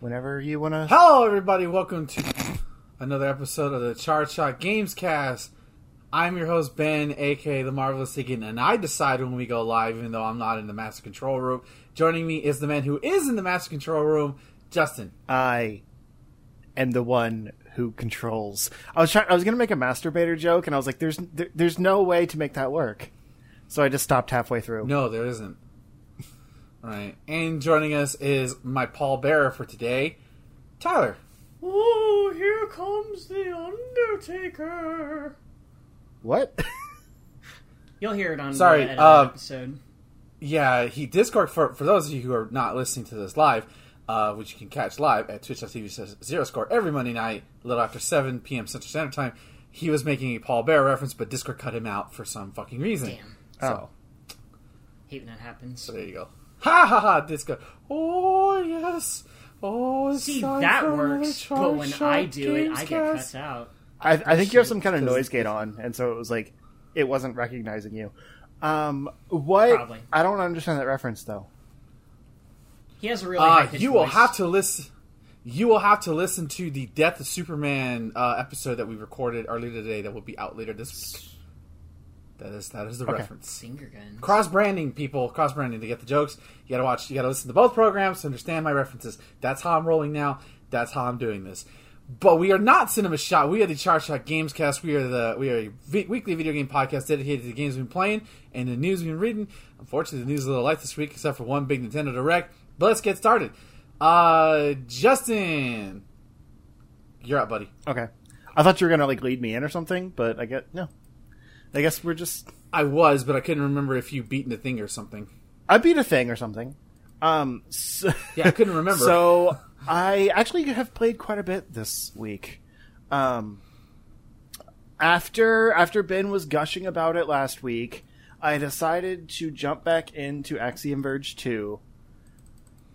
whenever you want to. Hello, everybody. Welcome to another episode of the Charge Shot Games Cast. I'm your host, Ben, aka The Marvelous Higgin, and I decide when we go live, even though I'm not in the Master Control Room. Joining me is the man who is in the Master Control Room, Justin. I am the one who controls. I was trying. I was going to make a masturbator joke, and I was like, "There's, there, there's no way to make that work." So I just stopped halfway through. No, there isn't. All right. And joining us is my Paul Bearer for today, Tyler. Oh, here comes the Undertaker. What? You'll hear it on Sorry, the uh, episode. Yeah, he Discord for for those of you who are not listening to this live, uh, which you can catch live at twitch.tv zero score every Monday night, a little after seven PM Central Standard Time. He was making a Paul Bear reference, but Discord cut him out for some fucking reason. Damn. So, Hate when that happens. so there you go. Ha ha ha! Discord. Oh yes. Oh, See, that works, but when I Shot do it, Games I get cut out. I, I think you have some kind of Because- noise gate on, and so it was like it wasn't recognizing you. Um, what? Probably. I don't understand that reference though. He has a really Uh, high you will have to listen. You will have to listen to the Death of Superman uh, episode that we recorded earlier today. That will be out later this week. That is that is the Okay. reference. finger guns. Cross branding, people. Cross branding to get the jokes. You gotta watch. You gotta listen to both programs to understand my references. That's how I'm rolling now. That's how I'm doing this. But we are not Cinema Shot. We are the Charge Shot Gamescast. We are the we are a weekly video game podcast dedicated to the games we've been playing and the news we've been reading. Unfortunately, the news is a little light this week, except for one big Nintendo Direct. But let's get started. Uh, Justin, you're up, buddy. Okay, I thought you were gonna like lead me in or something, but I get no. I guess we're just. I was, but I couldn't remember if you beaten the thing or something. I beat a thing or something. Um. So, Yeah, I couldn't remember. So I actually have played quite a bit this week. Um, after after Ben was gushing about it last week, I decided to jump back into Axiom Verge two,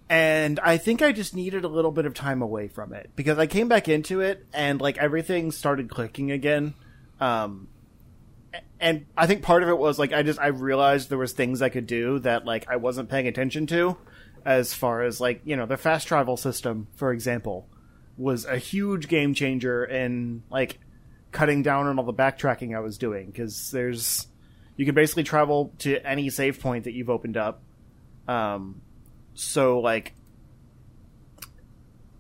and I think I just needed a little bit of time away from it because I came back into it and like everything started clicking again. Um, and I think part of it was like I just I realized there was things I could do that like I wasn't paying attention to as far as like you know the fast travel system for example was a huge game changer in like cutting down on all the backtracking I was doing because there's you can basically travel to any save point that you've opened up. Um so like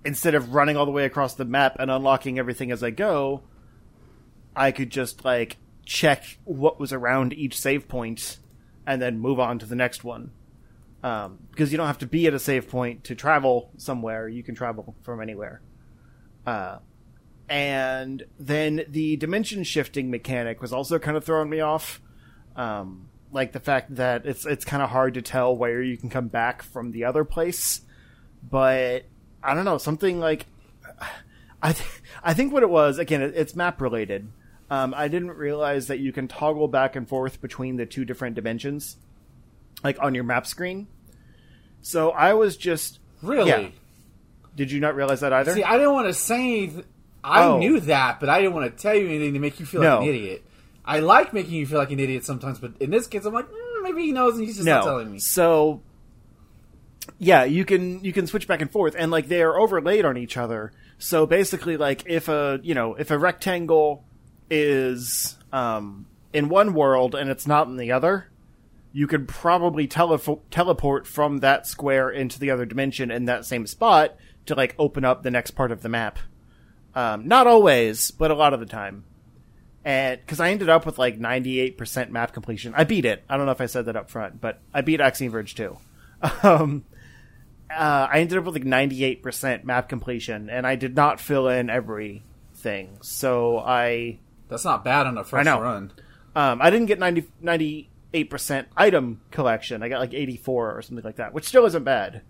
instead of running all the way across the map and unlocking everything as I go I could just like check what was around each save point and then move on to the next one. Um, because you don't have to be at a save point to travel somewhere. You can travel from anywhere. Uh, and then the dimension shifting mechanic was also kind of throwing me off. Um, like the fact that it's it's kind of hard to tell where you can come back from the other place. But I don't know something like I th- I think what it was again it, it's map related. Um, I didn't realize that you can toggle back and forth between the two different dimensions, like on your map screen. So I was just really. Yeah. Did you not realize that either? See, I didn't want to say anything. I Oh. knew that, but I didn't want to tell you anything to make you feel No. like an idiot. I like making you feel like an idiot sometimes, but in this case, I'm like, mm, maybe he knows and he's just no. not telling me. So yeah, you can you can switch back and forth, and like they are overlaid on each other. So basically, like if a you know if a rectangle is um, in one world and it's not in the other, you could probably telefo- teleport from that square into the other dimension in that same spot to like open up the next part of the map. Um, not always, but a lot of the time. And because I ended up with like 98% map completion, I beat it. I don't know if I said that up front, but I beat Axiom Verge 2. Um, uh, I ended up with like 98% map completion, and I did not fill in everything. So I That's not bad on a first I know. run. um, I didn't get 90, 98% item collection. I got like 84 or something like that, which still isn't bad.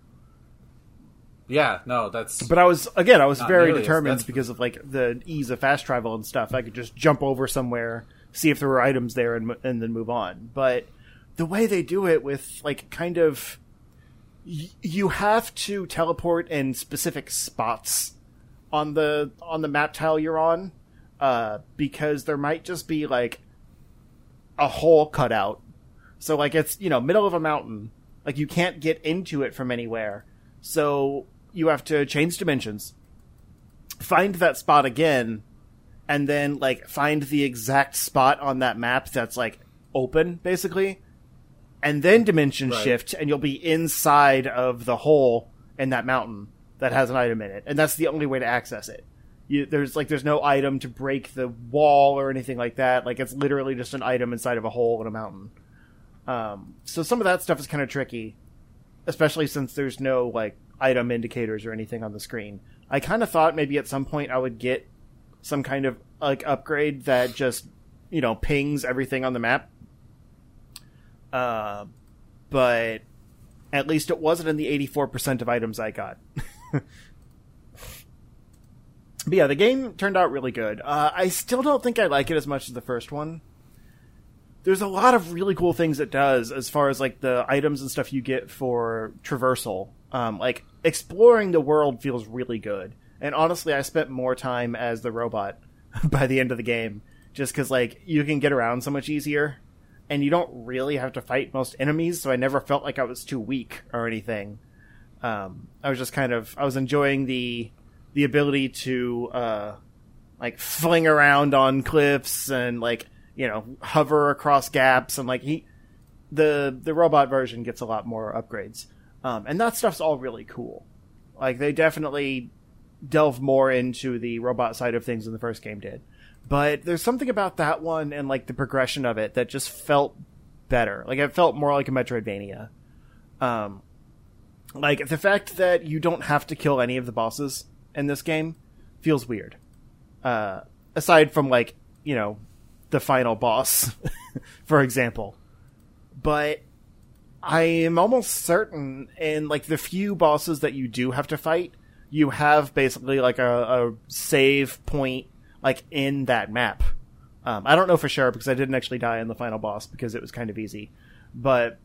Yeah, no, that's But I was again, I was very nearly as- determined because of like the ease of fast travel and stuff. I could just jump over somewhere, see if there were items there, and and then move on. But the way they do it with like kind of y- you have to teleport in specific spots on the on the map tile you're on uh, because there might just be like a hole cut out. So like it's you know middle of a mountain, like you can't get into it from anywhere. So you have to change dimensions, find that spot again, and then like find the exact spot on that map that's like open, basically, and then dimension Right. shift, and you'll be inside of the hole in that mountain that has an item in it, and that's the only way to access it. You, there's like there's no item to break the wall or anything like that. Like it's literally just an item inside of a hole in a mountain. Um, so some of that stuff is kind of tricky, especially since there's no like item indicators or anything on the screen. I kind of thought maybe at some point I would get some kind of like upgrade that just you know pings everything on the map. Uh, but at least it wasn't in the 84% of items I got. but yeah, the game turned out really good. Uh, I still don't think I like it as much as the first one. There's a lot of really cool things it does as far as like the items and stuff you get for traversal. Um, like exploring the world feels really good. And honestly, I spent more time as the robot by the end of the game just because like you can get around so much easier and you don't really have to fight most enemies so i never felt like i was too weak or anything um, i was just kind of i was enjoying the the ability to uh, like fling around on cliffs and like you know hover across gaps and like he the the robot version gets a lot more upgrades um, and that stuff's all really cool like they definitely delve more into the robot side of things than the first game did but there's something about that one and like the progression of it that just felt better. Like it felt more like a Metroidvania. Um, like the fact that you don't have to kill any of the bosses in this game feels weird. Uh, aside from like you know the final boss, for example. But I am almost certain in like the few bosses that you do have to fight, you have basically like a, a save point like in that map. Um, I don't know for sure because I didn't actually die in the final boss because it was kind of easy, but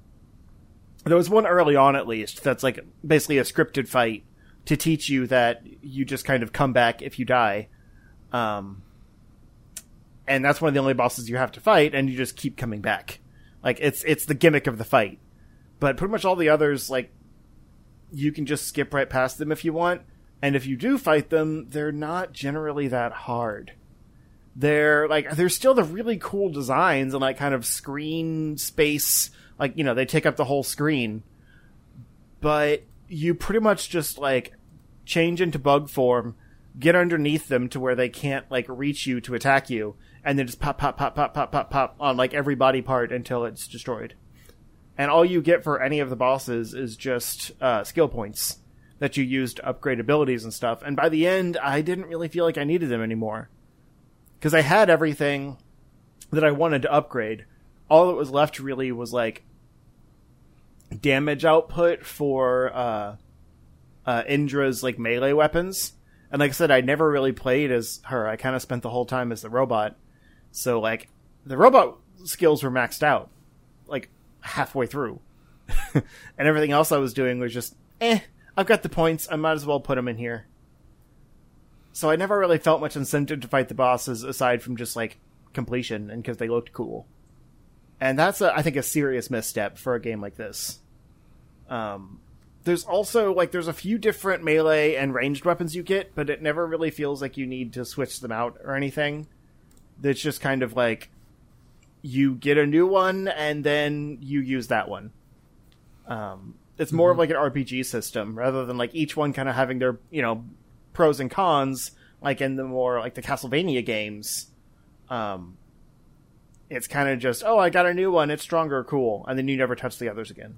there was one early on at least that's like basically a scripted fight to teach you that you just kind of come back if you die. Um, and that's one of the only bosses you have to fight, and you just keep coming back. Like it's it's the gimmick of the fight, but pretty much all the others like you can just skip right past them if you want. And if you do fight them, they're not generally that hard. They're like they're still the really cool designs and like kind of screen space, like you know they take up the whole screen. But you pretty much just like change into bug form, get underneath them to where they can't like reach you to attack you, and then just pop, pop, pop, pop, pop, pop, pop on like every body part until it's destroyed. And all you get for any of the bosses is just uh, skill points that you use to upgrade abilities and stuff. And by the end, I didn't really feel like I needed them anymore because I had everything that I wanted to upgrade. All that was left really was like damage output for uh, uh, Indra's like melee weapons. And like I said, I never really played as her. I kind of spent the whole time as the robot. So like the robot skills were maxed out, like halfway through, and everything else I was doing was just eh. I've got the points. I might as well put them in here. So I never really felt much incentive to fight the bosses aside from just like completion and because they looked cool. And that's a, I think a serious misstep for a game like this. Um, there's also like there's a few different melee and ranged weapons you get, but it never really feels like you need to switch them out or anything. It's just kind of like you get a new one and then you use that one. Um, it's more of like an RPG system rather than like each one kind of having their you know pros and cons like in the more like the Castlevania games. Um, it's kind of just oh I got a new one it's stronger cool and then you never touch the others again.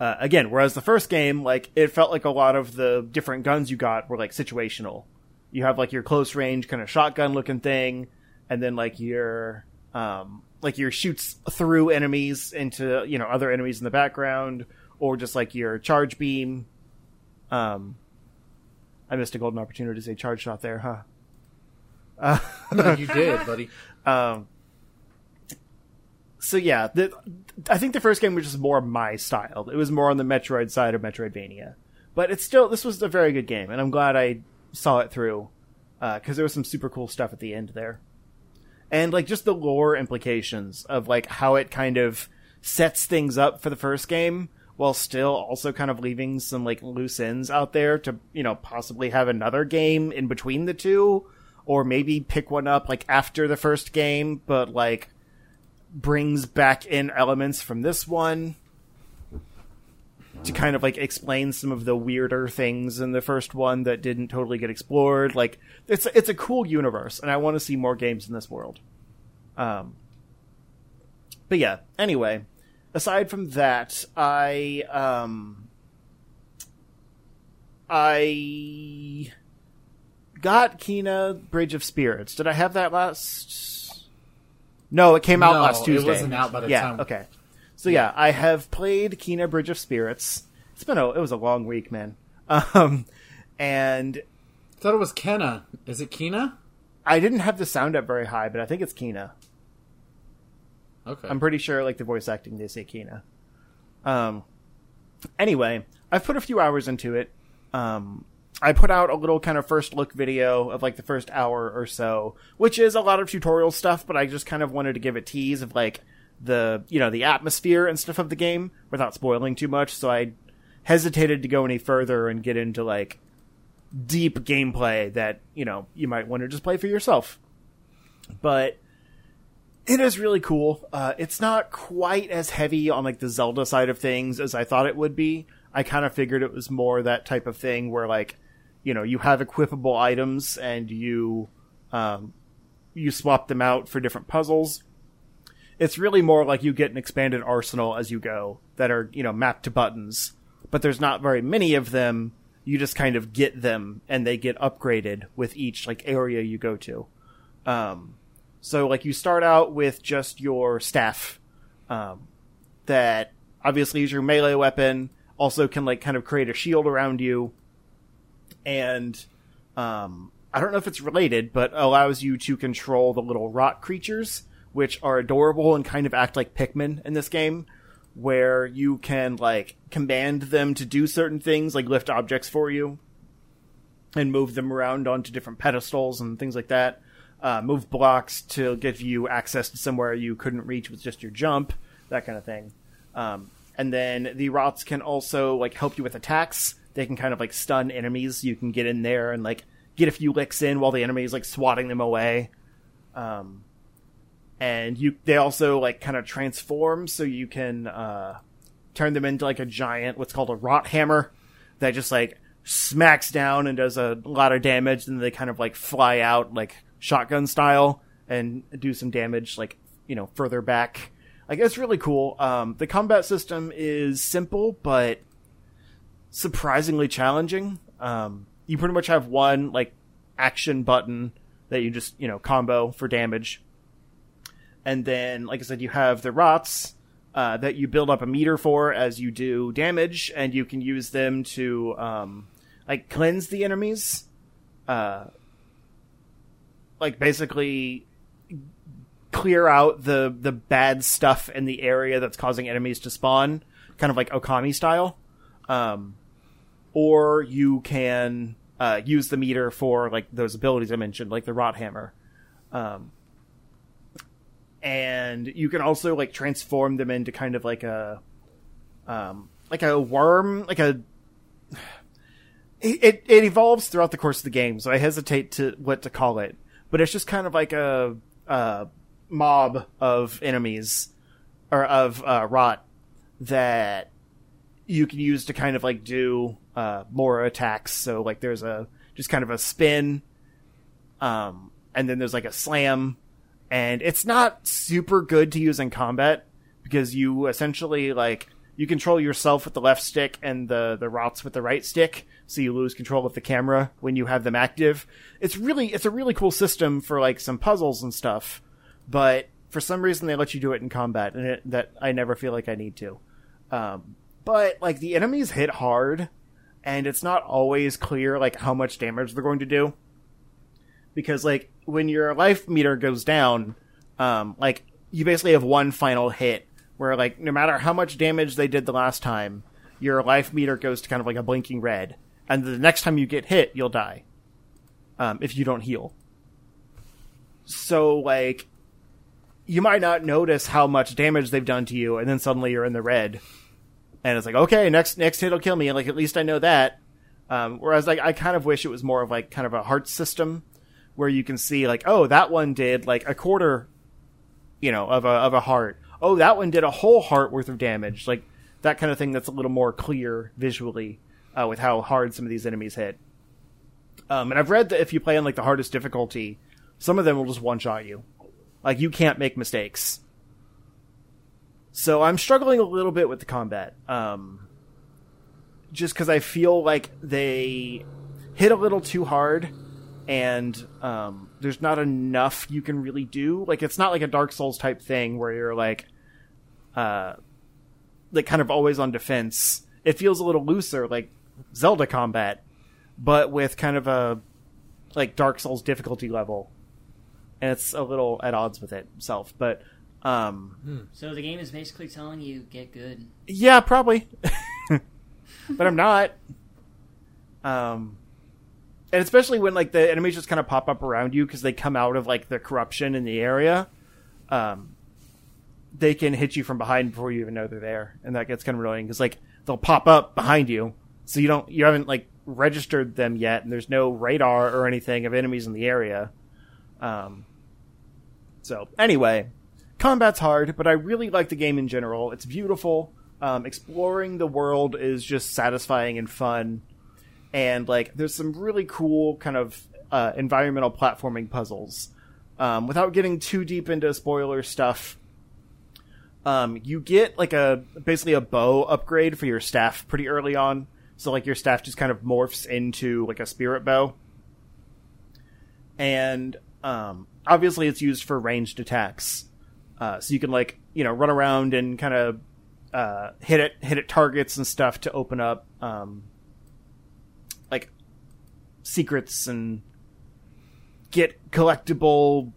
Uh, again, whereas the first game like it felt like a lot of the different guns you got were like situational. You have like your close range kind of shotgun looking thing, and then like your um, like your shoots through enemies into you know other enemies in the background, or just like your charge beam. Um, I missed a golden opportunity to say charge shot there, huh? Uh, No, you did, buddy. um, so yeah, the, I think the first game was just more my style. It was more on the Metroid side of Metroidvania, but it's still this was a very good game, and I'm glad I saw it through because there was some super cool stuff at the end there, and like just the lore implications of like how it kind of sets things up for the first game while still also kind of leaving some like loose ends out there to you know possibly have another game in between the two or maybe pick one up like after the first game but like brings back in elements from this one to kind of like explain some of the weirder things in the first one that didn't totally get explored. Like it's it's a cool universe, and I want to see more games in this world. Um, but yeah. Anyway, aside from that, I um, I got Kena Bridge of Spirits. Did I have that last? No, it came out No, last Tuesday. it wasn't out by the yeah, time- Okay. So yeah, I have played Kena Bridge of Spirits. It's been a it was a long week, man. Um, and I thought it was Kenna. Is it Kina? I didn't have the sound up very high, but I think it's Kina. Okay. I'm pretty sure, like the voice acting, they say Kina. Um. Anyway, I've put a few hours into it. Um, I put out a little kind of first look video of like the first hour or so, which is a lot of tutorial stuff, but I just kind of wanted to give a tease of like the you know the atmosphere and stuff of the game without spoiling too much. So I hesitated to go any further and get into like deep gameplay that you know you might want to just play for yourself. But it is really cool. Uh, it's not quite as heavy on like the Zelda side of things as I thought it would be. I kind of figured it was more that type of thing where like, you know, you have equipable items and you, um, you swap them out for different puzzles. It's really more like you get an expanded arsenal as you go that are, you know, mapped to buttons, but there's not very many of them. You just kind of get them and they get upgraded with each like area you go to. Um, so like you start out with just your staff, um, that obviously is your melee weapon. Also can like kind of create a shield around you, and um, I don't know if it's related, but allows you to control the little rock creatures, which are adorable and kind of act like Pikmin in this game, where you can like command them to do certain things, like lift objects for you, and move them around onto different pedestals and things like that. Uh, move blocks to give you access to somewhere you couldn't reach with just your jump, that kind of thing. Um, and then the rots can also like help you with attacks. They can kind of like stun enemies. You can get in there and like get a few licks in while the enemy is like swatting them away. Um, and you they also like kind of transform so you can uh, turn them into like a giant what's called a rot hammer that just like smacks down and does a lot of damage and they kind of like fly out like shotgun style and do some damage like you know further back like it's really cool um the combat system is simple but surprisingly challenging. Um you pretty much have one like action button that you just you know combo for damage. And then like i said you have the rots uh, that you build up a meter for as you do damage and you can use them to um like cleanse the enemies. Uh like basically clear out the the bad stuff in the area that's causing enemies to spawn kind of like okami style. Um or you can uh, use the meter for like those abilities i mentioned like the rot hammer um and you can also like transform them into kind of like a um like a worm like a it, it evolves throughout the course of the game, so I hesitate to what to call it. But it's just kind of like a, a mob of enemies or of uh, rot that you can use to kind of like do uh, more attacks. So like there's a just kind of a spin, um, and then there's like a slam, and it's not super good to use in combat because you essentially like you control yourself with the left stick and the the rots with the right stick. So you lose control of the camera when you have them active. It's really it's a really cool system for like some puzzles and stuff but for some reason they let you do it in combat and it, that i never feel like i need to. Um, but like the enemies hit hard and it's not always clear like how much damage they're going to do because like when your life meter goes down um, like you basically have one final hit where like no matter how much damage they did the last time, your life meter goes to kind of like a blinking red, and the next time you get hit, you'll die um, if you don't heal. So like, you might not notice how much damage they've done to you, and then suddenly you're in the red. And it's like okay, next next hit will kill me, and like at least I know that. Um, whereas like I kind of wish it was more of like kind of a heart system where you can see like oh that one did like a quarter, you know, of a of a heart. Oh that one did a whole heart worth of damage, like that kind of thing. That's a little more clear visually uh, with how hard some of these enemies hit. Um, and I've read that if you play on like the hardest difficulty, some of them will just one shot you. Like you can't make mistakes. So I'm struggling a little bit with the combat. Um, just because I feel like they hit a little too hard, and um, there's not enough you can really do. Like it's not like a Dark Souls type thing where you're like, uh, like kind of always on defense. It feels a little looser, like Zelda combat, but with kind of a like Dark Souls difficulty level, and it's a little at odds with itself. But um, So the game is basically telling you get good. yeah, probably. but I'm not. Um, and especially when like the enemies just kind of pop up around you because they come out of like the corruption in the area. Um, they can hit you from behind before you even know they're there, and that gets kind of annoying because like they'll pop up behind you, so you don't you haven't like registered them yet, and there's no radar or anything of enemies in the area. Um, so anyway, combat's hard, but I really like the game in general. It's beautiful. Um, exploring the world is just satisfying and fun, and like there's some really cool kind of uh, environmental platforming puzzles. Um, without getting too deep into spoiler stuff, um, you get like a basically a bow upgrade for your staff pretty early on. So like your staff just kind of morphs into like a spirit bow, and um, obviously it's used for ranged attacks. Uh, so you can like you know run around and kind of uh, hit it hit at targets and stuff to open up um, like secrets and get collectible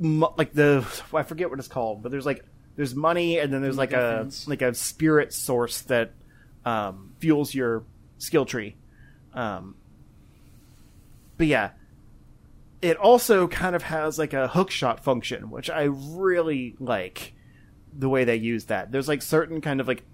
like the I forget what it's called, but there's like there's money and then there's like a like a spirit source that um, fuels your skill tree. Um, but yeah, it also kind of has like a hook shot function, which I really like the way they use that. There's like certain kind of like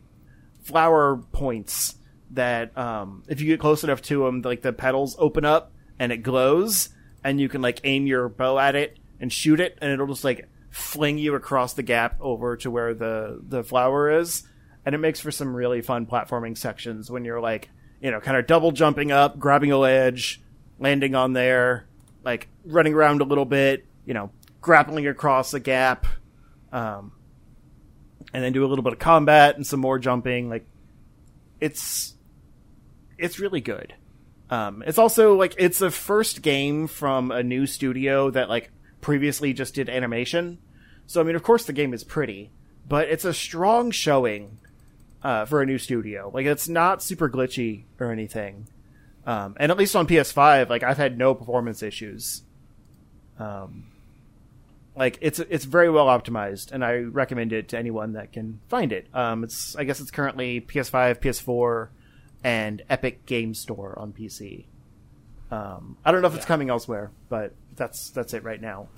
flower points that um, if you get close enough to them, like the petals open up and it glows, and you can like aim your bow at it and shoot it, and it'll just like fling you across the gap over to where the the flower is, and it makes for some really fun platforming sections when you're like you know kind of double jumping up, grabbing a ledge, landing on there, like running around a little bit, you know, grappling across a gap. Um, and then do a little bit of combat and some more jumping. Like, it's it's really good. Um, it's also like it's a first game from a new studio that like previously just did animation. So I mean, of course, the game is pretty, but it's a strong showing uh, for a new studio. Like, it's not super glitchy or anything. Um, and at least on PS5, like I've had no performance issues. Um, like it's it's very well optimized, and I recommend it to anyone that can find it. Um, it's I guess it's currently PS5, PS4, and Epic Game Store on PC. Um, I don't know if it's coming elsewhere, but that's that's it right now.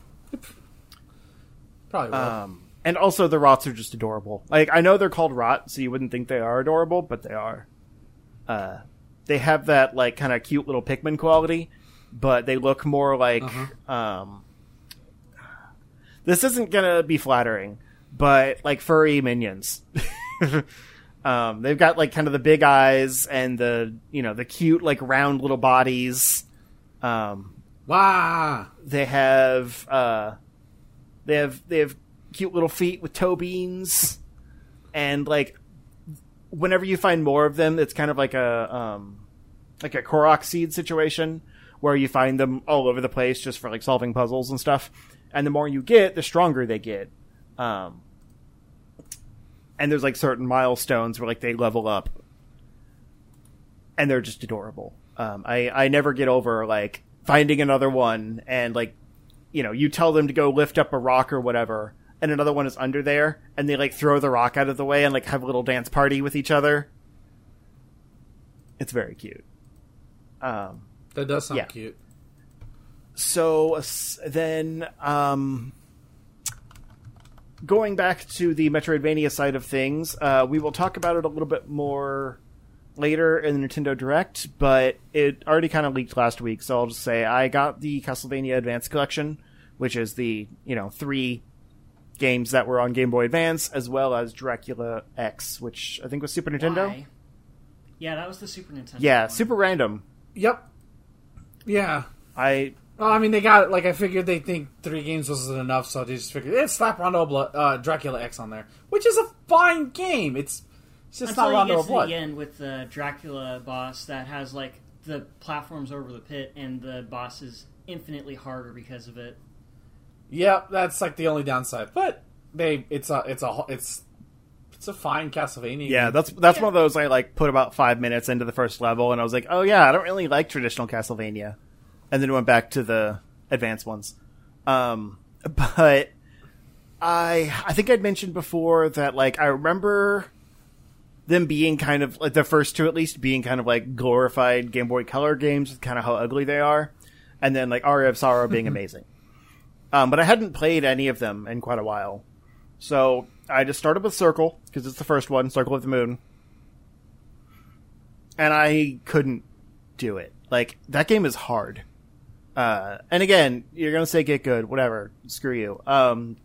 Probably will. Um, and also the rots are just adorable. Like I know they're called rot, so you wouldn't think they are adorable, but they are. Uh, they have that like kind of cute little Pikmin quality, but they look more like. Um, this isn't gonna be flattering, but like furry minions. um, they've got like kind of the big eyes and the you know the cute like round little bodies. Um, Wah! they have uh they have they have cute little feet with toe beans and like whenever you find more of them it's kind of like a um like a korok seed situation where you find them all over the place just for like solving puzzles and stuff. And the more you get the stronger they get. Um and there's like certain milestones where like they level up. And they're just adorable. Um, I I never get over like finding another one and like you know you tell them to go lift up a rock or whatever, and another one is under there, and they like throw the rock out of the way and like have a little dance party with each other. It's very cute. Um, That does sound Yeah. cute. so then um going back to the Metroidvania side of things, uh, we will talk about it a little bit more later in the Nintendo Direct, but it already kind of leaked last week, so I'll just say I got the Castlevania Advance Collection, which is the, you know, three games that were on Game Boy Advance, as well as Dracula X, which I think was Super Nintendo. Why? Yeah, that was the Super Nintendo. Yeah, one. super random. Yep. Yeah. I Well, I mean, they got like I figured they think three games wasn't enough, so they just figured eh, slap Rondo Blood, uh, Dracula X on there, which is a fine game. It's it's just Until not you Rondo get of to Blood. the end with the Dracula boss that has like the platforms over the pit, and the boss is infinitely harder because of it. Yep, that's like the only downside. But they, it's a, it's a, it's, it's a fine Castlevania. yeah, game. that's that's Yeah. one of those I like put about five minutes into the first level, and I was like, oh yeah, I don't really like traditional Castlevania, and then went back to the advanced ones. Um, but I I think I'd mentioned before that like I remember them being kind of like the first two at least being kind of like glorified Game Boy Color games, kind of how ugly they are, and then like Aria of Sorrow being amazing. Um, but I hadn't played any of them in quite a while, so I just started with Circle because it's the first one, Circle of the Moon, and I couldn't do it. Like that game is hard. Uh, and again, you're gonna say get good, whatever. Screw you. Um,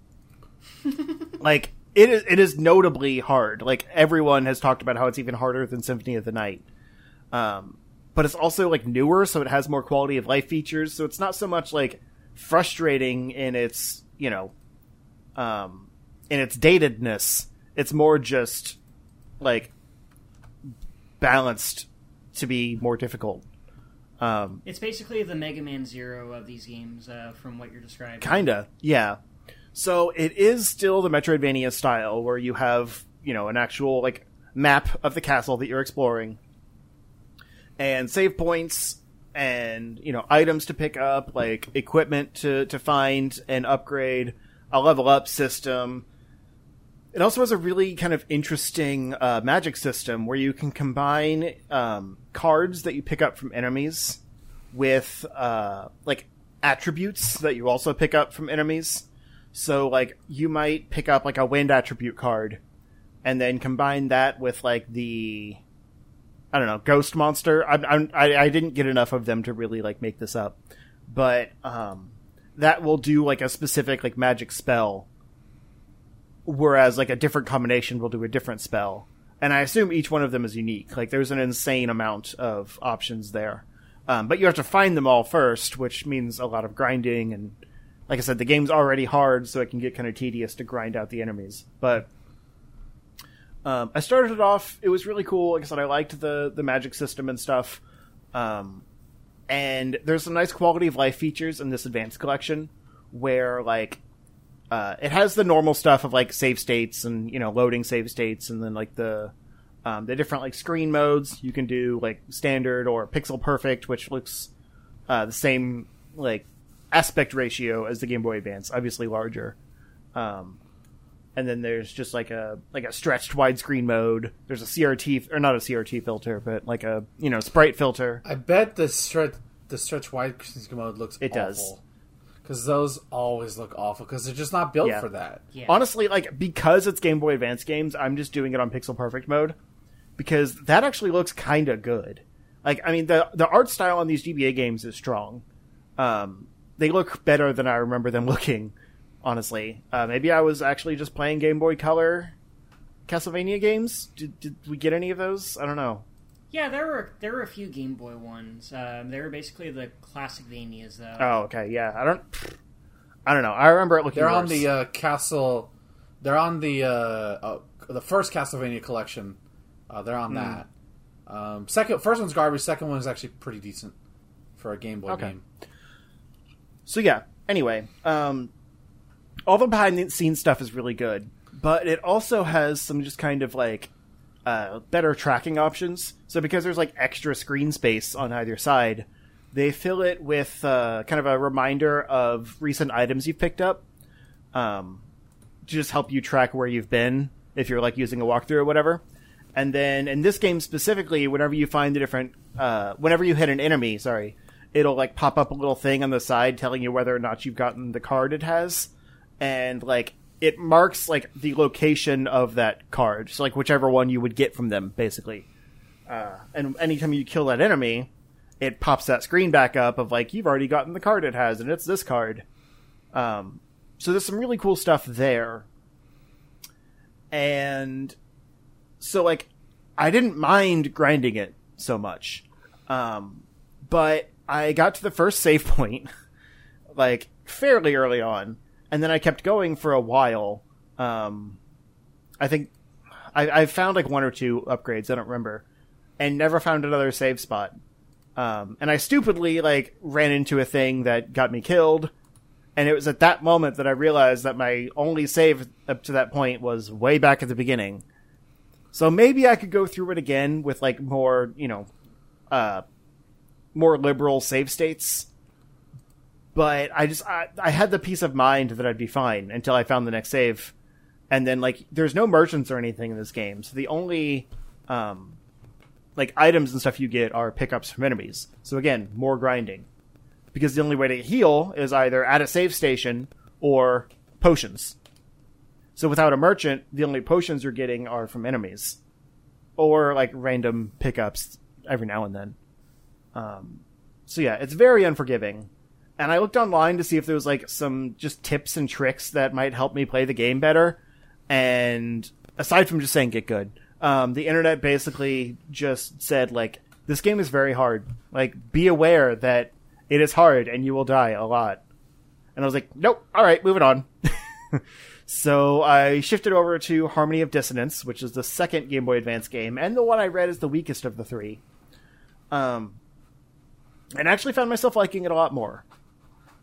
like it is, it is notably hard. Like everyone has talked about how it's even harder than Symphony of the Night. Um, but it's also like newer, so it has more quality of life features. So it's not so much like frustrating in its you know, um, in its datedness. It's more just like balanced to be more difficult. Um, It's basically the Mega Man Zero of these games, uh, from what you're describing. Kinda, yeah. So it is still the Metroidvania style, where you have you know an actual like map of the castle that you're exploring, and save points, and you know items to pick up, like equipment to to find and upgrade, a level up system. It also has a really kind of interesting uh, magic system where you can combine um, cards that you pick up from enemies with uh, like attributes that you also pick up from enemies. So like you might pick up like a wind attribute card, and then combine that with like the I don't know ghost monster. I I I didn't get enough of them to really like make this up, but um, that will do like a specific like magic spell, whereas like a different combination will do a different spell. And I assume each one of them is unique. Like there's an insane amount of options there. Um, but you have to find them all first, which means a lot of grinding. And like I said, the game's already hard, so it can get kind of tedious to grind out the enemies. But um, I started it off; it was really cool. Like I said, I liked the the magic system and stuff. Um, and there's some nice quality of life features in this advanced collection, where like uh, it has the normal stuff of like save states and you know loading save states, and then like the um, the different like screen modes you can do like standard or pixel perfect, which looks uh, the same like aspect ratio as the Game Boy Advance, obviously larger. Um, and then there's just like a like a stretched widescreen mode. There's a CRT or not a CRT filter, but like a you know sprite filter. I bet the stretch the stretch wide mode looks It does. Because those always look awful because they're just not built Yeah. for that. Yeah. Honestly, like because it's Game Boy Advance games, I'm just doing it on pixel perfect mode because that actually looks kind of good. Like I mean the the art style on these GBA games is strong. Um, they look better than I remember them looking. Honestly, uh, maybe I was actually just playing Game Boy Color Castlevania games. Did, did we get any of those? I don't know. Yeah, there were there were a few Game Boy ones. Um, they were basically the classic Vanias, though. Oh, okay, yeah. I don't. I don't know. I remember it looking. They're on the uh, castle. They're on the uh, uh, the first Castlevania collection. Uh, they're on that. Um, second, first one's garbage. Second one is actually pretty decent for a Game Boy Okay. game. So yeah. Anyway, um, all the behind the scenes stuff is really good, but it also has some just kind of like uh, better tracking options. So because there's like extra screen space on either side, they fill it with uh, kind of a reminder of recent items you've picked up, um, to just help you track where you've been if you're like using a walkthrough or whatever. And then in this game specifically, whenever you find the different, uh, whenever you hit an enemy, sorry, it'll like pop up a little thing on the side telling you whether or not you've gotten the card it has. And like it marks like the location of that card. So like whichever one you would get from them, basically. Uh, and anytime you kill that enemy, it pops that screen back up of like you've already gotten the card it has, and it's this card. Um, so there's some really cool stuff there. And so like I didn't mind grinding it so much. Um, but I got to the first save point like fairly early on, and then I kept going for a while. Um, I think I, I found like one or two upgrades. I don't remember, and never found another save spot. Um, and I stupidly like ran into a thing that got me killed, and it was at that moment that I realized that my only save up to that point was way back at the beginning. So maybe I could go through it again with like more, you know, uh, more liberal save states. But I just I, I had the peace of mind that I'd be fine until I found the next save, and then like there's no merchants or anything in this game, so the only um, like items and stuff you get are pickups from enemies. So again, more grinding, because the only way to heal is either at a save station or potions. So without a merchant, the only potions you're getting are from enemies, or like random pickups every now and then. Um, so yeah, it's very unforgiving. And I looked online to see if there was like some just tips and tricks that might help me play the game better. And aside from just saying get good, um, the internet basically just said like this game is very hard. Like be aware that it is hard and you will die a lot. And I was like, nope. All right, moving on. so I shifted over to Harmony of Dissonance, which is the second Game Boy Advance game, and the one I read is the weakest of the three. Um, and actually found myself liking it a lot more.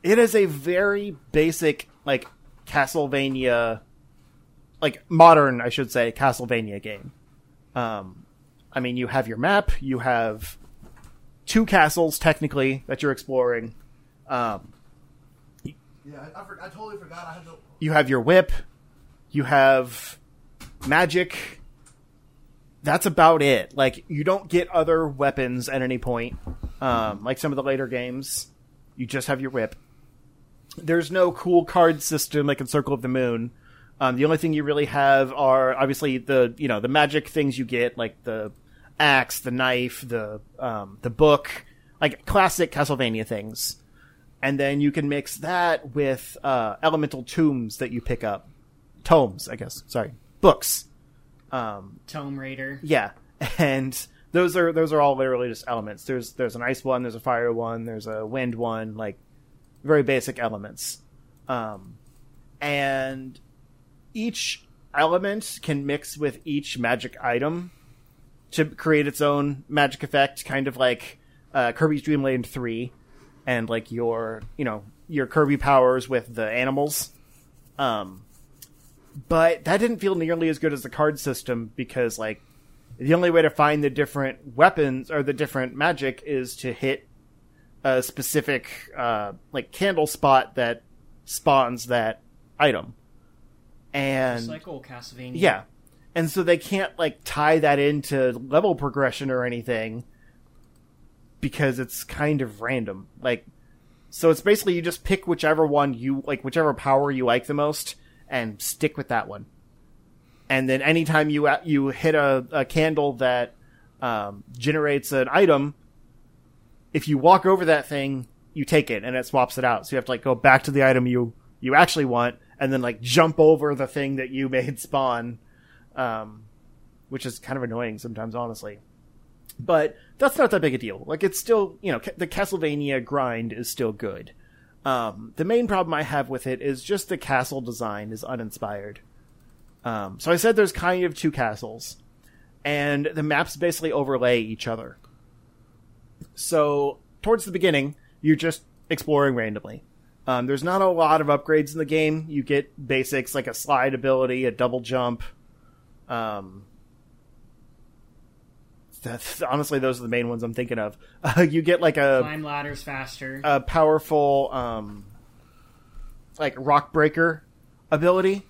It is a very basic, like Castlevania, like modern, I should say, Castlevania game. Um, I mean, you have your map, you have two castles technically that you're exploring. Um, Yeah, I, I, for, I totally forgot. I had to. you have your whip, you have magic. That's about it. Like you don't get other weapons at any point. Um, like some of the later games, you just have your whip. There's no cool card system like in Circle of the Moon. Um, the only thing you really have are obviously the you know the magic things you get like the axe, the knife, the um, the book, like classic Castlevania things and then you can mix that with uh, elemental tombs that you pick up, tomes, I guess. Sorry, books. Um, Tome Raider. yeah, and those are those are all literally just elements. There's there's an ice one, there's a fire one, there's a wind one, like very basic elements. Um, and each element can mix with each magic item to create its own magic effect, kind of like uh, Kirby's Dream Land three, and like your you know your Kirby powers with the animals. Um, but that didn't feel nearly as good as the card system because like the only way to find the different weapons or the different magic is to hit a specific uh, like candle spot that spawns that item. And Just like old Castlevania. yeah. And so they can't like tie that into level progression or anything because it's kind of random. Like so it's basically you just pick whichever one you like whichever power you like the most and stick with that one. And then anytime you you hit a, a candle that um, generates an item, if you walk over that thing, you take it and it swaps it out. So you have to like go back to the item you you actually want and then like jump over the thing that you made spawn, um, which is kind of annoying sometimes, honestly. But that's not that big a deal. Like it's still you know the Castlevania grind is still good. Um, the main problem I have with it is just the castle design is uninspired. Um, so I said there's kind of two castles, and the maps basically overlay each other. So towards the beginning, you're just exploring randomly. Um, there's not a lot of upgrades in the game. You get basics like a slide ability, a double jump. Um, that's, honestly, those are the main ones I'm thinking of. Uh, you get like a Climb ladders faster. a powerful um like rock breaker ability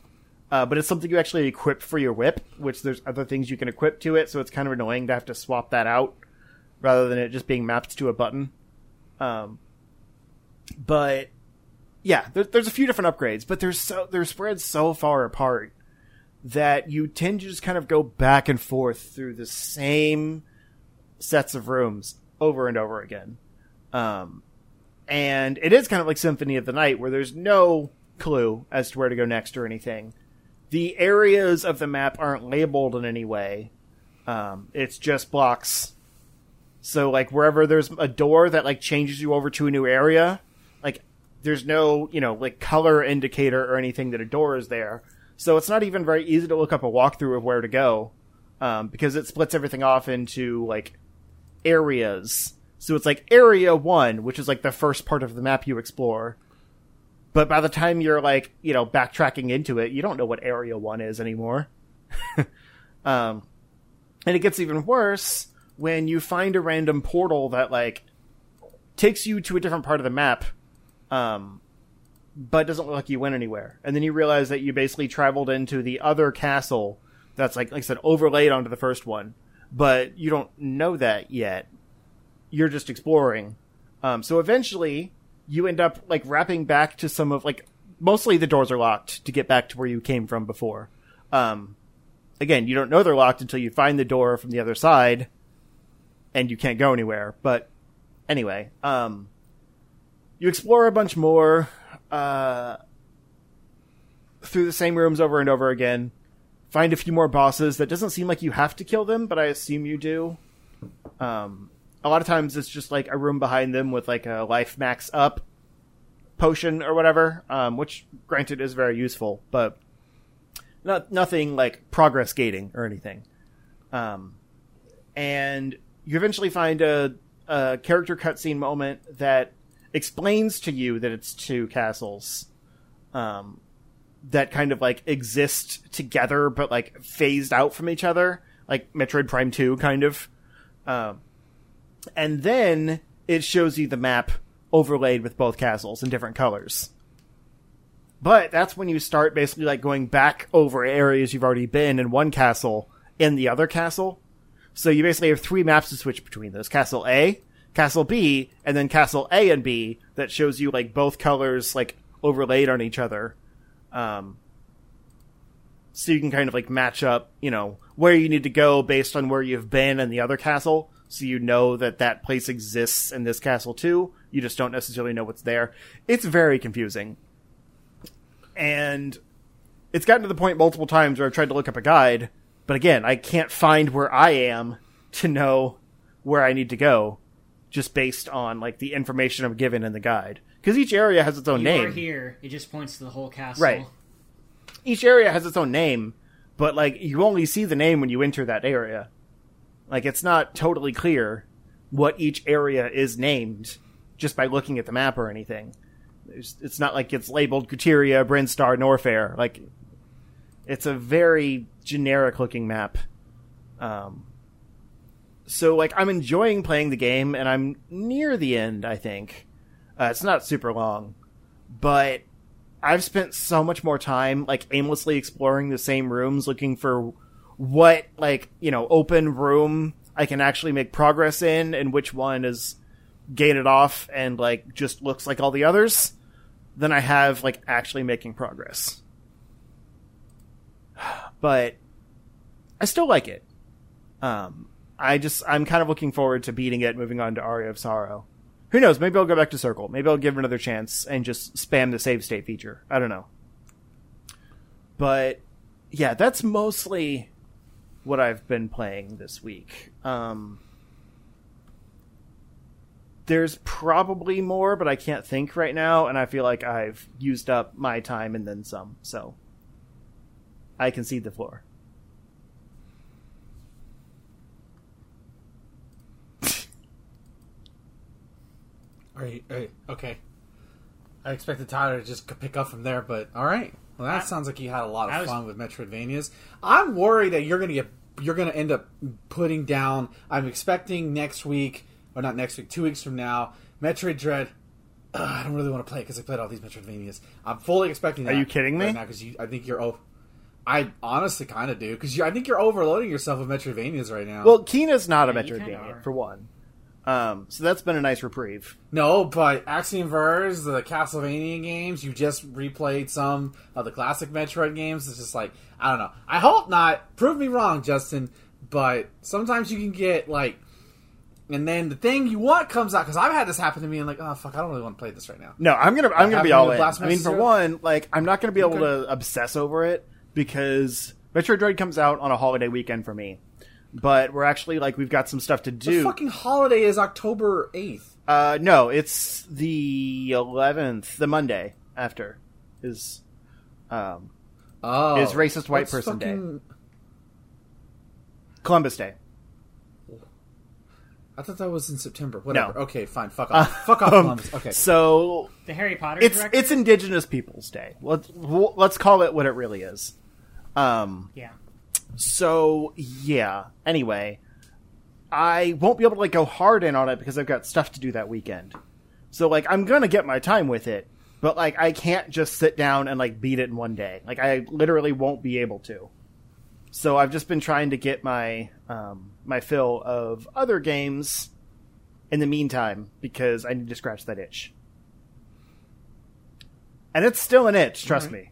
uh, but it's something you actually equip for your whip which there's other things you can equip to it so it's kind of annoying to have to swap that out rather than it just being mapped to a button um but yeah, there, there's a few different upgrades, but they're so they're spread so far apart that you tend to just kind of go back and forth through the same sets of rooms over and over again. Um, and it is kind of like Symphony of the Night, where there's no clue as to where to go next or anything. The areas of the map aren't labeled in any way. Um, it's just blocks. So like wherever there's a door that like changes you over to a new area, like there's no you know like color indicator or anything that a door is there. So it's not even very easy to look up a walkthrough of where to go um, because it splits everything off into like areas. So it's like area one, which is like the first part of the map you explore. But by the time you're like, you know, backtracking into it, you don't know what area one is anymore. um, and it gets even worse when you find a random portal that like takes you to a different part of the map, um, but doesn't look like you went anywhere. And then you realize that you basically traveled into the other castle that's like like I said overlaid onto the first one, but you don't know that yet. You're just exploring. Um, so eventually, you end up like wrapping back to some of like mostly the doors are locked to get back to where you came from before. Um, again, you don't know they're locked until you find the door from the other side, and you can't go anywhere. But anyway, um, you explore a bunch more uh, through the same rooms over and over again. Find a few more bosses. That doesn't seem like you have to kill them, but I assume you do. Um, a lot of times it's just like a room behind them with like a life max up potion or whatever, um, which granted is very useful, but not nothing like progress gating or anything. Um, and you eventually find a, a character cutscene moment that explains to you that it's two castles um, that kind of like exist together but like phased out from each other, like Metroid Prime 2 kind of. Um, and then it shows you the map overlaid with both castles in different colors. But that's when you start basically like going back over areas you've already been in one castle in the other castle. So you basically have three maps to switch between those. Castle A, Castle B, and then Castle A and B that shows you like both colors like overlaid on each other. Um, so you can kind of like match up, you know, where you need to go based on where you've been in the other castle. So you know that that place exists in this castle too. You just don't necessarily know what's there. It's very confusing. And it's gotten to the point multiple times where I've tried to look up a guide, but again, I can't find where I am to know where I need to go just based on like the information I'm given in the guide. Because each area has its own You name. here. It just points to the whole castle. Right. each area has its own name, but like you only see the name when you enter that area. Like it's not totally clear what each area is named just by looking at the map or anything. It's, it's not like it's labeled Crateria, Brinstar, Norfair. Like it's a very generic looking map. Um, so like I'm enjoying playing the game, and I'm near the end. I think uh, it's not super long, but I've spent so much more time like aimlessly exploring the same rooms, looking for what like you know open room I can actually make progress in, and which one is gated off and like just looks like all the others. Than I have like actually making progress. But I still like it. Um, I just I'm kind of looking forward to beating it, moving on to Aria of Sorrow. Who knows? Maybe I'll go back to Circle. Maybe I'll give it another chance and just spam the save state feature. I don't know. But yeah, that's mostly what I've been playing this week. Um, there's probably more, but I can't think right now, and I feel like I've used up my time and then some. So I concede the floor. Are you, are you- okay. I expected Tyler to just pick up from there, but all right. Well, that I- sounds like you had a lot of was- fun with Metroidvanias. I'm worried that you're gonna get you're gonna end up putting down. I'm expecting next week, or not next week, two weeks from now, Metroid Dread. Ugh, I don't really want to play it because I played all these Metroidvanias. I'm fully expecting. Are you kidding me? Right now, because I think you're. Oh, I honestly kind of do because I think you're overloading yourself with Metroidvanias right now. Well, Kena's not a Yeah, you kinda Metroidvania for one. Um, so that's been a nice reprieve. No, but Axiom Verge, the Castlevania games, you just replayed some of the classic Metroid games. It's just like, I don't know. I hope not. Prove me wrong, Justin. But sometimes you can get, like, and then the thing you want comes out, because I've had this happen to me, and like, oh, fuck, I don't really want to play this right now. No, I'm gonna I'm gonna be all with in. Blast I mean, for one, like I'm not gonna be able to obsess over it because Metroid Dread comes out on a holiday weekend for me. But we're actually like we've got some stuff to The do. fucking holiday is October 8th. Uh, no, it's the 11th, the Monday after is um Oh. Is racist white What's person day. Columbus Day. I thought that was in September. Whatever. No. Okay, fine. Fuck off. Fuck off, Um, Columbus. Okay. So The Harry Potter. it's director? it's Indigenous Peoples Day. Let's let's call it what it really is. Um. yeah. So yeah. Anyway, I won't be able to like go hard in on it because I've got stuff to do that weekend. So like I'm gonna get my time with it, but like I can't just sit down and like beat it in one day. Like I literally won't be able to. So I've just been trying to get my um, my fill of other games in the meantime because I need to scratch that itch. And it's still an itch, trust Alright. me.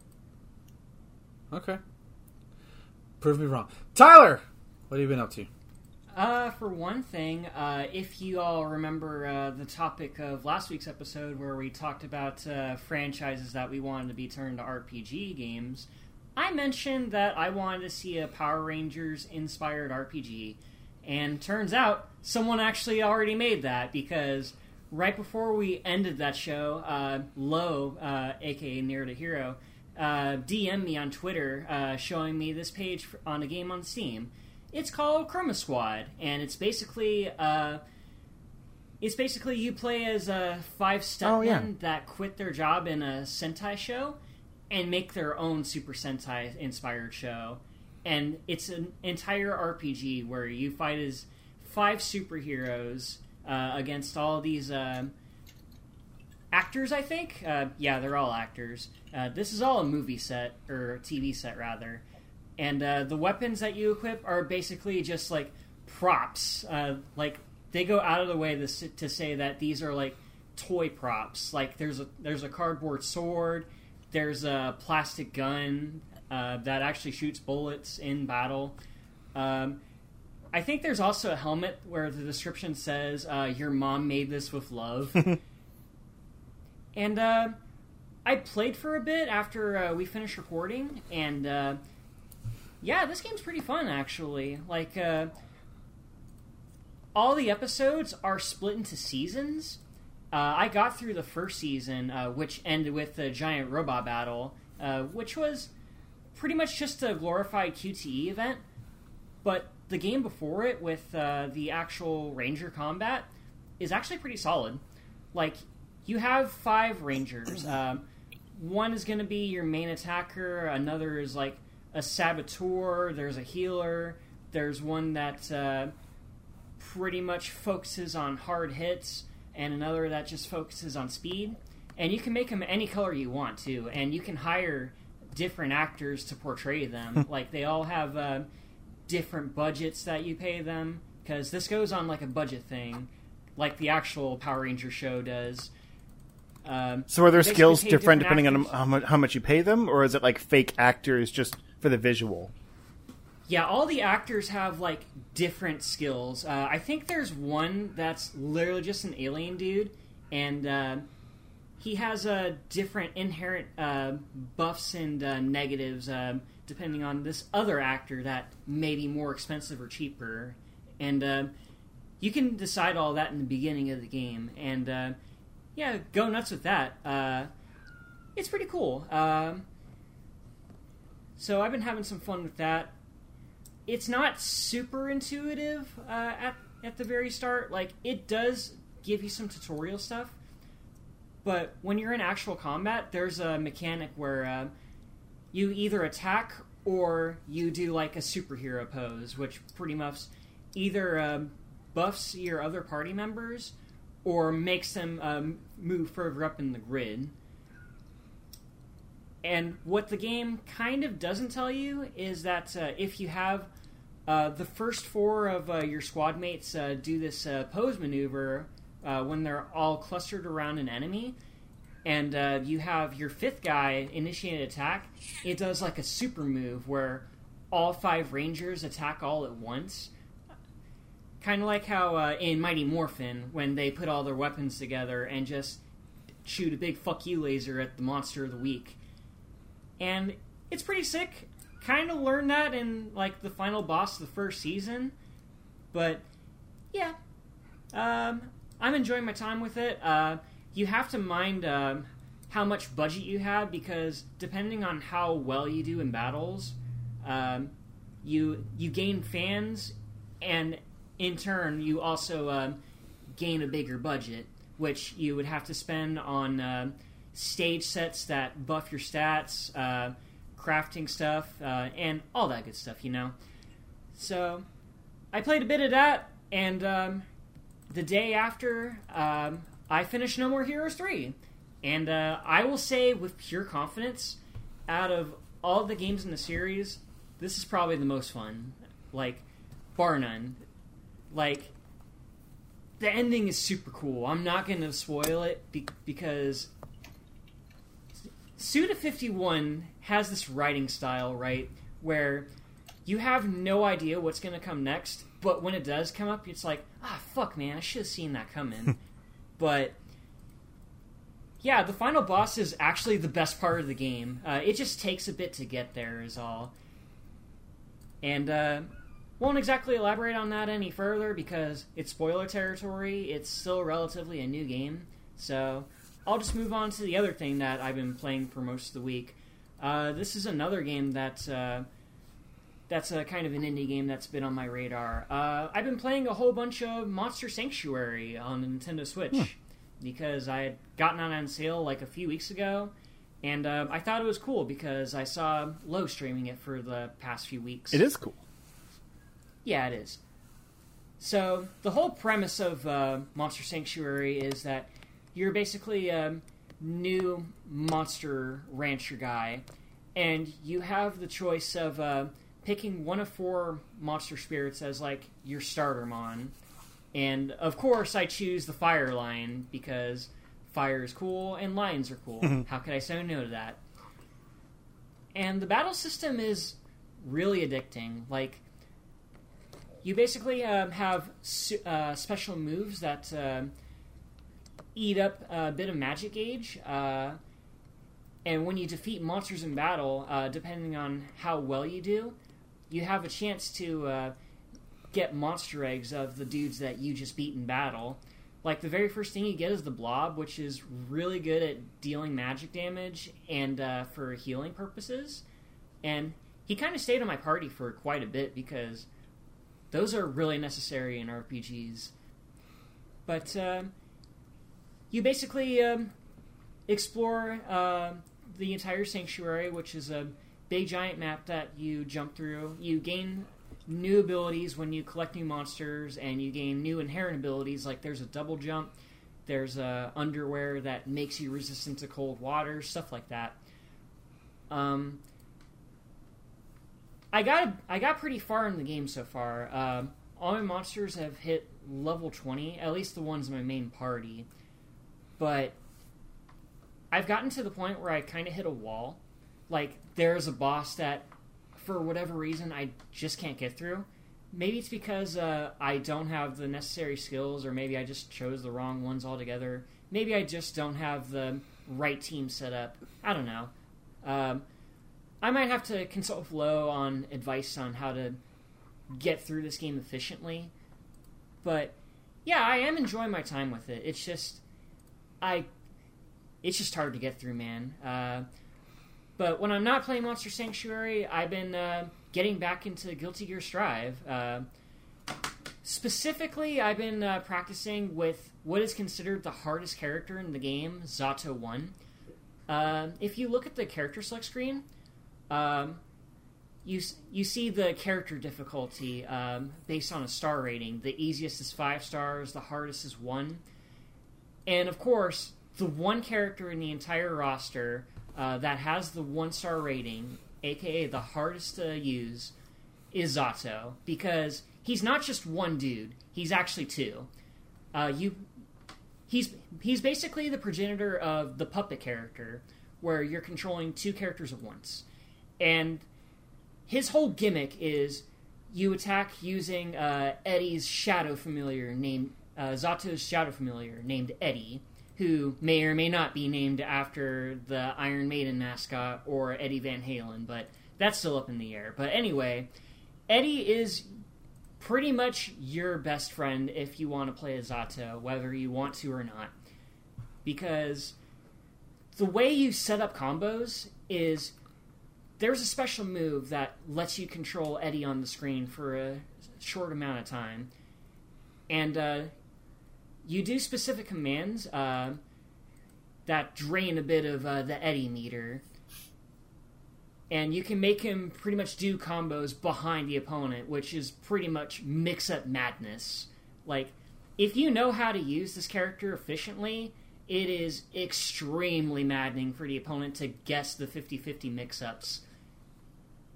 Okay. Prove me wrong. Tyler, what have you been up to? Uh, for one thing, uh, if you all remember uh, the topic of last week's episode where we talked about uh, franchises that we wanted to be turned to RPG games, I mentioned that I wanted to see a Power Rangers inspired RPG. And turns out someone actually already made that because right before we ended that show, uh, Low, uh, aka Near to Hero, uh, DM'd me on Twitter uh, showing me this page on a game on Steam. It's called Chroma Squad, and it's basically uh, it's basically you play as uh, five stuntmen Oh, yeah. that quit their job in a Sentai show and make their own Super Sentai inspired show. And it's an entire RPG where you fight as five superheroes uh, against all these um actors. I think, uh, yeah, they're all actors. Uh, this is all a movie set or TV set rather, and uh, the weapons that you equip are basically just like props. Uh, like they go out of the way to, say that these are like toy props. Like there's a there's a cardboard sword, there's a plastic gun uh, that actually shoots bullets in battle. Um, I think there's also a helmet where the description says uh, "Your mom made this with love," and uh, I played for a bit after uh, we finished recording, and uh, yeah, this game's pretty fun actually. Like uh, all the episodes are split into seasons. Uh, I got through the first season, uh, which ended with the giant robot battle, which was pretty much just a glorified QTE event. But the game before it, with the actual ranger combat, is actually pretty solid. Like you have five rangers. Um, one is going to be your main attacker. Another is like a saboteur. There's a healer. There's one that uh, pretty much focuses on hard hits, and another that just focuses on speed. And you can make them any color you want to, and you can hire different actors to portray them. like they all have uh, different budgets that you pay them because this goes on like a budget thing, like the actual Power Ranger show does. Um, So are their skills different different depending on how much, how much you pay them, or is it like fake actors just for the visual? Yeah, all the actors have like different skills. Uh, I think there's one that's literally just an alien dude, and uh, he has uh, different inherent uh, buffs and uh, negatives depending on this other actor that may be more expensive or cheaper. And uh, you can decide all that in the beginning of the game, and uh, yeah, go nuts with that. Uh, it's pretty cool. Um, so I've been having some fun with that it's not super intuitive uh, at at the very start. Like it does give you some tutorial stuff, but when you're in actual combat, there's a mechanic where uh, you either attack or you do like a superhero pose, which pretty much either um, buffs your other party members or makes them um, move further up in the grid. And what the game kind of doesn't tell you is that uh, if you have Uh, the first four of uh, your squad mates uh, do this uh, pose maneuver uh, when they're all clustered around an enemy, and you have your fifth guy initiate an attack. It does like a super move where all five rangers attack all at once. Kind of like how uh, in Mighty Morphin, when they put all their weapons together and just shoot a big fuck you laser at the monster of the week. And it's pretty sick. Kind of learned that in like the final boss of the first season, but yeah, um, I'm enjoying my time with it. Uh, you have to mind um, how much budget you have because depending on how well you do in battles, um, you you gain fans, and in turn you also um, gain a bigger budget, which you would have to spend on uh, stage sets that buff your stats, uh, crafting stuff, uh, and all that good stuff. You know. So, I played a bit of that, and um, the day after, um, I finished No More Heroes 3. And uh, I will say with pure confidence, out of all the games in the series, this is probably the most fun. Like, bar none. Like, the ending is super cool. I'm not going to spoil it be- because Suda 51 has this writing style, right? Where you have no idea what's going to come next, but when it does come up, it's like, ah, fuck, man, I should have seen that coming. but yeah, the final boss is actually the best part of the game. Uh, it just takes a bit to get there, is all. And uh, won't exactly elaborate on that any further because it's spoiler territory. It's still relatively a new game, so I'll just move on to the other thing that I've been playing for most of the week. Uh, this is another game that uh, that's a kind of an indie game that's been on my radar. Uh, I've been playing a whole bunch of Monster Sanctuary on the Nintendo Switch because I had gotten it on sale like a few weeks ago, and uh, I thought it was cool because I saw Low streaming it for the past few weeks. It is cool. Yeah, it is. So the whole premise of uh, Monster Sanctuary is that you're basically a new monster rancher guy, and you have the choice of uh, picking one of four monster spirits as like your starter mon. And of course, I choose the fire lion because fire is cool and lions are cool. How could I say no to that? And the battle system is really addicting. Like, you basically um, have su- uh, special moves that uh, eat up a bit of magic gauge. Uh, and when you defeat monsters in battle, uh, depending on how well you do, you have a chance to uh, get monster eggs of the dudes that you just beat in battle. Like the very first thing you get is the blob, which is really good at dealing magic damage and uh, for healing purposes. And he kind of stayed on my party for quite a bit because those are really necessary in RPGs. But uh, you basically um, explore uh, the entire sanctuary, which is a big giant map that you jump through. You gain new abilities when you collect new monsters, and you gain new inherent abilities. Like there's a double jump, there's underwear that makes you resistant to cold water, stuff like that. Um, I got I got pretty far in the game so far. Um, all my monsters have hit level twenty, at least the ones in my main party. But I've gotten to the point where I kind of hit a wall. Like there's a boss that, for whatever reason, I just can't get through. Maybe it's because uh, I don't have the necessary skills, or maybe I just chose the wrong ones altogether. Maybe I just don't have the right team set up. I don't know. Um, I might have to consult Flo on advice on how to get through this game efficiently. But yeah, I am enjoying my time with it. It's just I it's just hard to get through, man. Uh, but when I'm not playing Monster Sanctuary, I've been uh, getting back into Guilty Gear Strive. Uh, specifically, I've been uh, practicing with what is considered the hardest character in the game, Zato 1. Uh, if you look at the character select screen, um, you you see the character difficulty um, based on a star rating. The easiest is five stars, the hardest is one, and of course, the one character in the entire roster uh, that has the one star rating, aka the hardest to use, is Zato because he's not just one dude; he's actually two. Uh, you, he's he's basically the progenitor of the puppet character, where you're controlling two characters at once, and his whole gimmick is you attack using uh, Eddie's shadow familiar named uh, Zato's shadow familiar named Eddie, who may or may not be named after the Iron Maiden mascot or Eddie Van Halen, but that's still up in the air. But anyway, Eddie is pretty much your best friend if you want to play as Zato, whether you want to or not. Because the way you set up combos is there's a special move that lets you control Eddie on the screen for a short amount of time. And uh, you do specific commands uh, that drain a bit of uh, the Eddie meter. And you can make him pretty much do combos behind the opponent, which is pretty much mix up madness. Like, if you know how to use this character efficiently, it is extremely maddening for the opponent to guess the 50 50 mix ups.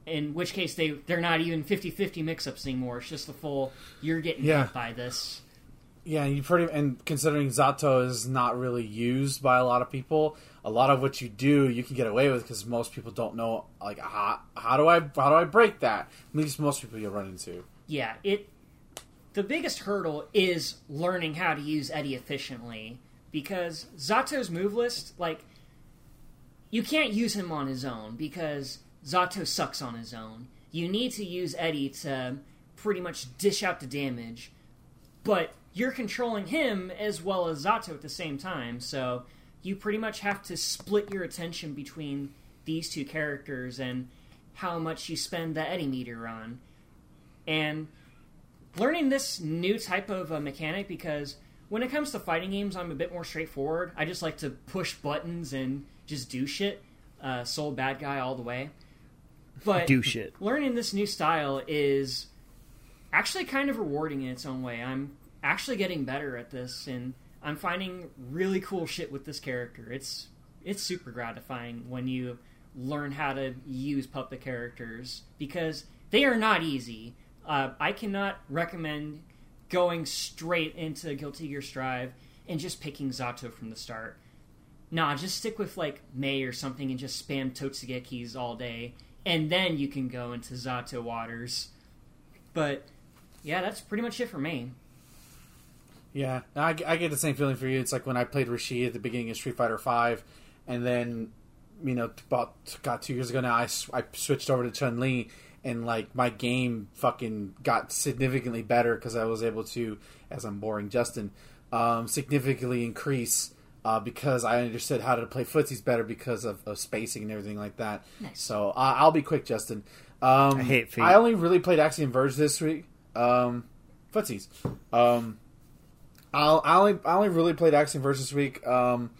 In which case, they, they're not even 50 50 mix ups anymore. It's just the full, you're getting Yeah. hit by this. Yeah, you pretty and considering Zato is not really used by a lot of people, a lot of what you do you can get away with because most people don't know like how how do I how do I break that? At least most people you run into. yeah, it. The biggest hurdle is learning how to use Eddie efficiently because Zato's move list, like, you can't use him on his own because Zato sucks on his own. You need to use Eddie to pretty much dish out the damage, but you're controlling him as well as Zato at the same time, so you pretty much have to split your attention between these two characters and how much you spend the Eddie meter on. And learning this new type of mechanic because when it comes to fighting games, I'm a bit more straightforward. I just like to push buttons and just do shit. Uh, Sol Badguy all the way. But Do shit. learning this new style is actually kind of rewarding in its own way. I'm actually getting better at this, and I'm finding really cool shit with this character. It's it's super gratifying when you learn how to use puppet characters because they are not easy. Uh, I cannot recommend going straight into Guilty Gear Strive and just picking Zato from the start. Nah, just stick with like May or something and just spam Totsugekis all day, and then you can go into Zato waters. But yeah, that's pretty much it for me. Yeah, I, I get the same feeling for you. It's like when I played Rashid at the beginning of Street Fighter Five, and then you know about got two years ago now I, I switched over to Chun Li, and like my game fucking got significantly better because I was able to, as I'm boring Justin, um, significantly increase. Uh, because I understood how to play footsies better because of, of spacing and everything like that. Nice. So uh, I'll be quick, Justin. Um, I hate feet. I only really played Axiom Verge this week. Um, footsies. Um, I'll, I only I only really played Axiom Verge this week um,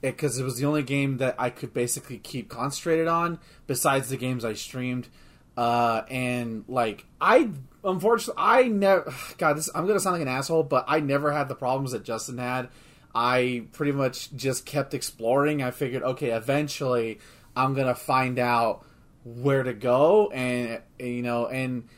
because it, was the only game that I could basically keep concentrated on besides the games I streamed. Uh, and like I unfortunately I never God this I'm gonna sound like an asshole, but I never had the problems that Justin had. I pretty much just kept exploring. I figured, okay, eventually I'm gonna find out where to go, and you know, and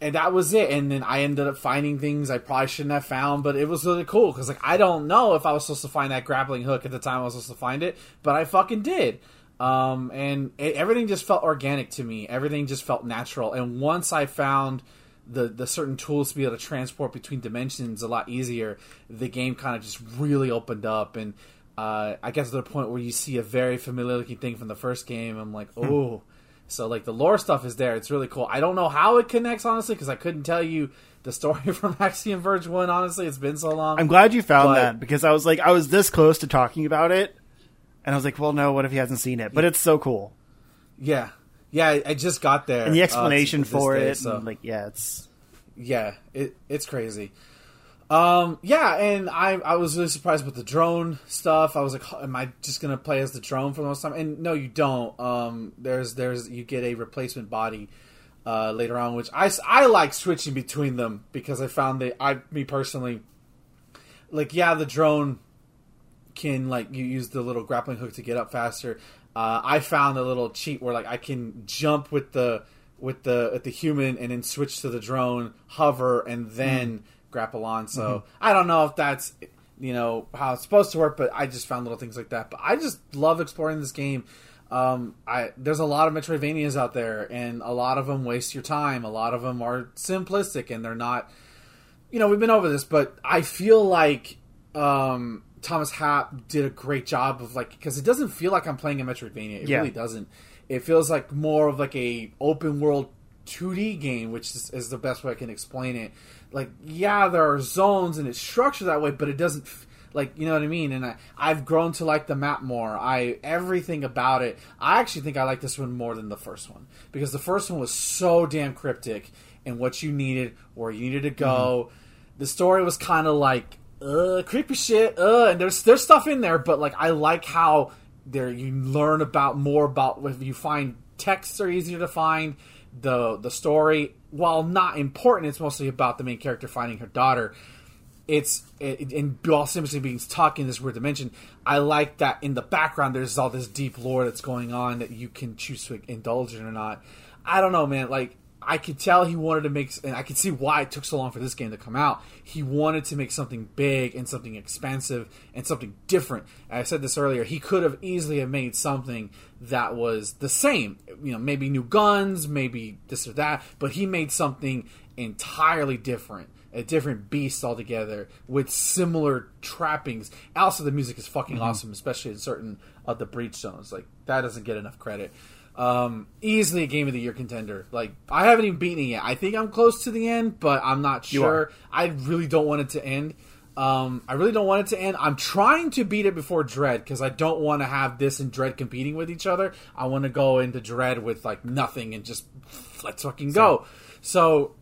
and that was it. And then I ended up finding things I probably shouldn't have found, but it was really cool because like I don't know if I was supposed to find that grappling hook at the time I was supposed to find it, but I fucking did. Um, and it, everything just felt organic to me. Everything just felt natural. And once I found the the certain tools to be able to transport between dimensions a lot easier, the game kind of just really opened up. And uh, I guess to the point where you see a very familiar looking thing from the first game, I'm like, oh. So like the lore stuff is there. It's really cool. I don't know how it connects honestly because I couldn't tell you the story from Axiom Verge One. Honestly, it's been so long. I'm glad you found But- that because I was like, I was this close to talking about it, and I was like, well, no, what if he hasn't seen it? But it's so cool, yeah, yeah. I- just got there. and the uh, explanation this for day, it, so- and like, yeah, it's yeah, it it's crazy. Um, yeah, and I I was really surprised with the drone stuff. I was like, am I just gonna play as the drone for the most time? And no, you don't. Um, there's there's you get a replacement body uh, later on, which I I like switching between them because I found that I me personally like yeah the drone can like you use the little grappling hook to get up faster. Uh, I found a little cheat where like I can jump with the with the with the human and then switch to the drone, hover, and then Mm. grapple on. So Mm-hmm. I don't know if that's you know how it's supposed to work, but I just found little things like that. But I just love exploring this game. Um, I there's a lot of Metroidvanias out there, and a lot of them waste your time. A lot of them are simplistic, and they're not. You know, we've been over this, but I feel like um, Thomas Happ did a great job of like because it doesn't feel like I'm playing a Metroidvania. It Yeah. really doesn't. It feels like more of like a open world 2D game, which is, is the best way I can explain it. Like, yeah, there are zones and it's structured that way, but it doesn't f- like you know what I mean. And I, I've grown to like the map more. I everything about it. I actually think I like this one more than the first one because the first one was so damn cryptic and what you needed, where you needed to go. Mm-hmm. The story was kind of like uh creepy shit uh and there's there's stuff in there but like i like how there you learn about more about if you find texts are easier to find the the story while not important it's mostly about the main character finding her daughter. It's it, and while simply being stuck in this weird dimension i like that in the background there's all this deep lore that's going on that you can choose to indulge in or not. I don't know man like I could tell he wanted to make, and I could see why it took so long for this game to come out. He wanted to make something big and something expensive and something different. And I said this earlier. He could have easily have made something that was the same. You know, maybe new guns, maybe this or that, but he made something entirely different, a different beast altogether with similar trappings. Also, the music is fucking mm-hmm. awesome, especially in certain of the breach zones. Like that doesn't get enough credit. Um, easily a game of the year contender. Like I haven't even beaten it yet. I think I'm close to the end, but I'm not sure. I really don't want it to end. Um, I really don't want it to end. I'm trying to beat it before Dread because I don't want to have this and Dread competing with each other. I want to go into Dread with like nothing and just let's fucking go. So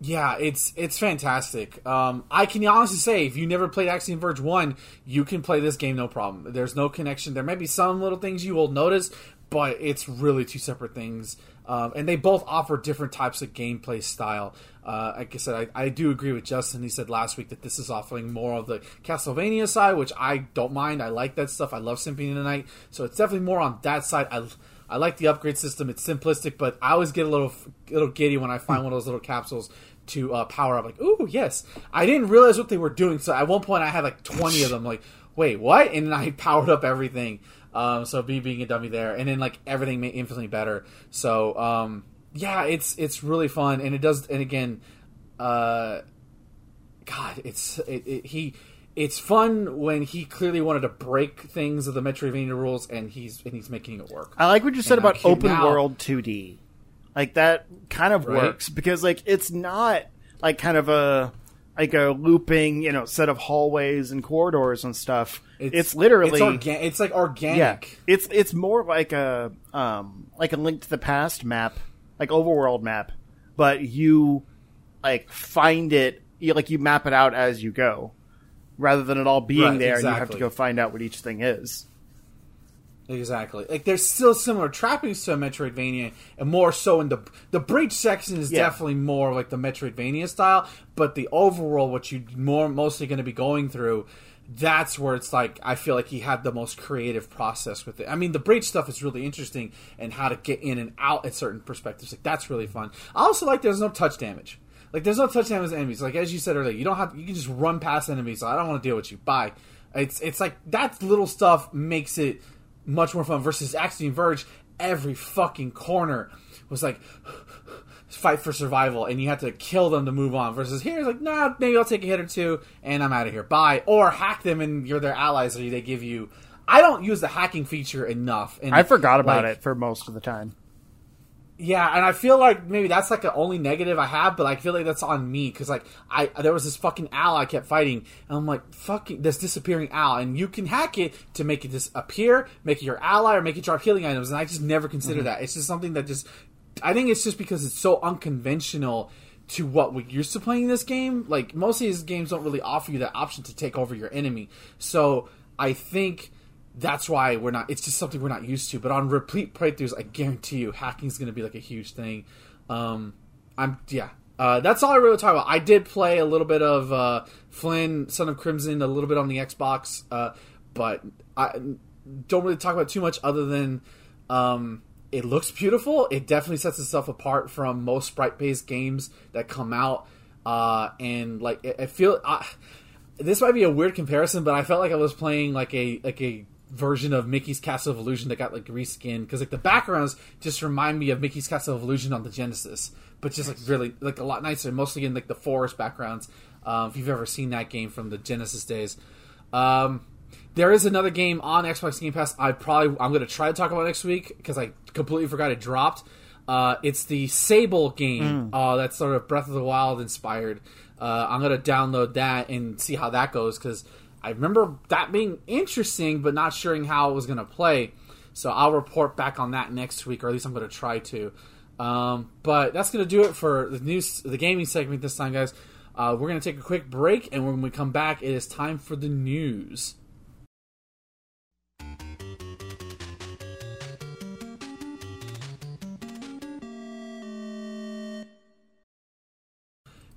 yeah, it's it's fantastic. Um, I can honestly say, if you never played Axiom Verge one, you can play this game no problem. There's no connection. There may be some little things you will notice, but it's really two separate things. Um, and they both offer different types of gameplay style. Uh, like I said, I, I do agree with Justin. He said last week that this is offering more of the Castlevania side, which I don't mind. I like that stuff. I love Symphony of the Night, so it's definitely more on that side. I I like the upgrade system. It's simplistic, but I always get a little little giddy when I find one of those little capsules to uh, power up. Like, ooh, yes. I didn't realize what they were doing. So at one point, I had like twenty of them. Like, wait, what? And I powered up everything. Um, so me being a dummy there, and then like everything made infinitely better. So um, yeah, it's it's really fun, and it does. And again, uh, God, it's it, it, he. It's fun when he clearly wanted to break things of the Metroidvania rules, and he's and he's making it work. I like what you said And about cute open now. world 2D. Like that kind of Right. works because like it's not like kind of a like a looping, you know, set of hallways and corridors and stuff. It's, literally it's, orga- it's like organic. yeah. It's it's more like a um like a link to the past map, like overworld map, but you like find it you, like you map it out as you go rather than it all being Right, there and you have to go find out what each thing is. Exactly. Like there's still similar trappings to a Metroidvania, and more so in the the breach section is Yeah. definitely more like the Metroidvania style. But the overall, what you more mostly going to be going through, that's where it's like I feel like he had the most creative process with it. I mean, the breach stuff is really interesting, and how to get in and out at certain perspectives. Like that's really fun. I also like there's no touch damage. Like there's no touch damage to enemies. Like as you said earlier, you don't have you can just run past enemies. So I don't want to deal with you. Bye. It's it's like that little stuff makes it much more fun versus Axiom Verge. Every fucking corner was like fight for survival, and you have to kill them to move on. Versus here, it's like nah, maybe I'll take a hit or two, and I'm out of here. Bye. Or hack them, and you're their allies, or they give you. I don't use the hacking feature enough. And I forgot about like, it for most of the time. Yeah, and I feel like maybe that's like the only negative I have, but I feel like that's on me because like I there was this fucking owl I kept fighting, and I'm like fucking this disappearing owl, and you can hack it to make it disappear, make it your ally, or make it drop healing items, and I just never consider mm-hmm. that. It's just something that just I think it's just because it's so unconventional to what we're used to playing this game. Like most of these games don't really offer you that option to take over your enemy, so I think that's why we're not. It's just something we're not used to. But on repeat playthroughs, I guarantee you, hacking is going to be like a huge thing. Um, I'm yeah. Uh, that's all I really talk about. I did play a little bit of uh, Flynn, Son of Crimson, a little bit on the Xbox, uh, but I don't really talk about too much other than um, It looks beautiful. It definitely sets itself apart from most sprite-based games that come out. Uh, and like, I I feel uh, this might be a weird comparison, but I felt like I was playing like a like a version of Mickey's Castle of Illusion that got like reskinned because like the backgrounds just remind me of Mickey's Castle of Illusion on the Genesis, but just like really like a lot nicer, mostly in like the forest backgrounds. Um, if you've ever seen that game from the Genesis days, um, there is another game on Xbox Game Pass. I probably I'm going to try to talk about next week because I completely forgot it dropped. Uh, it's the Sable game uh, that's sort of Breath of the Wild inspired. Uh, I'm going to download that and see how that goes because I remember that being interesting, but not sure how it was going to play. So I'll report back on that next week, or at least I'm going to try to. Um, but that's going to do it for the news, the gaming segment this time, guys. Uh, we're going to take a quick break, and when we come back, it is time for the news.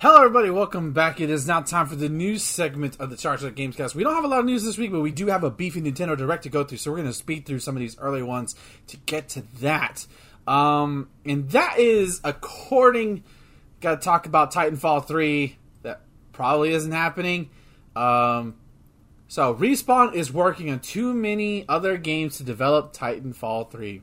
Hello, everybody. Welcome back. It is now time for the news segment of the Charge Up Gamescast. We don't have a lot of news this week, but we do have a beefy Nintendo Direct to go through, so we're going to speed through some of these early ones to get to that. Um, and that is according. Got to talk about Titanfall 3. That probably isn't happening. Um, so, Respawn is working on too many other games to develop Titanfall 3.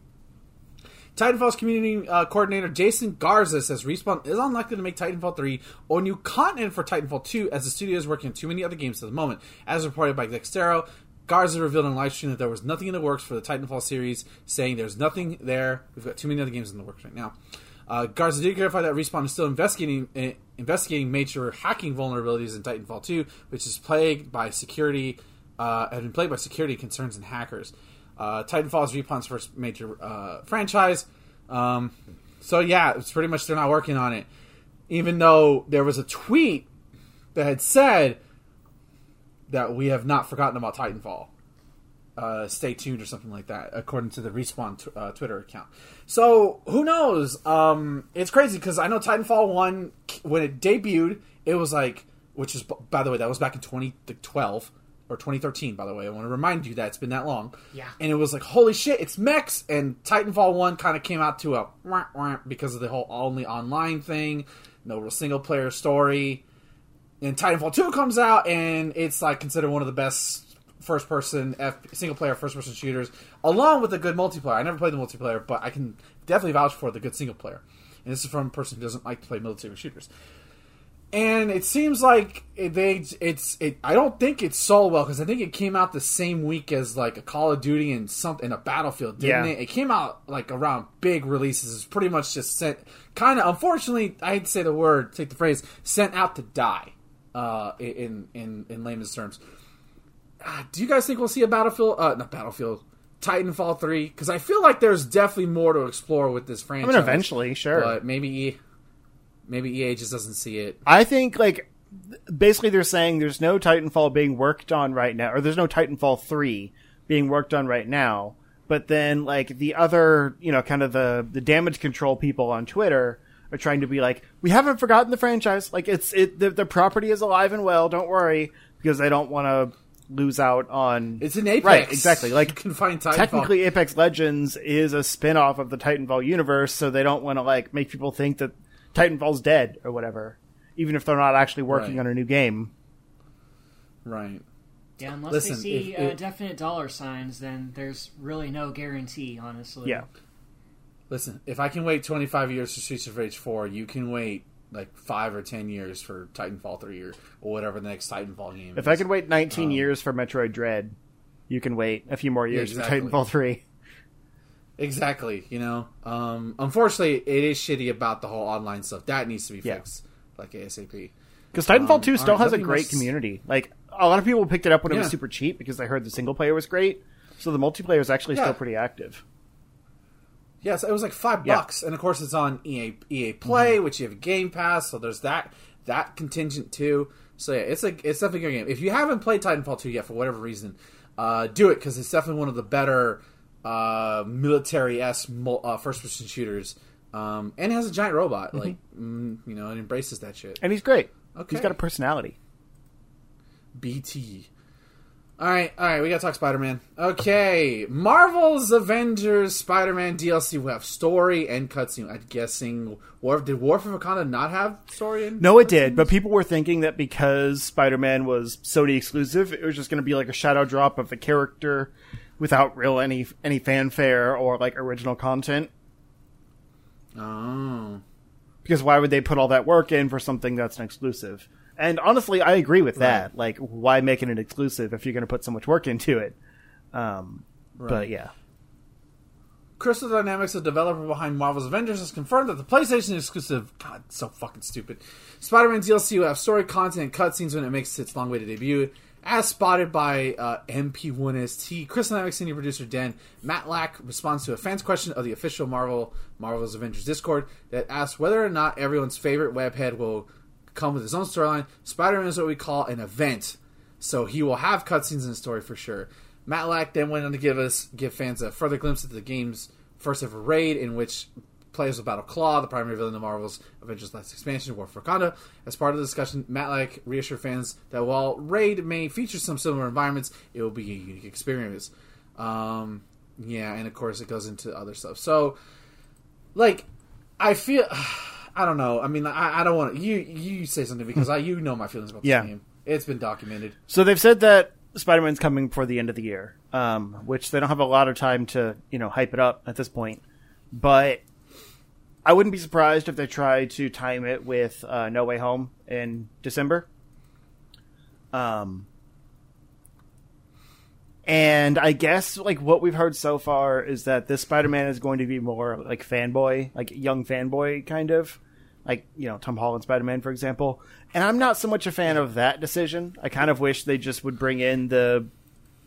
Titanfall's community uh, coordinator Jason Garza says Respawn is unlikely to make Titanfall 3 or new content for Titanfall 2 as the studio is working on too many other games at the moment. As reported by Dexerto, Garza revealed on live stream that there was nothing in the works for the Titanfall series, saying there's nothing there. We've got too many other games in the works right now. Uh, Garza did clarify that Respawn is still investigating uh, investigating major hacking vulnerabilities in Titanfall 2, which is plagued by security uh, have been plagued by security concerns and hackers. Uh, Titanfall is first major uh, franchise, um, so yeah, it's pretty much they're not working on it. Even though there was a tweet that had said that we have not forgotten about Titanfall. Uh, stay tuned or something like that, according to the Respawn t- uh, Twitter account. So who knows? Um, it's crazy because I know Titanfall one when it debuted, it was like, which is by the way, that was back in 2012 or 2013. By the way, I want to remind you that it's been that long. Yeah. and it was like, holy shit, it's mechs. And Titanfall one kind of came out to a wah, wah, because of the whole only online thing, no real single player story and Titanfall 2 comes out and it's like considered one of the best first person F- single player first person shooters along with a good multiplayer. I never played the multiplayer, but I can definitely vouch for the good single player. And this is from a person who doesn't like to play military shooters. And it seems like they it's it I don't think it sold well because I think it came out the same week as like a Call of Duty and something and a Battlefield, didn't Yeah. it? It came out like around big releases. It's pretty much just sent kind of unfortunately I hate to say the word, take the phrase, sent out to die uh, in in in layman's terms. Uh, do you guys think we'll see a Battlefield? Uh, not Battlefield. Titanfall three because I feel like there's definitely more to explore with this I franchise. mean, eventually, sure. but maybe maybe EA just doesn't see it. I think like basically they're saying there's no Titanfall being worked on right now, or there's no Titanfall three being worked on right now. But then like the other, you know, kind of the the damage control people on Twitter are trying to be like, we haven't forgotten the franchise. Like it's it the, the property is alive and well. Don't worry because they don't want to lose out on It's an Apex, Right, exactly. Like, you can find Titanfall. technically Apex Legends is a spin-off of the Titanfall universe, so they don't want to like make people think that Titanfall's dead or whatever, even if they're not actually working Right. on a new game. right. Yeah, unless Listen, they see if- uh, if- definite dollar signs, then there's really no guarantee, honestly. Yeah. Listen, if I can wait 25 years for Streets of Rage 4, you can wait like five or 10 years for Titanfall 3 or, or whatever the next Titanfall game If is. I could wait 19 Um, years for Metroid Dread, you can wait a few more years exactly. for Titanfall 3. Exactly, you know. Um, unfortunately, it is shitty about the whole online stuff. That needs to be Yeah. fixed, like ASAP. Because Titanfall Um, 2 still alright, has a great community. Like, a lot of people picked it up when it was super cheap because they heard the single player was great. So the multiplayer is actually Yeah. still pretty active. Yes, it was like five Yeah. bucks, and of course it's on EA EA Play, which you have Game Pass, so there's that that contingent too. So yeah, it's like it's definitely a good game. If you haven't played Titanfall two yet for whatever reason, uh, do it because it's definitely one of the better uh, military s uh, first person shooters, um, and has a giant robot. Like mm, you know, it embraces that shit. And he's great. Okay. He's got a personality. BT. All right, all right, we gotta talk Spider Man. Okay, Marvel's Avengers Spider Man DLC will have story and cutscene. I'm guessing War did War for Wakanda not have story and No, it did, but people were thinking that because Spider Man was Sony exclusive, it was just to be like a shadow drop of the character without real any any fanfare or like original content. Oh, Because why would they put all that work in for something that's an exclusive? And honestly, I agree with that. Right. Like, why make it an exclusive if you're going to put so much work into it? Um, But yeah, Crystal Dynamics, the developer behind Marvel's Avengers, has confirmed that the PlayStation exclusive, God, so fucking stupid, Spider-Man DLC will have story content and cutscenes when it makes its long way to debut. As spotted by uh, MP1ST, Crystal Dynamics senior producer Dan Matlack responds to a fan's question of the official Marvel Marvel's Avengers Discord that asks whether or not everyone's favorite webhead will come with his own storyline. Spider-Man is what we call an event, so he will have cutscenes in the story for sure. Matlack then went on to give us give fans a further glimpse into the game's first ever raid, in which players will battle Klaw, the primary villain of Marvel's Avengers Last Expansion, War for Wakanda. As part of the discussion, Matlack reassured fans that while raid may feature some similar environments, it will be a unique experience. Um, yeah, and of course it goes into other stuff. So, like, I feel. I don't know. I mean, I, I don't want to. You you say something because I you know my feelings about this game. It's been documented. So they've said that Spider Man's coming before the end of the year, um, which they don't have a lot of time to you know hype it up at this point. But I wouldn't be surprised if they try to time it with uh, No Way Home in December. Um, and I guess like what we've heard so far is that this Spider Man is going to be more like fanboy, like young fanboy kind of, like you know Tom Holland Spider Man for example. And I'm not so much a fan of that decision. I kind of wish they just would bring in the,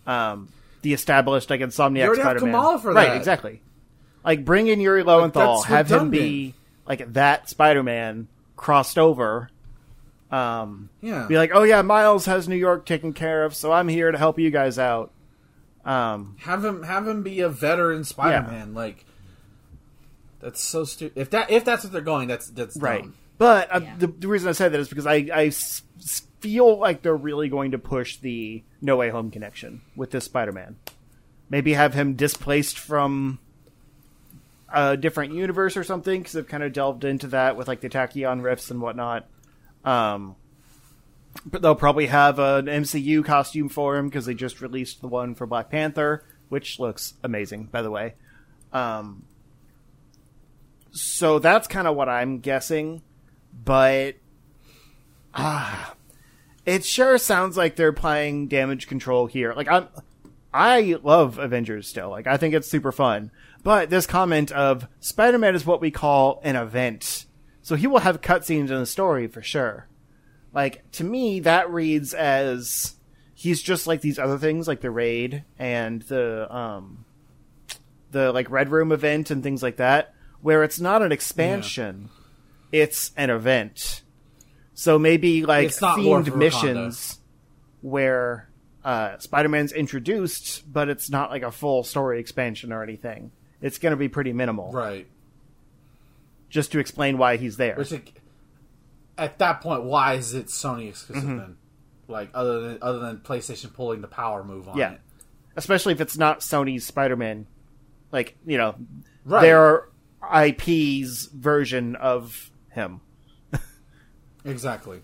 um, the established like Insomniac Spider Man. Kamala for right, that. exactly. Like bring in Yuri Lowenthal, that's have him be like that Spider Man crossed over. Um, Yeah. be like, oh yeah, Miles has New York taken care of, so I'm here to help you guys out. Um, have him have him be a veteran Spider-Man. Like that's so stupid. If that if that's what they're going, that's that's right. dumb. But uh, Yeah. the, the reason I say that is because I, I s- s- feel like they're really going to push the No Way Home connection with this Spider-Man. Maybe have him displaced from a different universe or something because they've kind of delved into that with like the tachyon rifts and whatnot. Um, but they'll probably have an MCU costume for him because they just released the one for Black Panther, which looks amazing, by the way. Um, so that's kind of what I'm guessing, but ah, it sure sounds like they're playing damage control here. Like I'm, I love Avengers still. Like I think it's super fun. But this comment of Spider-Man is what we call an event, so he will have cutscenes in the story for sure. Like to me, that reads as he's just like these other things, like the raid and the um, the like Red Room event and things like that, where it's not an expansion, it's an event. So maybe like It's not War themed Wakanda. missions where uh, Spider-Man's introduced, but it's not like a full story expansion or anything. It's going to be pretty minimal, Right. just to explain why he's there. Which at that point, why is it Sony exclusive Mm-hmm. then? Like other than other than PlayStation pulling the power move on Yeah. it. especially if it's not Sony's Spider-Man, like you know, Right. their IP's version of him. Exactly.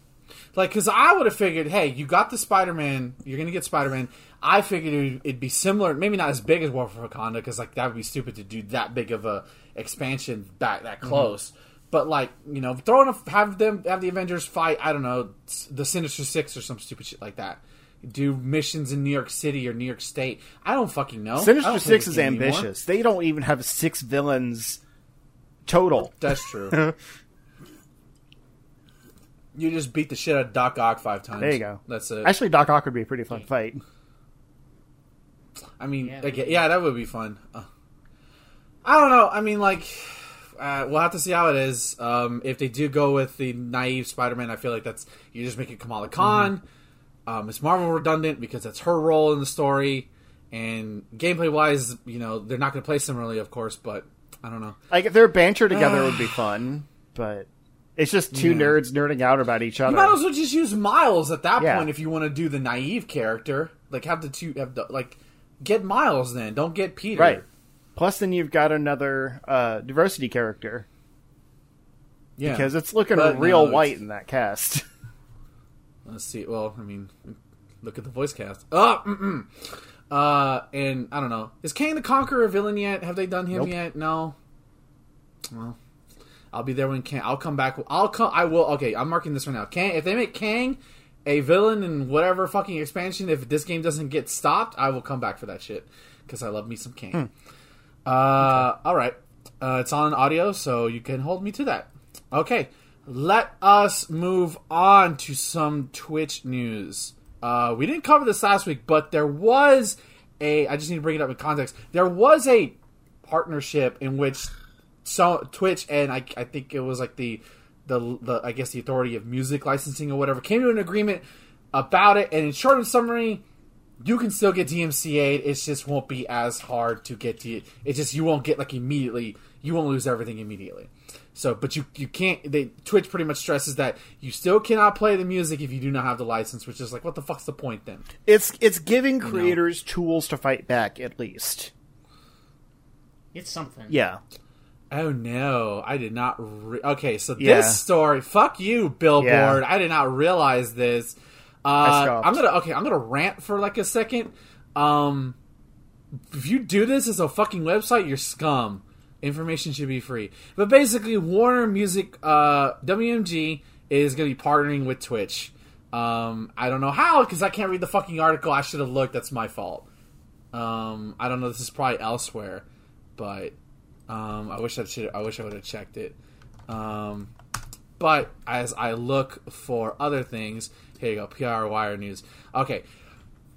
Like, because I would have figured, hey, you got the Spider Man, you're going to get Spider Man. I figured it'd, be similar, maybe not as big as War for Wakanda, because like that would be stupid to do that big of a expansion back that Mm-hmm. close. But like, you know, throwing a, have them have the Avengers fight, I don't know, the Sinister Six or some stupid shit like that. Do missions in New York City or New York State. I don't fucking know. Sinister Six is game anymore. ambitious. They don't even have six villains total. That's true. you just beat the shit out of Doc Ock five times. There you go. That's it. Actually, Doc Ock would be a pretty fun fight. I mean, Yeah. yeah, like, yeah that would be fun. Uh, I don't know. I mean, like, uh, we'll have to see how it is. Um, if they do go with the naive Spider-Man, I feel like that's you just make it Kamala Khan. Um, it's Marvel redundant because that's her role in the story. And gameplay wise, you know, they're not going to play similarly, of course, but I don't know. Like if their banter together would be fun, but it's just two Yeah. nerds nerding out about each other. You might as well just use Miles at that Yeah. point if you want to do the naive character. like have the two have the like get Miles then. Don't get Peter. Right. Plus, then you've got another uh, diversity character Yeah. because it's looking But real no, it's- white in that cast. Let's see. Well, I mean, look at the voice cast. Oh, mm-mm. Uh, and I don't know. Is Kang the Conqueror a villain yet? Have they done him Nope. yet? No. Well, I'll be there when Kang. I'll come back. I'll come. I will. Okay, I'm marking this one out. Kang. If they make Kang a villain in whatever fucking expansion, if this game doesn't get stopped, I will come back for that shit because I love me some Kang. Uh, all right. Uh, it's on audio, so you can hold me to that. Okay, let us move on to some Twitch news. Uh, we didn't cover this last week, but there was a. I just need to bring it up in context. There was a partnership in which so Twitch and I, I think it was like the, the the I guess the authority of music licensing or whatever came to an agreement about it. And in short and summary, you can still get DMCA'd. It just won't be as hard to get to. It just you won't get like immediately. You won't lose everything immediately. So, but you you can't. They Twitch pretty much stresses that you still cannot play the music if you do not have the license. Which is like, what the fuck's the point then? It's it's giving creators tools to fight back at least. It's something. Yeah. Oh no, I did not. Re- okay, so Yeah. this story. Fuck you, Billboard. Yeah. I did not realize this. Uh. I'm gonna okay. I'm gonna rant for like a second. Um, if you do this as a fucking website, you're scum. Information should be free. But basically, Warner Music, uh, WMG is gonna be partnering with Twitch. Um, I don't know how because I can't read the fucking article. I should have looked. That's my fault. Um, I don't know. This is probably elsewhere, but um, I wish I should. I wish I would have checked it. Um, but as I look for other things, here you go. PR Wire News. Okay,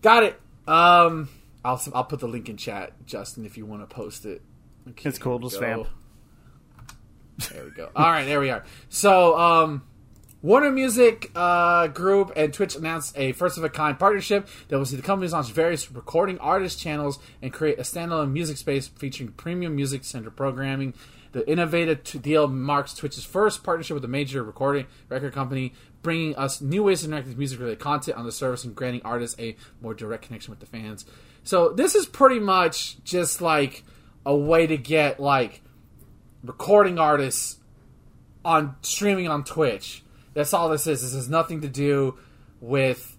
got it. Um, I'll I'll put the link in chat, Justin, if you want to post it. Okay, It's cool, just go. There we go. All right, there we are. So, um, Warner Music uh, Group and Twitch announced a first of a kind partnership that will see the companies launch various recording artist channels and create a standalone music space featuring premium music center programming. The innovative deal marks Twitch's first partnership with a major recording record company, bringing us new ways to interact with music related content on the service and granting artists a more direct connection with the fans. So, this is pretty much just like a way to get like recording artists on streaming on Twitch. That's all this is. This has nothing to do with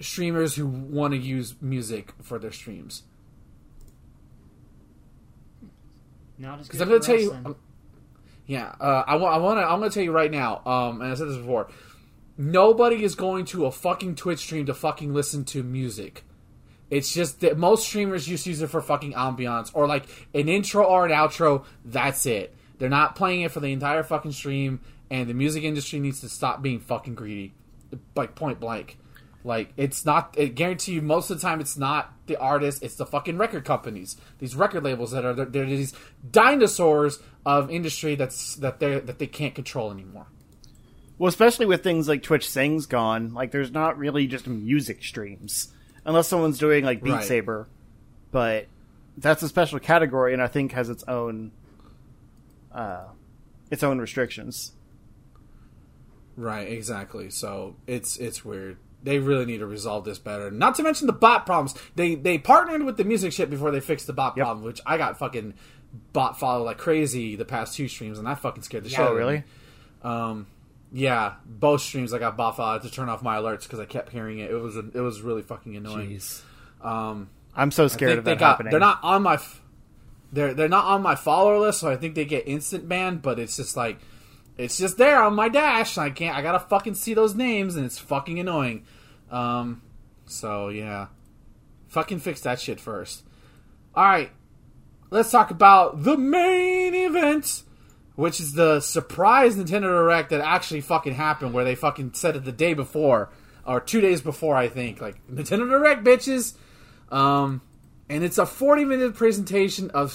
streamers who want to use music for their streams. Not as Because I'm going to tell you, um, yeah, uh, I want, I want to, I'm going to tell you right now. Um, and I said this before. Nobody is going to a fucking Twitch stream to fucking listen to music. It's just that most streamers just use it for fucking ambiance or like an intro or an outro. That's it. They're not playing it for the entire fucking stream, and the music industry needs to stop being fucking greedy, like point blank. Like it's not. I guarantee you, most of the time, it's not the artists. It's the fucking record companies, these record labels that are they're, they're these dinosaurs of industry that's that they that they can't control anymore. Well, especially with things like Twitch Sings gone, like there's not really just music streams unless someone's doing like Beat Right. Saber, but that's a special category and I think has its own uh its own restrictions. Right, exactly. So it's it's weird. They really need to resolve this better. Not to mention the bot problems. They they partnered with the music shit before they fixed the bot Yep. problem, which I got fucking bot followed like crazy the past two streams, and I fucking scared the shit. Oh, really? Um, yeah, both streams I got bot followed to turn off my alerts because I kept hearing it. It was it was really fucking annoying. Um, I'm so scared of they that got. happening. They're not on my. f- They're they're not on my follower list, so I think they get instant ban. But it's just like, it's just there on my dash. I can't. I gotta fucking see those names, and it's fucking annoying. Um, so yeah, fucking fix that shit first. All right, let's talk about the main event, which is the surprise Nintendo Direct that actually fucking happened, where they fucking said it the day before or two days before, I think. Like Nintendo Direct, bitches. Um, and it's a 40 minute presentation of,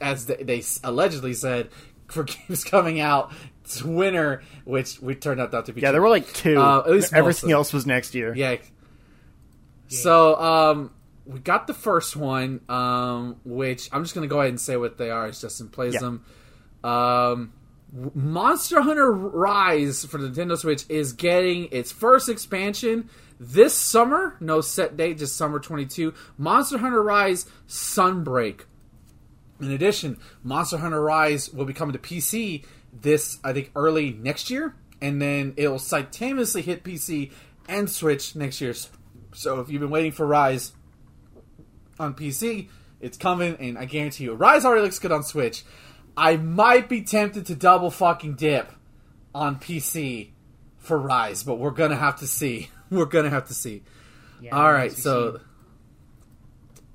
as they allegedly said, for games coming out. It's winter, which we turned out not to be. yeah, true. there were like two. Uh, at least Everything else was next year. Yeah. So, um, we got the first one, um, which I'm just going to go ahead and say what they are as Justin plays Yeah. them. Um, Monster Hunter Rise for the Nintendo Switch is getting its first expansion This summer, no set date, just summer 22, Monster Hunter Rise Sunbreak. In addition, Monster Hunter Rise will be coming to PC this, I think, early next year, and then it will simultaneously hit PC and Switch next year. So if you've been waiting for Rise on PC, it's coming, and I guarantee you, Rise already looks good on Switch. I might be tempted to double fucking dip on PC for Rise, but we're gonna have to see. We're gonna have to see. Yeah, All right, remains to be so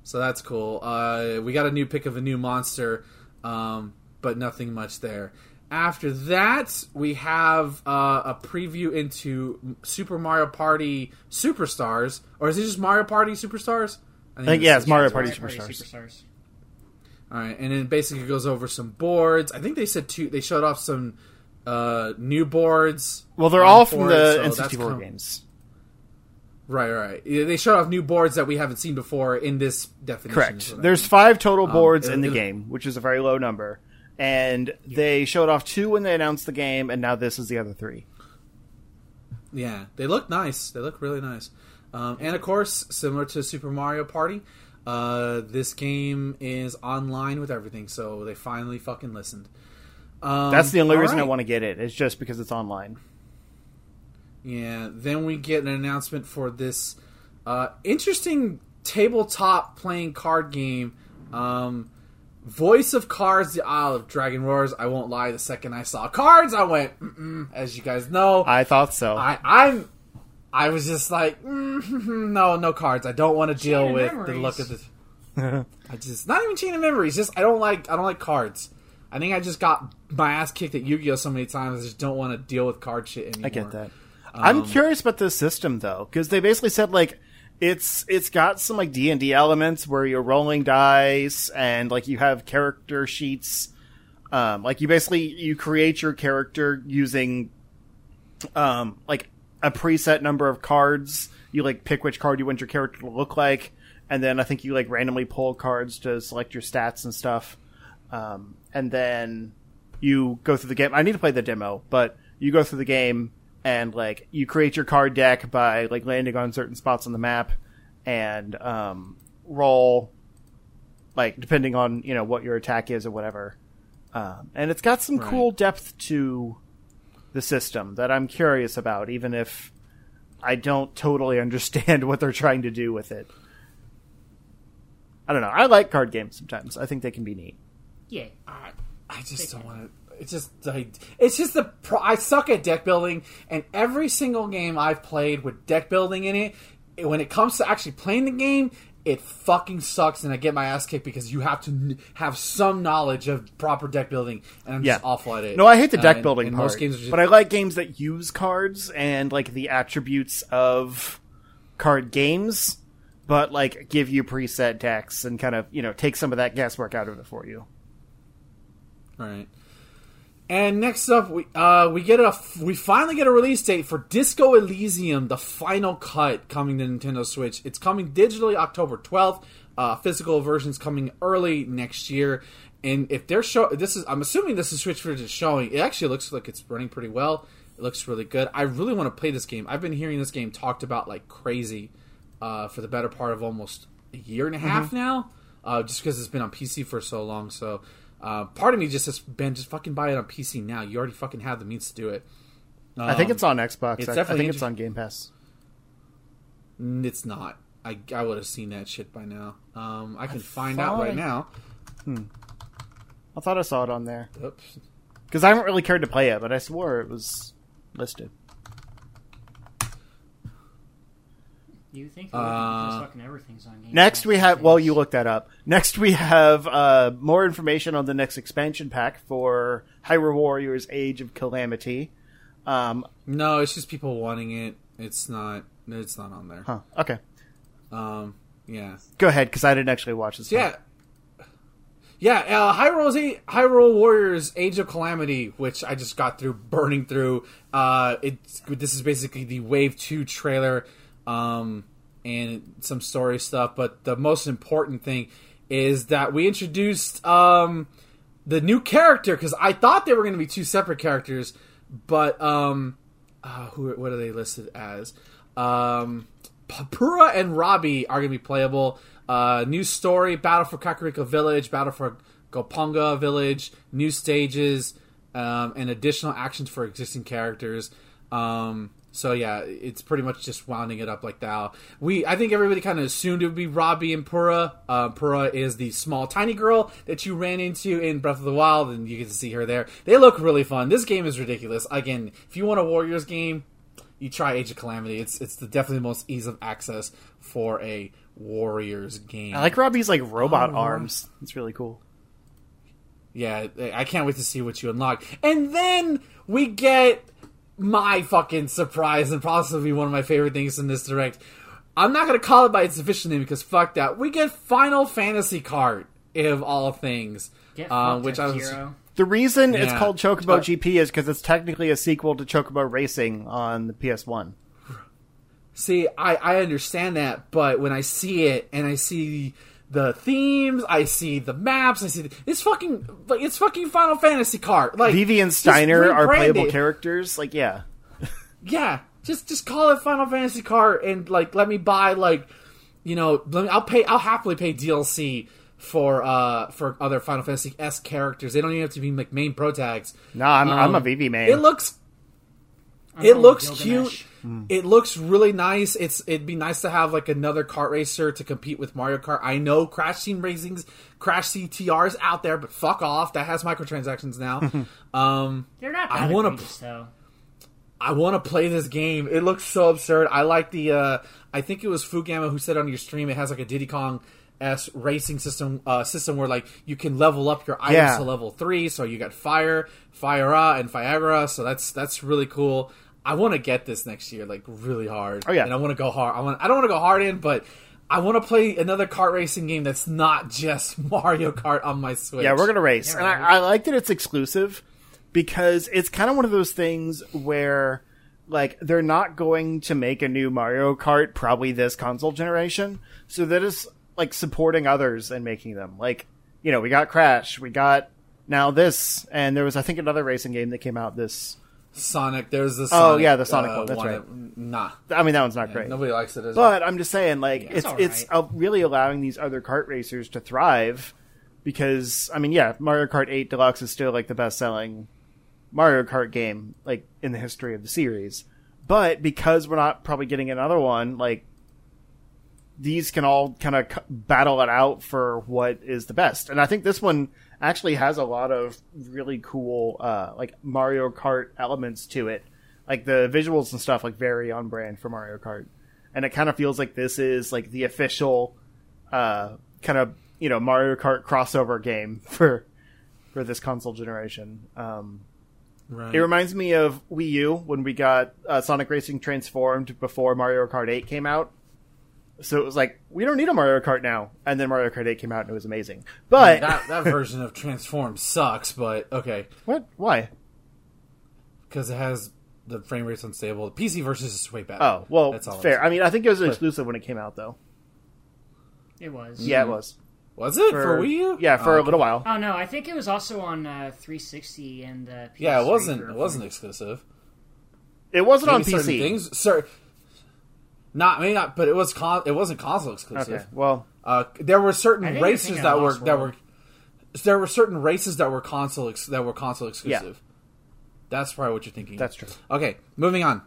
so that's cool. Uh, we got a new pick of a new monster, um, but nothing much there. After that, we have uh, a preview into Super Mario Party Superstars, or is it just Mario Party Superstars? I think, yeah, it's Mario Party Mario Superstars. Superstars. All right, and then basically goes over some boards. I think they said two. They showed off some uh, new boards. Well, they're all from for the it, so N64 com- games. Right, right. They showed off new boards that we haven't seen before in this definition. Correct. what I There's mean. five total Um, boards in the game, which is a very low number. And they showed off two when they announced the game, and now this is the other three. Yeah, they look nice. They look really nice. Um, and of course, similar to Super Mario Party, uh, this game is online with everything. So they finally fucking listened. Um, That's the only reason I want to get it. It's just because it's online. Yeah. Then we get an announcement for this uh, interesting tabletop playing card game. Um, Voice of Cards: The Isle of Dragon Roars. I won't lie. The second I saw cards, I went, Mm-mm. as you guys know, I thought so. I, I'm. I was just like, mm, no, no cards. I don't want to deal Chain with the look of the. I just not even chain of memories. Just I don't like I don't like cards. I think I just got my ass kicked at Yu-Gi-Oh so many times. I just don't want to deal with card shit anymore. I get that. I'm curious about this system though, because they basically said like it's it's got some like D and D elements where you're rolling dice and like you have character sheets. Um, like you basically you create your character using um like a preset number of cards. You like pick which card you want your character to look like, and then I think you like randomly pull cards to select your stats and stuff. Um, and then you go through the game. I need to play the demo, but you go through the game and like you create your card deck by like landing on certain spots on the map and um, roll like depending on you know what your attack is or whatever. Um, and it's got some Right. cool depth to the system that I'm curious about, even if I don't totally understand what they're trying to do with it. I don't know. I like card games sometimes. I think they can be neat. Yeah. I, I just don't want to. It's just like it's just the I suck at deck building, and every single game I've played with deck building in it, it- when it comes to actually playing the game, it fucking sucks, and I get my ass kicked because you have to n- have some knowledge of proper deck building, and I'm Yeah. just awful at it. No, I hate the Uh, deck and- building and part, most games just, but I like games that use cards and like the attributes of card games, but like give you preset decks and kind of you know take some of that guesswork out of it for you. Right. And next up, we uh, we get a we finally get a release date for Disco Elysium, the final cut, coming to Nintendo Switch. It's coming digitally October twelfth. Uh, physical version's coming early next year. And if they're show, this is I'm assuming this is Switch footage is showing. It actually looks like it's running pretty well. It looks really good. I really want to play this game. I've been hearing this game talked about like crazy uh, for the better part of almost a year and a half now, uh, just because it's been on PC for so long. So uh, part of me just has been just fucking buy it on PC now. You already fucking have the means to do it. I think Um, it's on Xbox. it's I, I definitely think it's on Game Pass. It's not. I, I would have seen that shit by now. Um, I can find out right thought- now. I thought I saw it on there Oops. because I haven't really cared to play it, but I swore it was listed. You think Uh, because fucking everything's on Game Next, Pass we have. Well, you look that up. Next, we have uh, more information on the next expansion pack for Hyrule Warriors: Age of Calamity. Um, No, it's just people wanting it. It's not. It's not on there. huh. Okay. Um, yeah. Go ahead, because I didn't actually watch this. Yeah. Yeah, uh, Hyrole's A- Hyrule Warriors Age of Calamity, which I just got through burning through. Uh, it's this is basically the Wave Two trailer, um, and some story stuff. But the most important thing is that we introduced um, the new character because I thought they were going to be two separate characters, but um, uh, who what are they listed as? Um, Papura and Robbie are going to be playable. Uh, new story: Battle for Kakariko Village, Battle for Goponga Village, new stages, um, and additional actions for existing characters. Um, so yeah, it's pretty much just wounding it up like that. We, I think everybody kind of assumed it would be Robbie and Purah. Uh, Purah is the small, tiny girl that you ran into in Breath of the Wild, and you get to see her there. They look really fun. This game is ridiculous. Again, if you want a Warriors game, you try Age of Calamity. It's it's the definitely the most ease of access for a Warriors game. I like Robbie's like robot Oh, arms. It's really cool. Yeah, I can't wait to see what you unlock. And then we get my fucking surprise and possibly one of my favorite things in this direct. I'm not gonna call it by its official name because fuck that. We get Final Fantasy card of all things, Get uh, which I was. F-Zero. The reason it's called Chocobo But- GP is because it's technically a sequel to Chocobo Racing on the PS1. See, I I understand that, but when I see it and I see the themes, I see the maps, I see the, it's fucking like it's fucking Final Fantasy cart. Like Vivi and Steiner are playable characters. Like, yeah. yeah, just just call it Final Fantasy cart and like let me buy like you know let me, I'll pay I'll happily pay DLC for uh for other Final Fantasy S characters. They don't even have to be like main pro tags. No, I'm, I'm a Um, Vivi man. It looks I'm it looks with cute. Gilgamesh. It looks really nice. It's it'd be nice to have like another kart racer to compete with Mario Kart. I know Crash Team Racing's Crash CTR's out there, but fuck off. That has microtransactions now. um They're not I wanna egregious, though. I want to play this game. It looks so absurd. I like the. Uh, I think it was Fugama who said on your stream it has like a Diddy Kong s racing system uh, system where like you can level up your items Yeah. to level three. So you got fire, Fire and Firaga. So that's that's really cool. I want to get this next year, like really hard. Oh, yeah. and I want to go hard. I want. I don't want to go hard in, but. I want to play another kart racing game that's not just Mario Kart on my Switch. Yeah, we're gonna race, Yeah, and. I, I like that it's exclusive because it's kind of one of those things where, like, they're not going to make a new Mario Kart probably this console generation, so that is like supporting others and making them. Like, you know, we got Crash, we got now this, and there was I think another racing game that came out this. Sonic. There's the Oh, yeah, the Sonic uh, one, that's right. that- Nah, I mean, that one's not great. nobody likes it. As But I'm just saying, like, it's it's it's uh, really allowing these other kart racers to thrive because I mean, yeah, Mario Kart 8 Deluxe is still like the best selling Mario Kart game like in the history of the series. But because we're not probably getting another one, like these can all kind of battle it out for what is the best. And I think this one actually has a lot of really cool uh like Mario Kart elements to it. Like the visuals and stuff like very on brand for Mario Kart. And it kind of feels like this is like the official uh kind of, you know, Mario Kart crossover game for for this console generation. Um right. it reminds me of Wii U when we got uh, Sonic Racing transformed before Mario Kart 8 came out. So it was like we don't need a Mario Kart now, and then Mario Kart 8 came out and it was amazing. But that that version of Transform sucks, but okay, what? Why? because it has the frame rate's unstable. The PC version is way better. Oh well, That's all fair. I mean, I think it was exclusive when it came out, though. It was. Yeah, it was was it for, Wii U? Yeah, for Oh, a little while. Oh no, I think it was also on uh, 360 and uh, PS3 Yeah, it wasn't. It wasn't exclusive. It wasn't on Maybe certain PC. Things, sir. Not maybe not, but it was con- it wasn't console exclusive. Okay, well, Uh, there were certain races that were Lost that were there were certain races that were console ex- that were console exclusive. Yeah. That's probably what you're thinking. that's true. Okay, moving on.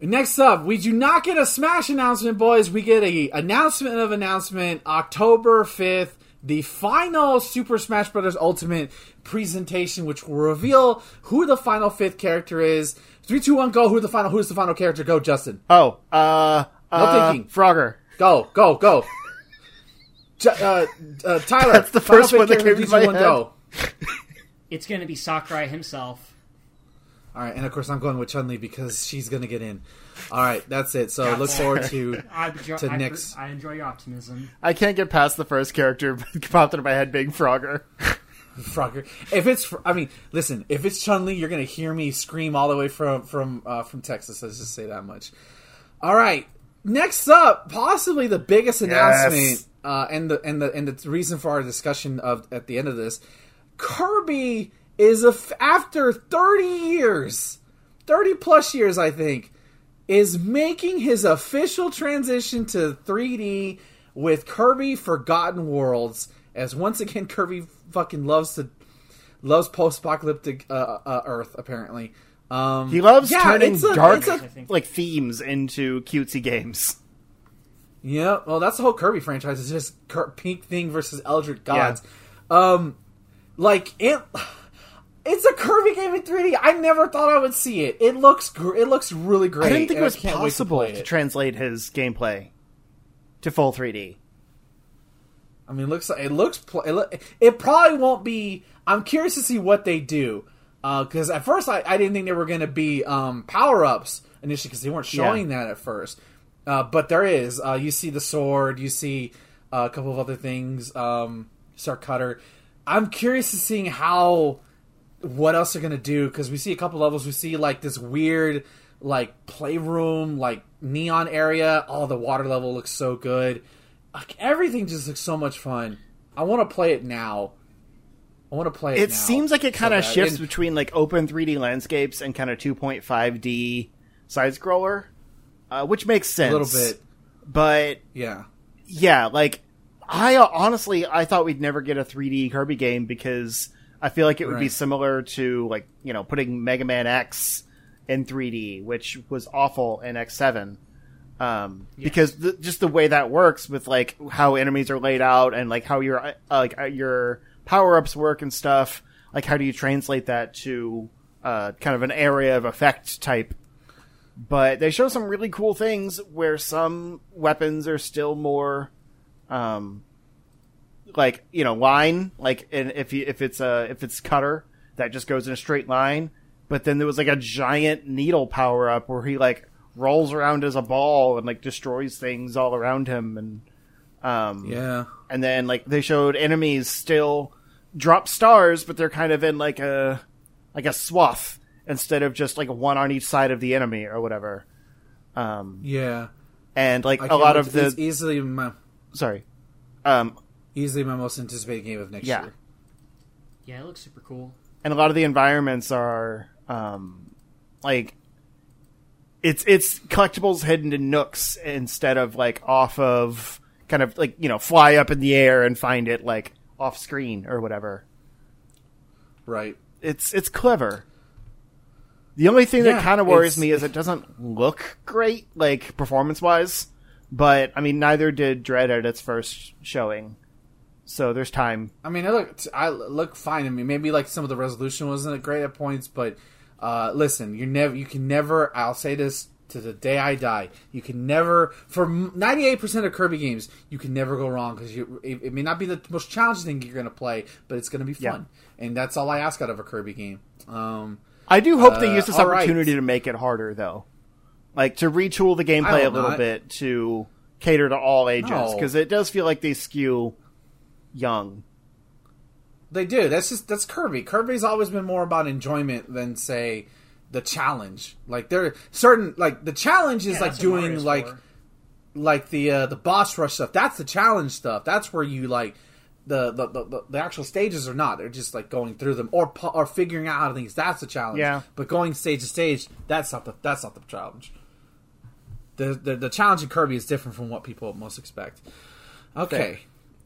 Next up, we do not get a Smash announcement, boys. We get a announcement of announcement October 5th, the final Super Smash Bros. Ultimate presentation, which will reveal who the final fifth character is. Three, two, one, go. Who the final? Who's the final character? Go, Justin. Oh, uh, uh, thinking. Frogger. Go, go, go. Ju- uh, uh, Tyler. That's the first fifth one that character, came to three, two, my one, head. Go. It's going to be Sakurai himself. All right, and of course I'm going with Chun Li because she's gonna get in. All right, that's it. So look forward to I, enjoy, To I, next- I enjoy your optimism. I can't get past the first character that popped into my head being Frogger. Frogger. If it's, I mean, listen, if it's Chun Li, you're gonna hear me scream all the way from from uh, from Texas. Let's just say that much. All right, next up, possibly the biggest announcement, uh, and the and the and the reason for our discussion of at the end of this, Kirby is a f- after 30 years, 30 plus years, I think, is making his official transition to 3D with Kirby Forgotten Worlds. As once again, Kirby fucking loves to loves post-apocalyptic uh, uh, Earth. Apparently, um, He loves yeah, turning a- dark a- like themes into cutesy games. Yeah, well, that's the whole Kirby franchise. It's just Kir- Pink Thing versus Eldritch Gods. Um, like it, it's a Kirby game in 3D. I never thought I would see it. It looks, gr- it looks really great. I didn't think it was can't wait possible play to, translate his gameplay to full 3D. I mean, it looks like it looks. Pl- it, look, it probably won't be. I'm curious to see what they do because at first I, I didn't think they were going to be um, power ups initially because they weren't showing that at first. Uh, but there is. Uh, you see the sword. You see uh, a couple of other things. Um, Star Cutter. I'm curious to seeing how what else they're gonna do because we see a couple levels. We see like this weird like playroom, like neon area. Oh, the water level looks so good. Like everything just looks so much fun. I want to play it now. I want to play it. It seems like it so kind of bad. shifts And- between like open 3D landscapes and kind of 2.5D side scroller, uh, which makes sense a little bit. But Yeah, yeah, like I uh, honestly I thought we'd never get a 3D Kirby game because I feel like it would be similar to like you know putting Mega Man X in 3D, which was awful in X7. Um, because the, just the way that works with like how enemies are laid out and like how your uh, like uh, your power ups work and stuff. Like how do you translate that to uh, kind of an area of effect type but they show some really cool things where some weapons are still more um like you know line like and if you if it's a if it's cutter that just goes in a straight line but then there was like a giant needle power up where he like rolls around as a ball and like destroys things all around him and um yeah. and then like they showed enemies still drop stars but they're kind of in like a like a swath instead of just like one on each side of the enemy or whatever um Yeah, and like I a can't lot of to- it's the easily my sorry um easily my most anticipated game of next Yeah. year. Yeah, it looks super cool. and a lot of the environments are um like it's it's collectibles hidden in nooks instead of like off of kind of like you know fly up in the air and find it like off screen or whatever Right. it's it's clever. The only thing that kind of worries me is it doesn't look great, like performance wise. But I mean, neither did Dread at its first showing, so there's time. I mean, it looked I look fine I mean, Maybe like some of the resolution wasn't great at points, but uh, listen, you never, you can never. I'll say this to the day I die. You can never, for ninety eight percent of Kirby games, you can never go wrong because. It, it may not be the most challenging thing you're going to play, but it's going to be fun, and that's all I ask out of a Kirby game. Um, I do hope they Uh, use this right. opportunity to make it harder, though, like to retool the gameplay a little not. bit to cater to all ages, No. because it does feel like they skew young. They do. That's just that's Kirby. Kirby's always been more about enjoyment than say the challenge. Like there certain like the challenge is Yeah, like doing like for. like the uh, the boss rush stuff. That's the challenge stuff. That's where you like the the, the, the, the actual stages are not. They're just like going through them or or figuring out how things. That's the challenge. Yeah. But going stage to stage, that's not the that's not the challenge. The the, the challenge in Kirby is different from what people most expect. Okay.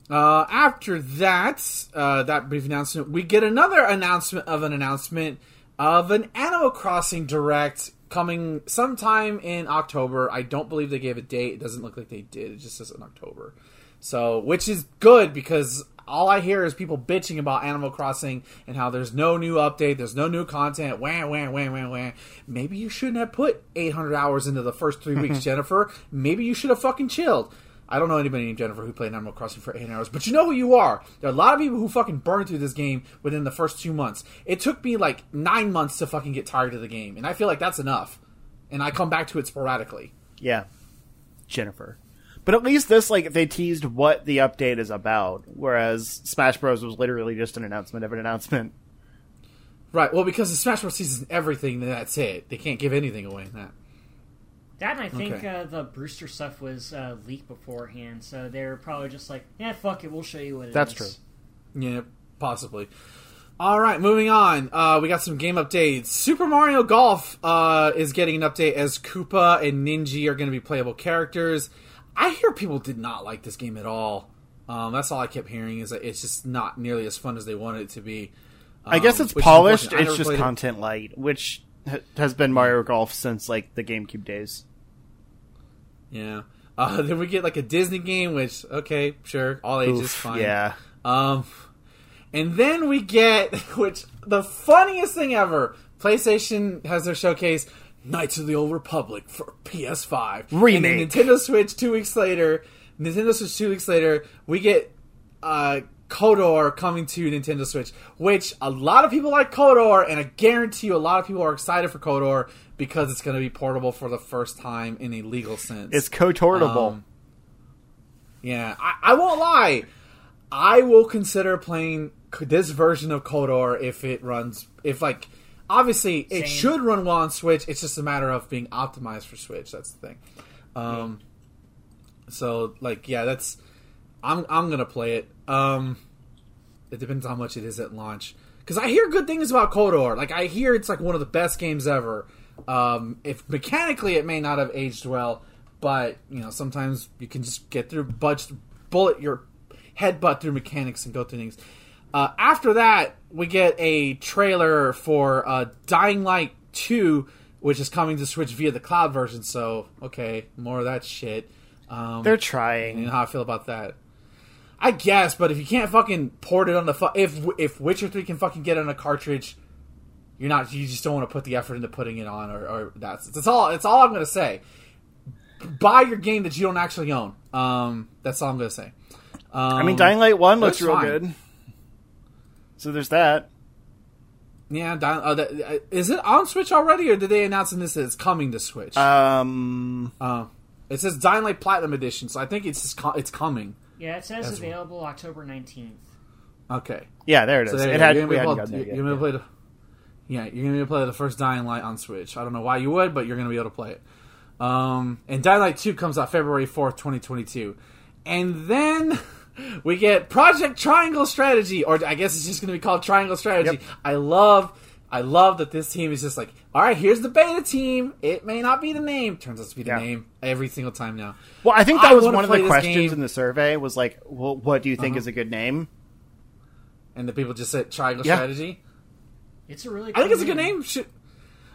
Uh, after that, uh, that brief announcement, we get another announcement of an announcement of an Animal Crossing Direct coming sometime in October. I don't believe they gave a date. It doesn't look like they did. It just says in October. So, which is good because all I hear is people bitching about Animal Crossing and how there's no new update, there's no new content. Wham, wham, wham, wham, wham. Maybe you shouldn't have put 800 hours into the first three weeks, Jennifer. Maybe you should have fucking chilled. I don't know anybody named Jennifer who played Animal Crossing for eight hours, but you know who you are. There are a lot of people who fucking burned through this game within the first two months. It took me like nine months to fucking get tired of the game, and I feel like that's enough. And I come back to it sporadically. Yeah, Jennifer. But at least this, like, they teased what the update is about, whereas Smash Bros was literally just an announcement of an announcement. Right. Well, because the Smash Bros. season everything, then that's it. They can't give anything away in that. That and I think Okay. uh, the Brewster stuff was uh, leaked beforehand, so they were probably just like, "Yeah, fuck it, we'll show you what it is." That's true. Yeah, possibly. All right, moving on. Uh, we got some game updates. Super Mario Golf uh, is getting an update as Koopa and Ninja are going to be playable characters. I hear people did not like this game at all. Um, that's all I kept hearing is that it's just not nearly as fun as they wanted it to be. I guess Um, it's polished. It's just played it. content light, which ha- has been Mario Golf since like the GameCube days. Yeah. Uh, then we get like a Disney game, which okay, sure, all ages, Oof, fine. Yeah. Um, and then we get, which the funniest thing ever, PlayStation has their showcase, Knights of the Old Republic for PS5 Remake. And then Nintendo Switch two weeks later. Nintendo Switch two weeks later, we get uh, KOTOR coming to Nintendo Switch, which a lot of people like KOTOR, and I guarantee you a lot of people are excited for KOTOR because it's going to be portable for the first time in a legal sense. It's cotortable. Um, yeah, I, I won't lie. I will consider playing this version of KOTOR if it runs. If like, obviously, it Same. should run well on Switch. It's just a matter of being optimized for Switch. That's the thing. Um, so like, yeah, that's. I'm I'm gonna play it. Um, it depends how much it is at launch. Because I hear good things about KOTOR. Like I hear it's like one of the best games ever. Um, if mechanically it may not have aged well, but you know sometimes you can just get through budge, bullet your headbutt through mechanics and go through things. Uh, after that, we get a trailer for uh, Dying Light Two, which is coming to Switch via the cloud version. So okay, more of that shit. Um, They're trying. you know how I feel about that. I guess, but if you can't fucking port it on the fu- if if Witcher Three can fucking get on a cartridge, you're not. You just don't want to put the effort into putting it on, or, or that's that's all. it's all I'm gonna say. Buy your game that you don't actually own. Um, that's all I'm gonna say. Um, I mean, Dying Light One looks looks real fine. good. So there's that. Yeah, Dying, uh, that, uh, is it on Switch already, or did they announce in this that it's coming to Switch? Um, Uh, it says Dying Light Platinum Edition, so I think it's just co- it's coming. Yeah, it says That's- available October 19th. Okay. yeah, there it is. So there it go. had. You're gonna be hadn't able, gotten you're gonna be able to play the, yeah, you're gonna be able to play the first Dying Light on Switch. I don't know why you would, but you're gonna be able to play it. Um, and Dying Light Two comes out February fourth, twenty twenty two, and then we get Project Triangle Strategy, or I guess it's just gonna be called Triangle Strategy. Yep. I love. I love that this team is just like, all right, here's the beta team. It may not be the name. Turns out to be the Yeah. name every single time now. Well, I think that I was one of the questions game. in the survey. Was like, well, what do you think Uh-huh. is a good name? And the people just said Triangle Yeah. Strategy. It's a really. I think cool it's a good name. Should,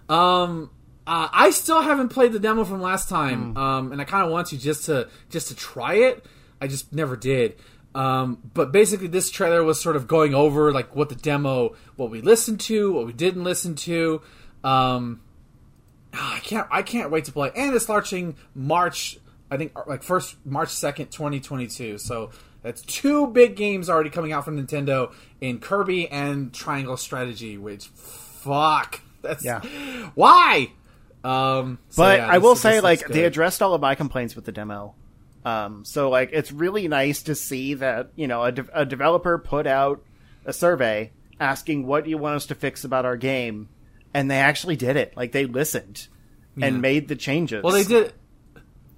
um, uh, I still haven't played the demo from last time, um, and I kind of want to just to just to try it. I just never did. Um, but basically, this trailer was sort of going over like what the demo, what we listened to, what we didn't listen to. Um, ah, I can't, I can't wait to play. And it's launching March, I think, like first March second, twenty twenty two. So that's two big games already coming out from Nintendo in Kirby and Triangle Strategy. Which, fuck, that's Yeah. why. Um, so But yeah, I will say, like, they addressed all of my complaints with the demo. Um, so, like, it's really nice to see that you know a, de- a developer put out a survey asking what do you want us to fix about our game, and they actually did it. Like, they listened Yeah. and made the changes. Well, they did.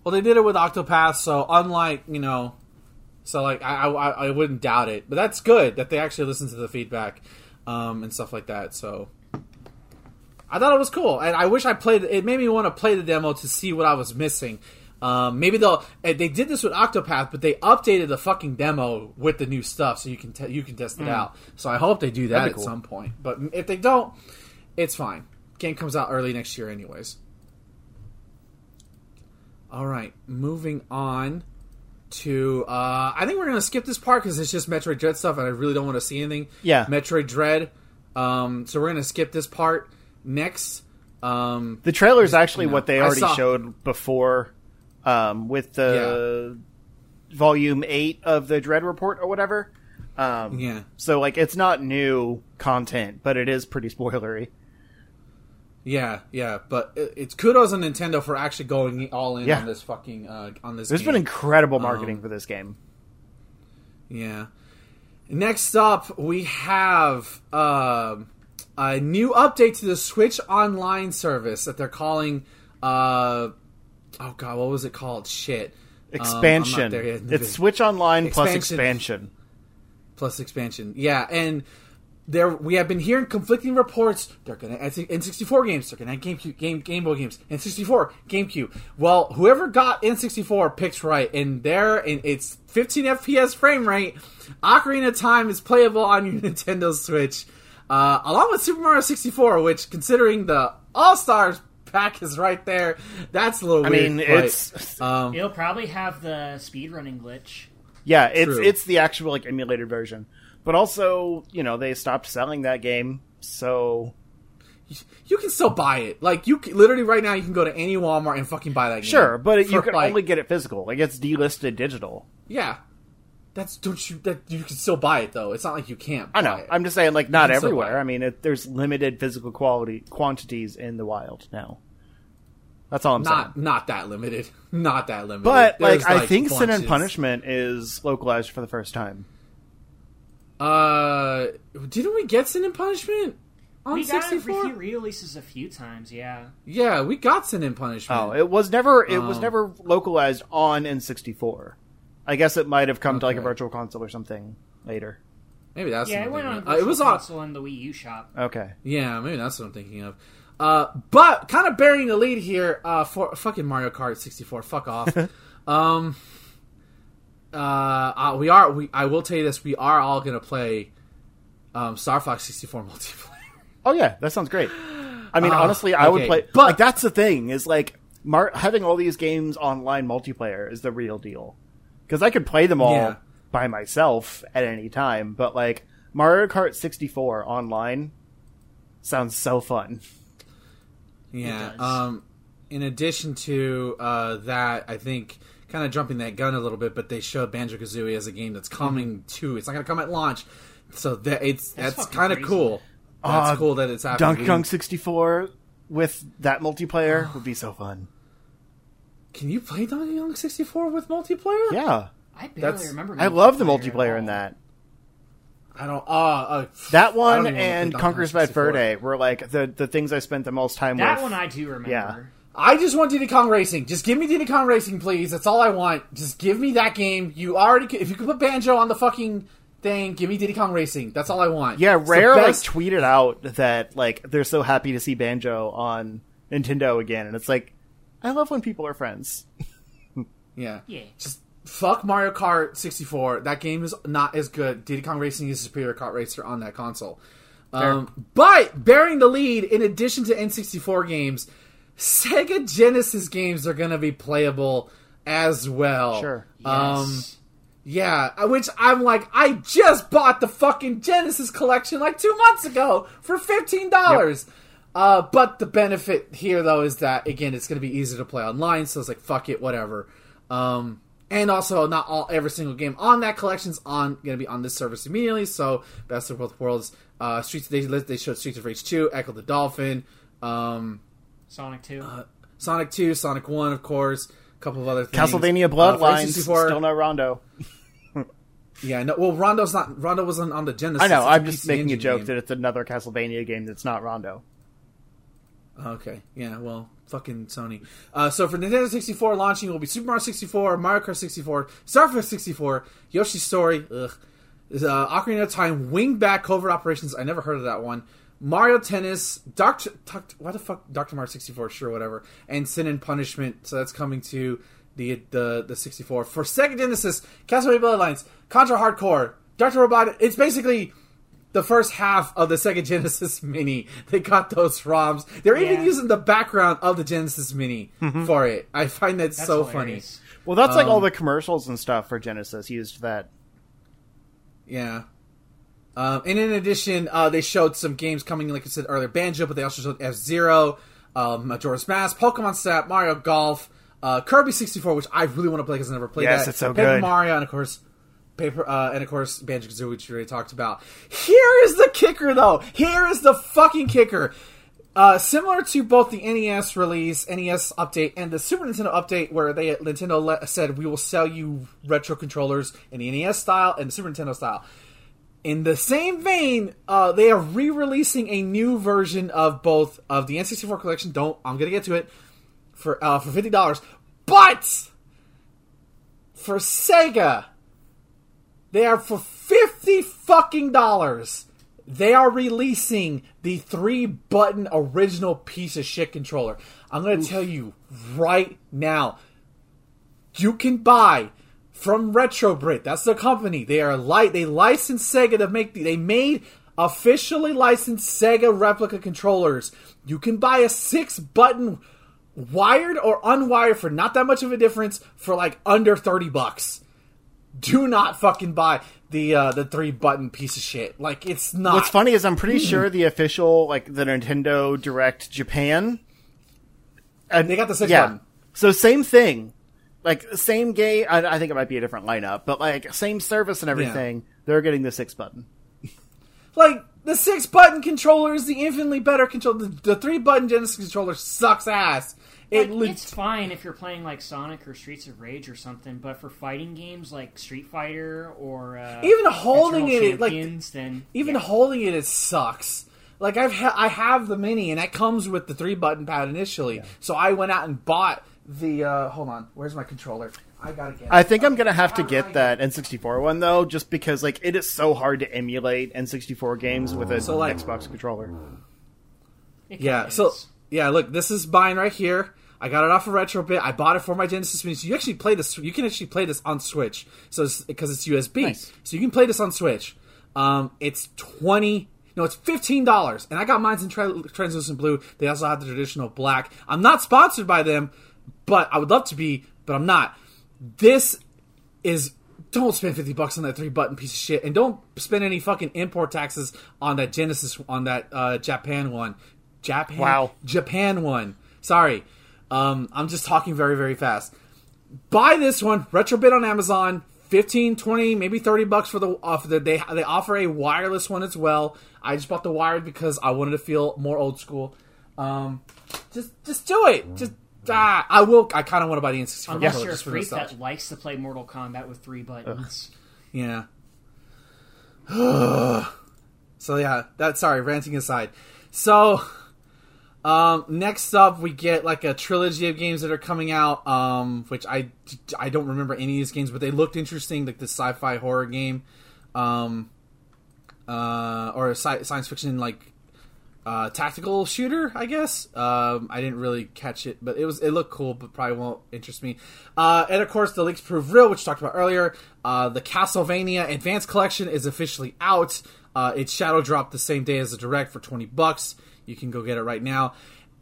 Well, they did it with Octopath, so unlike you know, so like I, I I wouldn't doubt it, but that's good that they actually listened to the feedback, um, and stuff like that. So I thought it was cool, and I wish I played. It made me want to play the demo to see what I was missing. Um, maybe they'll. eh, They did this with Octopath, but they updated the fucking demo with the new stuff, so you can te- you can test it out. So I hope they do that at cool. some point. But if they don't, it's fine. Game comes out early next year, anyways. All right, moving on to. Uh, I think we're gonna skip this part because it's just Metroid Dread stuff, and I really don't want to see anything. Yeah. Metroid Dread. Um, so we're gonna skip this part next. Um, The trailer is actually you know, what they already saw- showed before, um, with the volume eight of the Dread Report or whatever. Um, Yeah. So like, it's not new content, but it is pretty spoilery. yeah, yeah, but it's kudos on Nintendo for actually going all in Yeah. on this fucking uh, on this. There's game. been incredible marketing Um, for this game. Yeah. Next up, we have um a new update to the Switch Online service that they're calling. Uh, oh God, what was it called? Shit. Um, Expansion. there yet it's video. Switch Online plus Expansion. expansion. plus expansion. Yeah, and there we have been hearing conflicting reports. They're going to N64 games. They're to GameCube, game Game Boy games. N64, GameCube. Well, whoever got N64 picked right, and there, and it's 15 FPS frame rate. Ocarina of Time is playable on your Nintendo Switch, uh, along with Super Mario 64. Which, considering the All Stars pack is right there, that's a little. I weird, mean, but, it's um, It'll probably have the speed running glitch. yeah, it's True. it's the actual like emulated version. But also, you know, they stopped selling that game, so you can still buy it. Like you can, literally right now, you can go to any Walmart and fucking buy that game. sure. But you can like- only get it physical. Like it's delisted digital. Yeah, that's don't you that you can still buy it though. It's not like you can't. I know. it. I'm just saying, like, not can still buy everywhere. I mean, it, there's limited physical quality quantities in the wild now. That's all I'm saying. not not that limited. Not that limited. But There's, like, I think Sin and. Punishment is localized for the first time. Uh, didn't we get Sin and Punishment on We got sixty four? re- releases a few times, yeah. Yeah, we got Sin and Punishment. Oh, it was never it was Um, never localized on N64. I guess it might have come to like a virtual console or something later. maybe that's yeah, what it I'm went on thinking. Uh, it was on. in the Wii U shop. Okay. Yeah, maybe that's what I'm thinking of. Uh, but kind of bearing the lead here uh, for fucking Mario Kart 64. Fuck off. um, uh, uh, we are. We I will tell you this: we are all gonna play um, Star Fox 64 multiplayer. Oh yeah, that sounds great. I mean, Ah, honestly, I would play. but- But like, that's the thing is like Mar- having all these games online multiplayer is the real deal because I could play them all Yeah. by myself at any time. But like Mario Kart 64 online sounds so fun. Yeah. Um, in addition to uh, that, I think kind of jumping that gun a little bit, but they showed Banjo Kazooie as a game that's coming to. It's not going to come at launch, so that it's That's that's, kind of crazy. cool. That's Uh, cool that it's happening. Donkey Kong 64 with that multiplayer would be so fun. Can you play Donkey Kong 64 with multiplayer? Yeah, I barely That's- remember. I love the multiplayer in that. I don't. Uh, uh That I don't one even wanna play and Donkey Conker's Kong Bad Fur Day were like the the things I spent the most time That with. one I do remember. Yeah. I just want Diddy Kong Racing. Just give me Diddy Kong Racing, please. That's all I want. Just give me that game. You already, if you could put Banjo on the fucking thing, give me Diddy Kong Racing. That's all I want. Yeah, It's Rare like tweeted out that like they're so happy to see Banjo on Nintendo again, and it's like I love when people are friends. Yeah. Yeah. Just fuck Mario Kart 64. That game is not as good. Diddy Kong Racing is a superior kart racer on that console. Um, but bearing the lead, in addition to N64 games, Sega Genesis games are going to be playable as well. Sure. Um, Yes. yeah, which I'm like, I just bought the fucking Genesis collection like two months ago for fifteen dollars. Uh, but the benefit here though is that again, it's going to be easy to play online. So it's like, fuck it, whatever. Um, and also, not all every single game on that collection's on going to be on this service immediately. So best of both worlds. Uh, Streets they they showed Streets of Rage two, Ecco the Dolphin, um, Sonic Two. uh, Sonic two, Sonic one, of course. A couple of other things. Castlevania Uh, Bloodlines, N64 still no Rondo. yeah, no. Well, Rondo's not. Rondo wasn't on the Genesis. I know. It's a I'm just PC making a joke game. that it's another Castlevania game that's not Rondo. Okay. Yeah. Well, fucking Sony. Uh, so for Nintendo 64 launching will be Super Mario 64, Mario Kart 64, Star Fox 64, Yoshi's Story, ugh, uh, Ocarina of Time, WinBack Covert Operations. I never heard of that one. Mario Tennis, Doctor, Doctor what the fuck, Doctor Mario 64, sure, whatever, and Sin and Punishment. So that's coming to the the the 64 for Sega Genesis, Castlevania Bloodlines, Contra Hardcore, Doctor Robot. It's basically the first half of the Sega Genesis Mini. They got those ROMs. They're even using the background of the Genesis Mini for it. I find that That's so hilarious. Well, that's like all Um, the commercials and stuff for Genesis used that. Yeah. Um, and in addition, uh, they showed some games coming, like I said earlier, Banjo, but they also showed F Zero, um, Majora's Mask, Pokemon Snap, Mario Golf, uh, Kirby 64, which I really want to play because I never played Yes, that. it's so Paper good. Mario, and of course, Paper, uh, and of course, Banjo Kazooie, which we already talked about. Here is the kicker, though. Here is the fucking kicker. Uh, similar to both the NES release, NES update, and the Super Nintendo update, where they Nintendo let, said we will sell you retro controllers in the NES style and the Super Nintendo style. In the same vein, uh, they are re-releasing a new version of both of the N64 collection. Don't I'm gonna get to it for uh, for fifty dollars, but for Sega, they are for fifty fucking dollars. they are releasing the three button original piece of shit controller. I'm going to tell you right now, you can buy from Retrobit. That's the company. They are light. They licensed Sega to make. The, they made officially licensed Sega replica controllers. You can buy a six button wired or unwired for not that much of a difference for like under 30 bucks. Do not fucking buy the uh, the three button piece of shit. Like it's not. What's funny is I'm pretty sure the official like the Nintendo Direct Japan. And they got the six Yeah. button. So same thing, like same game. I, I think it might be a different lineup, but like same service and everything. They're getting the six button. Like the six button controller is the infinitely better controller. The, the three button Genesis controller sucks ass. It Like, le- it's fine if you're playing like Sonic or Streets of Rage or something, but for fighting games like Street Fighter or uh, Even holding Eternal it, like- Champions, then even yeah. holding it, it sucks. Like I've ha- I have the mini and that comes with the three button pad initially. So I went out and bought the. uh Hold on, where's my controller? I gotta get. it. I think I'm gonna have to get that N64 one though, just because like it is so hard to emulate N64 games with a So, like- Xbox controller. Yeah. So is. Yeah, look, this is mine right here. I got it off of Retrobit. I bought it for my Genesis Mini. So you actually play this. You can actually play this on Switch. So it's, because it's USB, Nice. so you can play this on Switch. Um, it's twenty. No, it's fifteen dollars, and I got mine in tra- translucent blue. They also have the traditional black. I'm not sponsored by them, but I would love to be, but I'm not. This is don't spend 50 bucks on that three button piece of shit and don't spend any fucking import taxes on that genesis on that uh japan one japan Wow. japan one sorry um i'm just talking very very fast buy this one retrobit on amazon 15 20 maybe 30 bucks for the off the they they offer a wireless one as well i just bought the wired because i wanted to feel more old school um just just do it just ah, i will i kind of want to buy the n64 unless you're a just for freak nostalgia. that likes to play Mortal Kombat with three buttons. Yeah. so yeah, that sorry, ranting aside. So um next up we get like a trilogy of games that are coming out um which I I don't remember any of these games but they looked interesting like the sci-fi horror game um uh or a sci- science fiction like uh, tactical shooter, I guess. Um, I didn't really catch it, but it was it looked cool, but probably won't interest me. Uh, and of course, the leaks prove real, which we talked about earlier. Uh, the Castlevania Advanced Collection is officially out. Uh, it shadow dropped the same day as the direct for twenty bucks. You can go get it right now.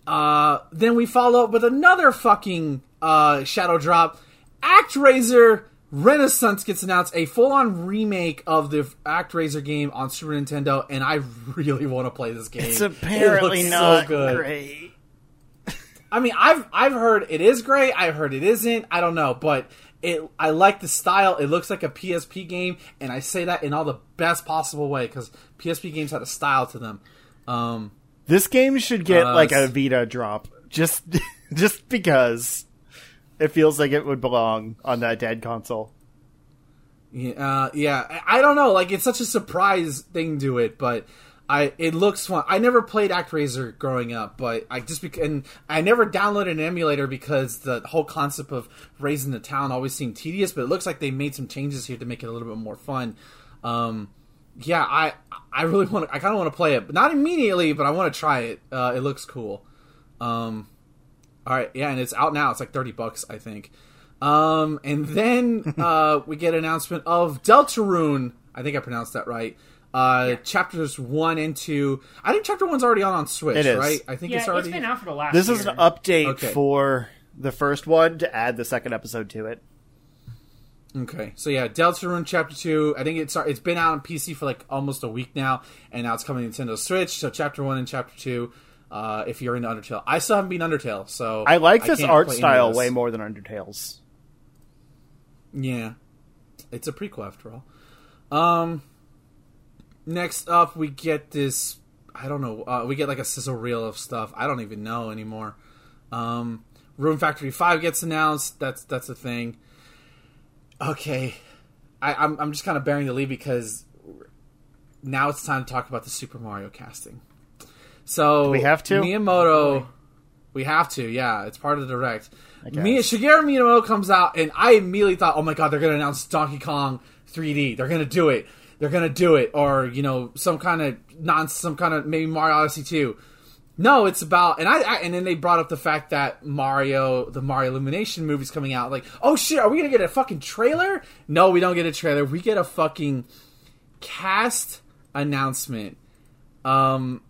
Uh, then we follow up with another fucking uh, shadow drop. ActRaiser Renaissance gets announced a full-on remake of the ActRaiser game on Super Nintendo, and I really want to play this game. It's It apparently looks not so good. great. I mean, I've I've heard it is great. I've heard it isn't. I don't know, but it. I like the style. It looks like a PSP game, and I say that in all the best possible way because PSP games had a style to them. Um, This game should get Uh, like a Vita drop, just just because it feels like it would belong on that dead console. Yeah, uh, yeah. I, don't know. Like it's such a surprise thing to it, but I it looks fun. I never played ActRaiser growing up, but I just bec- and I never downloaded an emulator because the whole concept of raising the town always seemed tedious. But it looks like they made some changes here to make it a little bit more fun. Um, yeah, I I really want to. I kind of want to play it, but not immediately. But I want to try it. Uh, it looks cool. Um, all right, yeah, and it's out now. It's like thirty bucks, I think. Um, and then uh, we get an announcement of Deltarune. I think I pronounced that right. Uh, chapters one and two. I think chapter one's already on on Switch, It is. right? I think yeah, it's already. it's been out for the last. This is an update Okay. for the first one to add the second episode to it. Okay, so yeah, Deltarune Chapter Two. I think it's it's been out on PC for like almost a week now, and now it's coming to Nintendo Switch. So Chapter One and Chapter Two. Uh, if you're into Undertale, I still haven't been Undertale, so I like this can't art play any of style this. way more than Undertale's. Yeah, it's a prequel after all. Um, next up we get this. I don't know. Uh, we get like a sizzle reel of stuff. I don't even know anymore. Um, Rune Factory Five gets announced. That's that's a thing. Okay, I, I'm I'm just kind of bearing the lead because now it's time to talk about the Super Mario casting. So we have to? Miyamoto. Oh, we have to, yeah. It's part of the direct. guess. Mi- Shigeru Miyamoto comes out, and I immediately thought, "Oh my god, they're going to announce Donkey Kong 3D. They're going to do it." they're gonna do it, or you know, some kind of non, some kind of maybe Mario Odyssey two. No, it's about and I, I and then they brought up the fact that Mario, the Mario Illumination movie's coming out. Like, oh shit, are we gonna get a fucking trailer? No, we don't get a trailer. We get a fucking cast announcement. Um,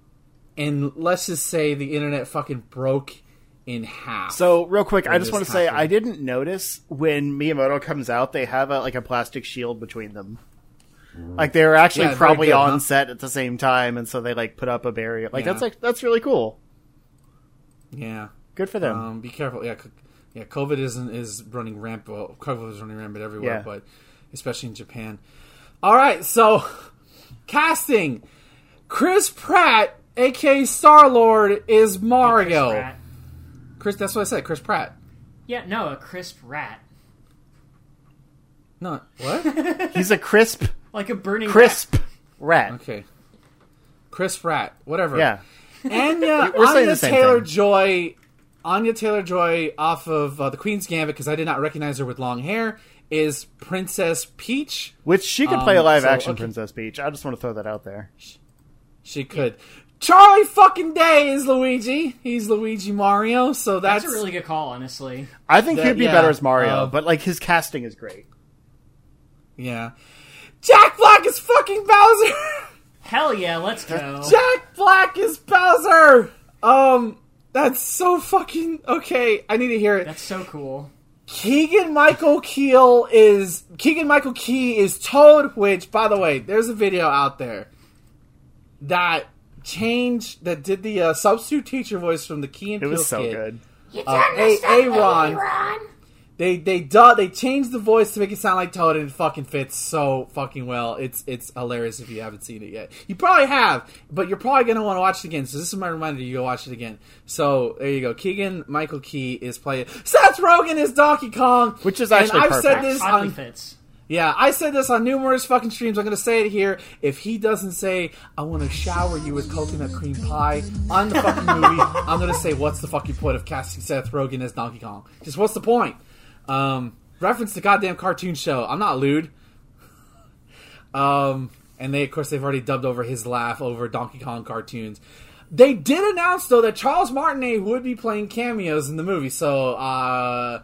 and let's just say the internet fucking broke in half. So real quick, I just want to say. I didn't notice when Miyamoto comes out, they have a, like a plastic shield between them. Like they were actually Yeah, probably good, on huh? set at the same time, and so they like put up a barrier. Like Yeah. that's like that's really cool. yeah, Good for them. um, be careful. Yeah, yeah. COVID isn't is running rampant. Well, COVID is running rampant everywhere, Yeah. but especially in Japan. All right, so casting Chris Pratt, aka Star Lord, is Mario. Chris Pratt. Chris, that's what I said. Chris Pratt. Yeah, no, a crisp rat. Not what? He's a crisp, Like a burning crisp rat. okay. Chris Rat, whatever. Yeah, Anya, We're saying Anya Taylor thing. Joy, Anya Taylor Joy off of uh, the Queen's Gambit because I did not recognize her with long hair is Princess Peach. which she could play a Um, live so, action okay. Princess Peach. I just want to throw that out there. She could. Charlie fucking Day is Luigi. He's Luigi Mario. So that's, That's a really good call, honestly. I think That- he'd be yeah, better as Mario, uh, but like his casting is great. yeah. Jack Black is fucking Bowser. Hell yeah, let's go. Jack Black is Bowser. Um, that's so fucking okay. I need to hear it. That's so cool. Keegan Michael Keel is Keegan Michael Key is Toad, which by the way, there's a video out there that changed that did the uh, substitute teacher voice from the Key and It Peele was so kid. good. Uh, a Aaron. They they du- they changed the voice to make it sound like Toad, and it fucking fits so fucking well. It's it's hilarious if you haven't seen it yet. You probably have, but you're probably gonna want to watch it again. So this is my reminder: you go watch it again. So there you go. Keegan Michael Key is playing. Seth Rogen is Donkey Kong, Which is actually and I've said perfect. this on fits. yeah, I said this on numerous fucking streams. I'm going to say it here. If he doesn't say, I want to shower you with coconut cream pie on the fucking movie, I'm going to say, what's the fucking point of casting Seth Rogen as Donkey Kong? Just what's the point? Um, reference the goddamn cartoon show. I'm not lewd. Um, and they, of course, they've already dubbed over his laugh over Donkey Kong cartoons. They did announce though that Charles Martinet would be playing cameos in the movie. So uh,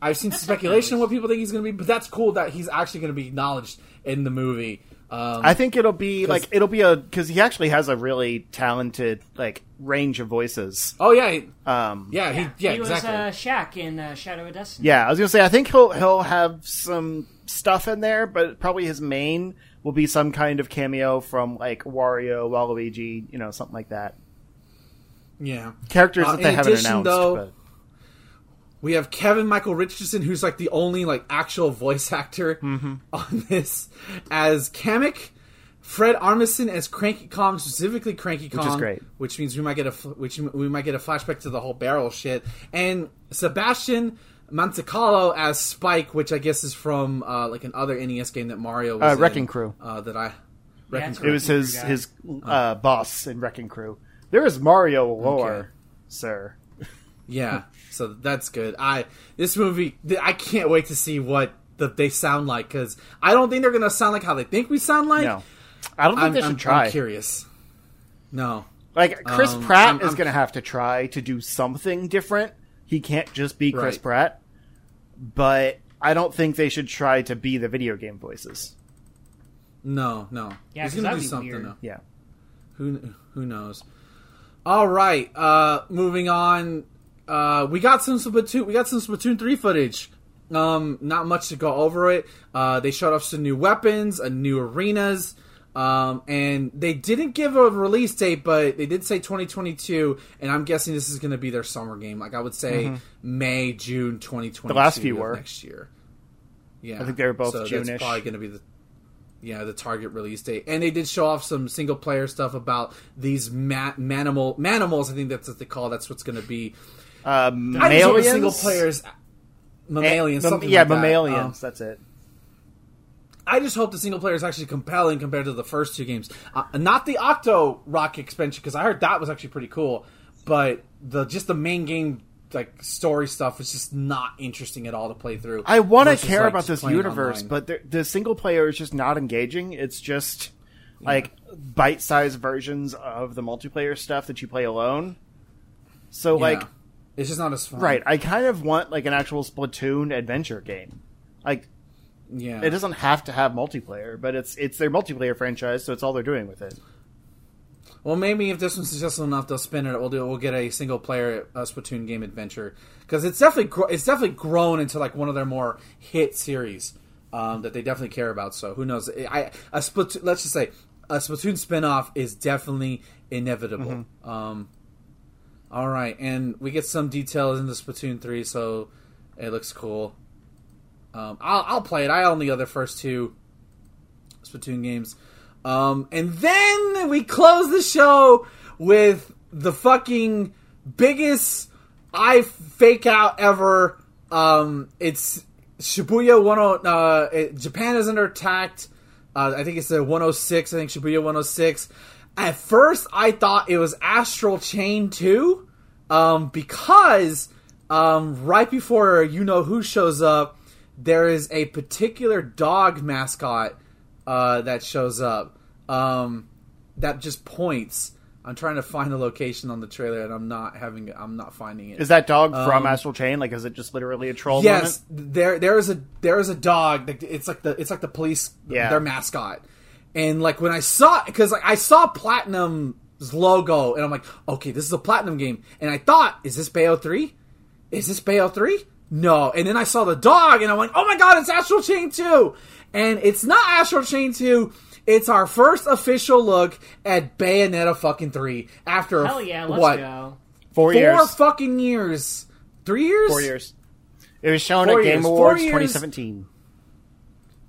I've seen some speculation on what people think he's going to be, but that's cool that he's actually going to be acknowledged in the movie. Um, I think it'll be like it'll be a because he actually has a really talented like range of voices. oh yeah, he- Um, yeah, he, yeah, he exactly. was uh, Shaq in uh, Shadow of Destiny. Yeah, I was gonna say I think he'll he'll have some stuff in there, but probably his main will be some kind of cameo from like Wario, Waluigi, you know, something like that. yeah. Characters Uh, that they haven't addition, announced. though- but We have Kevin Michael Richardson, who's like the only like actual voice actor Mm-hmm. on this, as Kamek. Fred Armisen as Cranky Kong, specifically Cranky Kong, is great. Which means we might get a which we might get a flashback to the whole barrel shit, and Sebastian Maniscalco as Spike, which I guess is from uh, like another NES game that Mario was Uh, in, Wrecking Crew. uh, that I Wrecking it's Crew. it was his his uh, boss in Wrecking Crew. There is Mario lore, Okay. sir. Yeah, so that's good. I this movie, I can't wait to see what the, they sound like because I don't think they're gonna sound like how they think we sound like. No, I don't think I'm, they should I'm, try. I'm curious. No, Like Chris Um, Pratt I'm- is I'm- going to have to try to do something different. He can't just be Chris Right. Pratt. But I don't think they should try to be the video game voices. no, no. Yeah, He's 'cause gonna do be something. though. Yeah. Who who knows? All right, uh, moving on. Uh, we got some Splatoon. We got some Splatoon three footage. Um, not much to go over it. Uh, they showed off some new weapons, a new arenas, um, and they didn't give a release date, but they did say 2022. And I'm guessing this is going to be their summer game. Like I would say May, June 2022. The last few were. next year. Yeah, I think they were both so June-ish. probably going to be the yeah, the target release date. And they did show off some single player stuff about these ma- manimal manimals. I think that's what they call. That's what's going to be. Um, I just hope the mammalians? single players, mammalians, something yeah, like that. Um, that's it. I just hope the single player is actually compelling compared to the first two games. Uh, not the Octo Rock expansion because I heard that was actually pretty cool, but the just the main game like story stuff was just not interesting at all to play through. I want to care like, about this universe, online. but the, the single player is just not engaging. It's just like bite-sized versions of the multiplayer stuff that you play alone. So, Yeah. like, it's just not as fun. right, I kind of want like an actual Splatoon adventure game. Like, Yeah. it doesn't have to have multiplayer, but it's it's their multiplayer franchise, so it's all they're doing with it. Well, maybe if this one's successful enough, they'll spin it. We'll do. We'll get a single player uh, Splatoon game adventure because it's definitely gro- it's definitely grown into like one of their more hit series um, that they definitely care about. So who knows? I a Splatoon. Let's just say a Splatoon spinoff is definitely inevitable. Um, all right, and we get some details in the Splatoon three, so it looks cool. Um, I'll, I'll play it. I own the other first two Splatoon games. Um, and then we close the show with the fucking biggest I fake out ever. Um, it's Shibuya 10. Uh, Japan is under attack. Uh, I think it's the 106. I think Shibuya 106. At first, I thought it was Astral Chain 2 um, because um, right before you know who shows up, there is a particular dog mascot uh, that shows up um, that just points. I'm trying to find the location on the trailer, and I'm not having. I'm not finding it. Is that dog from Um, Astral Chain? Like, is it just literally a troll? yes, moment? there there is a there is a dog. that- It's like the it's like the police Yeah. their mascot. And like when I saw because like I saw Platinum's logo, and I'm like, okay, this is a Platinum game. And I thought, is this Bayo three? Is this Bayo three? No. And then I saw the dog, and I went, oh my god, it's Astral Chain two. And it's not Astral Chain two. It's our first official look at Bayonetta fucking three after Hell yeah, let's what go. Four, four years. fucking years, three years, Four years. It was shown Four at Game years. Four Awards 2017.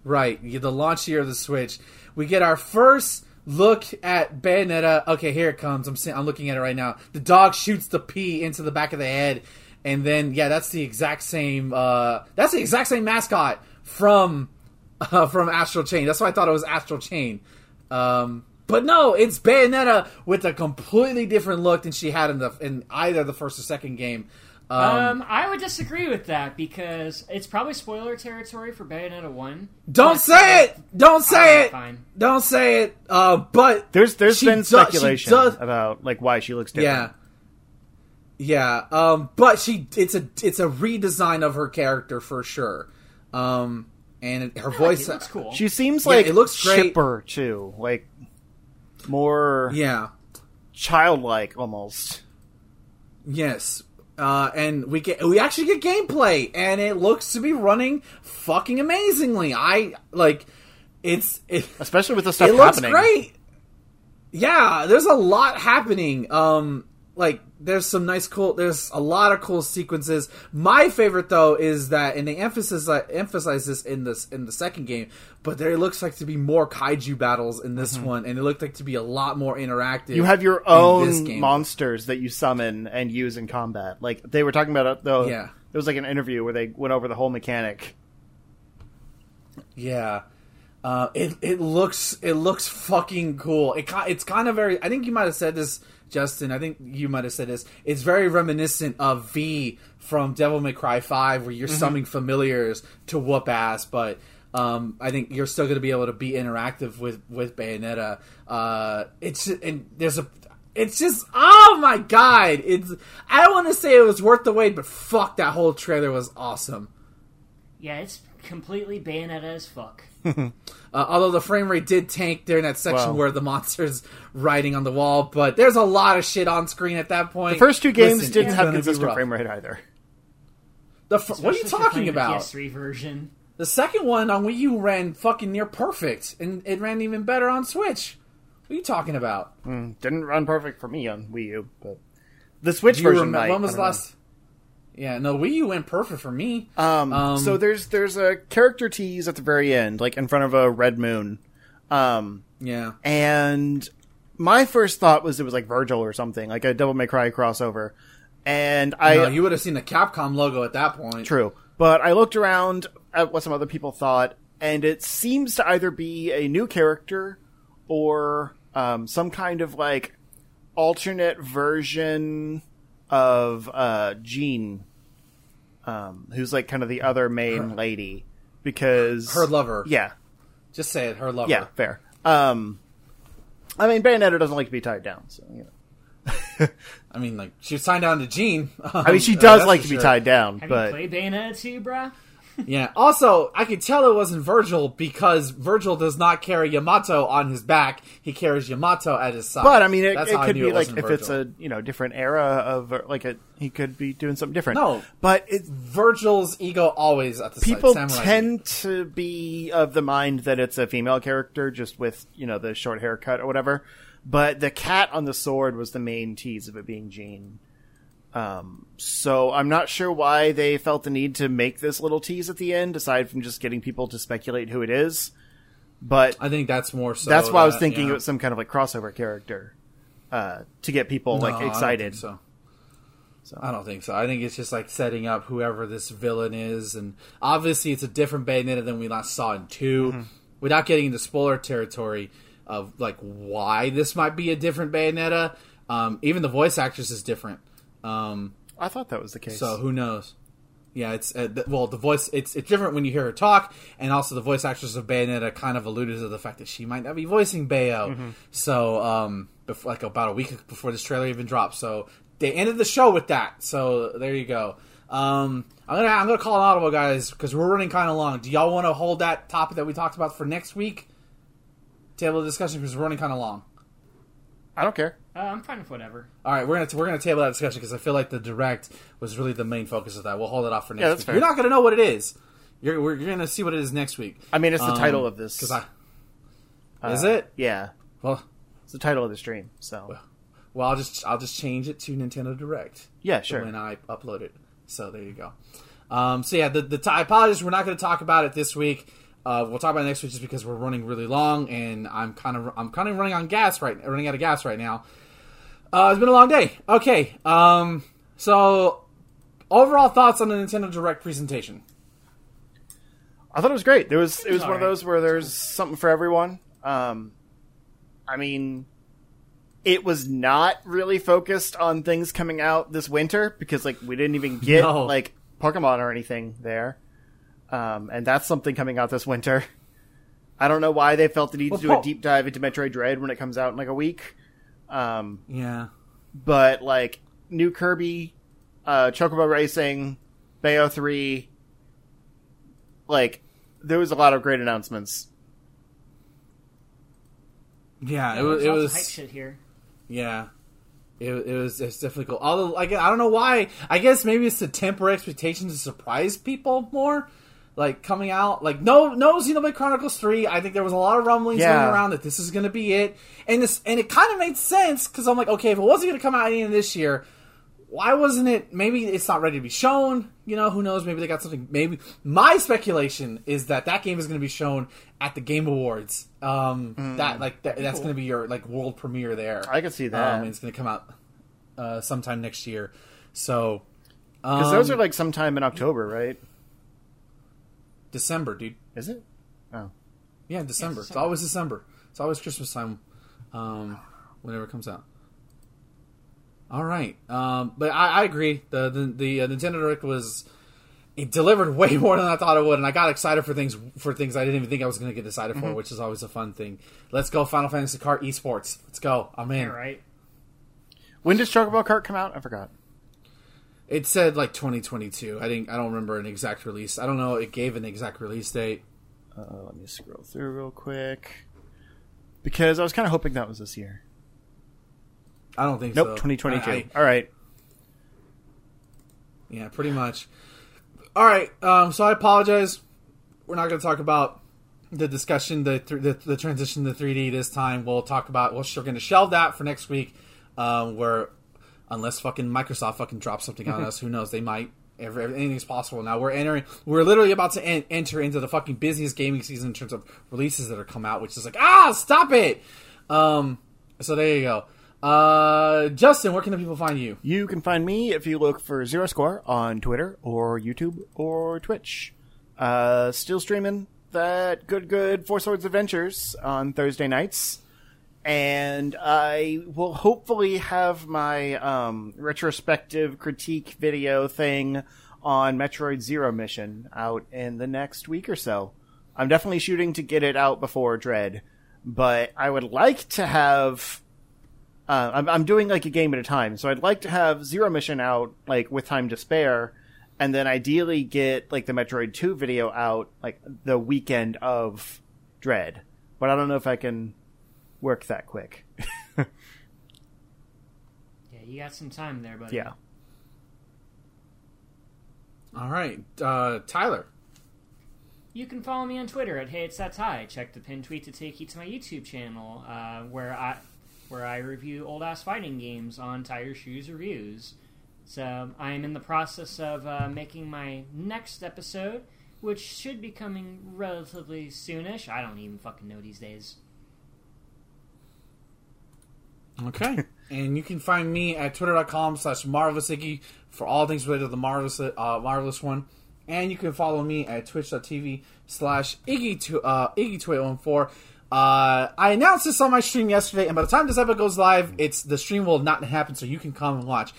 Right, you the launch year of the Switch. We get our first look at Bayonetta. Okay, here it comes. I'm se- I'm looking at it right now. The dog shoots the pea into the back of the head, and then yeah, that's the exact same. Uh, that's the exact same mascot from uh, from Astral Chain. That's why I thought it was Astral Chain. Um, but no, it's Bayonetta with a completely different look than she had in the in either the first or second game. Um, Um, I would disagree with that because it's probably spoiler territory for Bayonetta One. don't but- say it. Don't say Alright, it. fine. Don't say it. Uh, but There's there's been does- speculation does- about like why she looks different. Yeah. Yeah. Um but she it's a it's a redesign of her character for sure. Um and it- her I like voice it. looks cool. She seems Yeah, like it looks great. chipper too, like more Yeah. childlike almost. Yes. Uh, and we get we actually get gameplay and it looks to be running fucking amazingly. I like it's it, Especially with the stuff it looks happening. great. Yeah, there's a lot happening. Um, like there's some nice cool. There's a lot of cool sequences. My favorite though is that, and they emphasize uh, emphasize this in this in the second game, but there looks like to be more kaiju battles in this one, and it looked like to be a lot more interactive. Mm-hmm. You have your own monsters that you summon and use in combat. Like they were talking about it though. Yeah. it was like an interview where they went over the whole mechanic. Yeah. Uh, it it looks it looks fucking cool. It it's kind of very. I think you might have said this, Justin. I think you might have said this. It's very reminiscent of V from Devil May Cry Five, where you're summoning familiars to whoop ass. But um, I think you're still going to be able to be interactive with with Bayonetta. Uh, it's and there's a. It's just oh my god! It's I don't want to say it was worth the wait, but fuck that whole trailer was awesome. Yeah, it's completely Bayonetta as fuck. Uh, although the frame rate did tank during that section Wow. where the monster's riding on the wall, but there's a lot of shit on screen at that point. The first two games Listen, didn't have gonna consistent rough. frame rate either. The fir- what are you Especially if you're talking playing the about? PS3 version. The second one on Wii U ran fucking near perfect, and it ran even better on Switch. What are you talking about? Didn't run perfect for me on Wii U, but the Switch version. remem- might. when was I the don't last? Yeah, no, Wii U went perfect for me. Um, Um, so there's there's a character tease at the very end, like in front of a red moon. Um, yeah, and my first thought was it was like Vergil or something, like a Devil May Cry crossover. And I no, you would have seen the Capcom logo at that point. True. But I looked around at what some other people thought, and it seems to either be a new character or um, some kind of like alternate version of uh, Jeanne, um, who's like kind of the other main lady, because Her lover. Yeah, Just say it. Her lover. yeah, fair. Um, I mean, Bayonetta doesn't like to be tied down, so you know. I mean, like she was signed down to Jeanne. I mean, she Uh, does that's like for to be sure. tied down, Have but you played Bayonetta 2, bruh? Yeah. Also, I could tell it wasn't Vergil because Vergil does not carry Yamato on his back. He carries Yamato at his side. but I mean, it, it could be it like if it's a you know different era of like a he could be doing something different. No. but it, Vergil's ego always at the people side. Samurai. tend to be of the mind that it's a female character just with you know the short haircut or whatever but the cat on the sword was the main tease of it being jeanne um, so i'm not sure why they felt the need to make this little tease at the end aside from just getting people to speculate who it is but I think that's more so. that's why i was thinking yeah. it was some kind of like crossover character uh, to get people No, like excited so. So- I don't think so. I think it's just like setting up whoever this villain is, and obviously it's a different Bayonetta than we last saw in 2 Mm-hmm. Without getting into spoiler territory of like why this might be a different Bayonetta, um, even the voice actress is different. Um, i thought that was the case so who knows? Yeah, it's uh, th- well the voice it's it's different when you hear her talk, and also the voice actress of Bayonetta kind of alluded to the fact that she might not be voicing Bayo. Mm-hmm. So um, before, like about a week before this trailer even dropped, so they ended the show with that. So there you go. Um, I'm gonna I'm gonna call an audible, guys, because we're running kind of long. Do y'all want to hold that topic that we talked about for next week? Table of discussion because we're running kind of long. I don't care Uh, I'm fine with whatever. All right, we're gonna we're gonna table that discussion because I feel like the direct was really the main focus of that. We'll hold it off for next Yeah, that's week. fair. You're not gonna know what it is. You're we're, you're gonna see what it is next week. i mean it's the Um, title of this because I uh, is it yeah well it's the title of the stream so well I'll just I'll just change it to Nintendo Direct. yeah sure when I upload it. So there you go. Um, so yeah, the the t- I apologize. We're not going to talk about it this week. Uh, we'll talk about it next week just because we're running really long and I'm kind of I'm kind of running on gas right running out of gas right now. Uh, it's been a long day. Okay. Um, so overall thoughts on the Nintendo Direct presentation? I thought it was great. There was it was one of those where there's something for everyone. Um, I mean, it was not really focused on things coming out this winter because like we didn't even get No. like Pokemon or anything there, um, and that's something coming out this winter. I don't know why they felt the need Well, to do a deep dive into Metroid Dread when it comes out in like a week. Um, Yeah. but like new Kirby, uh, Chocobo Racing, Bayo Three, like there was a lot of great announcements. Yeah. It was. It Lots of was. hype shit here. Yeah. It, it was it's definitely cool. Although like I don't know why. I guess maybe it's to temper expectations to surprise people more. Like coming out, like no, no Xenoblade Chronicles Three. I think there was a lot of rumblings Yeah. going around that this is going to be it, and this and it kind of made sense because I'm like, okay, if it wasn't going to come out any of this year, why wasn't it? Maybe it's not ready to be shown. You know, who knows? Maybe they got something. Maybe my speculation is that that game is going to be shown at the Game Awards. Um, that like that, that's going to be your like world premiere there. I could see that. Um, and it's going to come out uh, sometime next year. So, Because um, those are like sometime in October, right? December, dude. Is it? Oh, Yeah, December. It's December. always December. It's always Christmas time. Um, whenever it comes out. All right, um, but I, I agree. The the, the uh, Nintendo Direct was it delivered way more than I thought it would, and I got excited for things for things I didn't even think I was going to get excited for, which is always a fun thing. Let's go, Final Fantasy Kart Esports. Let's go. I'm in. Yeah, right. when does Chocobo Kart come out? I forgot. It said like 2022. I think I don't remember an exact release. I don't know. It gave an exact release date. Uh, let me scroll through real quick because I was kind of hoping that was this year. I don't think Nope, so. 2022. I- I- All right. Yeah, pretty much. All right. Um, so I apologize. We're not going to talk about the discussion, the, th- the the transition to 3D this time. We'll talk about. Well, we're going to shelve that for next week. Um, where unless fucking Microsoft fucking drops something on us, who knows? They might. Every, anything's possible now. We're entering. We're literally about to en- enter into the fucking busiest gaming season in terms of releases that are come out, which is like ah, stop it. Um, so there you go. Uh, Justin, where can the people find you? You can find me if you look for Zero Score on Twitter or YouTube or Twitch. Uh, still streaming that good, good Four Swords Adventures on Thursday nights. And I will hopefully have my um, retrospective critique video thing on Metroid Zero Mission out in the next week or so. I'm definitely shooting to get it out before Dread, but I would like to have. Uh, I'm, I'm doing like a game at a time, so I'd like to have Zero Mission out like with time to spare, and then ideally get like the Metroid Two video out like the weekend of Dread. But I don't know if I can work that quick. Yeah, you got some time there, buddy. yeah. All right, uh, Tyler. You can follow me on Twitter at Hey It's That Ty. Check the pinned tweet to take you to my YouTube channel, uh, where I where I review old ass fighting games on Tire Shoes Reviews. So I am in the process of uh, making my next episode, which should be coming relatively soonish. I don't even fucking know these days. Okay. and you can find me at twitter.com slash marvelous iggy for all things related to the marvelous uh, marvelous one. And you can follow me at twitch.tv slash iggy uh iggy 2814. Uh, I announced this on my stream yesterday, and by the time this episode goes live, it's the stream will not happen, so you can come and watch.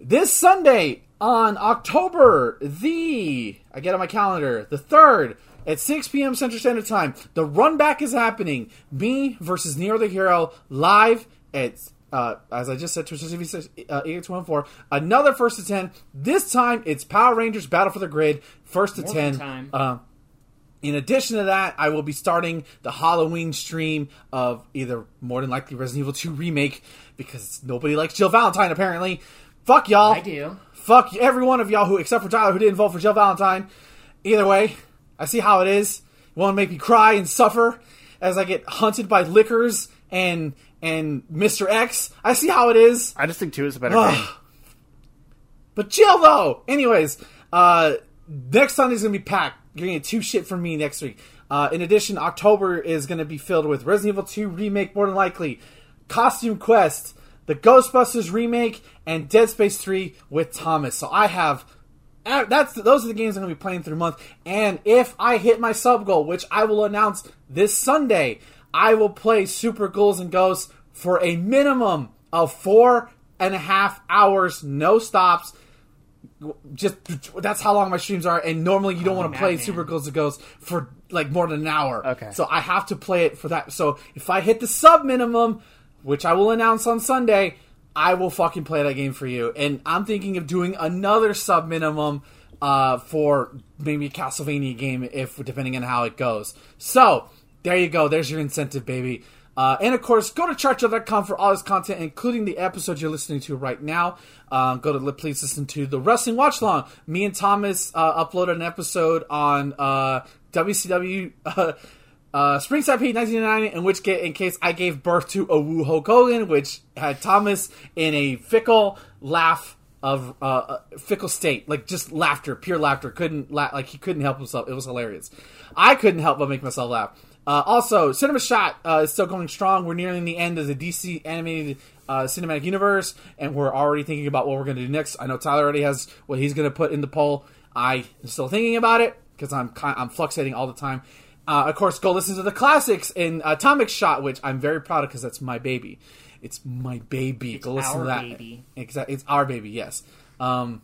This Sunday on October the I get on my calendar the third at 6 p.m. Central Standard Time. The run back is happening. Me versus Nero the Hero live at uh, as I just said, Twitch TV uh, 814. Another first to ten. This time it's Power Rangers Battle for the Grid. First to More ten. Uh, in addition to that, I will be starting the Halloween stream of either more than likely Resident Evil 2 remake because nobody likes Jill Valentine apparently. Fuck y'all. I do. Fuck every one of y'all who, except for Tyler, who didn't vote for Jill Valentine. Either way, I see how it is. You want to make me cry and suffer as I get hunted by lickers and and Mr. X. I see how it is. I just think two is a better Ugh. game. But chill though. Anyways, uh, next Sunday's gonna be packed. You're gonna get two shit from me next week. Uh, in addition, October is gonna be filled with Resident Evil 2 remake, more than likely, Costume Quest, the Ghostbusters remake, and Dead Space 3 with Thomas. So I have. uh, That's those are the games I'm gonna be playing through the month. And if I hit my sub goal, which I will announce this Sunday, I will play Super Ghouls and Ghosts for a minimum of four and a half hours, no stops. Just that's how long my streams are and normally you don't want to play Madman. super Ghouls and ghosts for like more than an hour. Okay. so i have to play it for that. So if i hit the sub minimum which i will announce on sunday i will fucking play that game for you. And i'm thinking of doing another sub minimum uh, for maybe a castlevania game if depending on how it goes. So there you go there's your incentive baby uh, and of course, go to chartshow.com for all this content, including the episodes you're listening to right now. Um, go to please listen to the Wrestling Watch Long. Me and Thomas uh, uploaded an episode on uh, WCW uh, uh, Spring Stampede 1999, in which in case I gave birth to a Woo Hulk Hogan, which had Thomas in a fickle laugh of uh, uh, fickle state, like just laughter, pure laughter. Couldn't like he couldn't help himself. It was hilarious. I couldn't help but make myself laugh. Uh, also, Cinema Shot uh, is still going strong. We're nearing the end of the DC animated uh, cinematic universe, and we're already thinking about what we're going to do next. I know Tyler already has what he's going to put in the poll. I am still thinking about it because I'm I'm fluxating all the time. Uh, of course, go listen to the classics in Atomic Shot, which I'm very proud of because that's my baby. It's my baby. go listen to that. baby. Exactly, it's our baby. Yes. Um,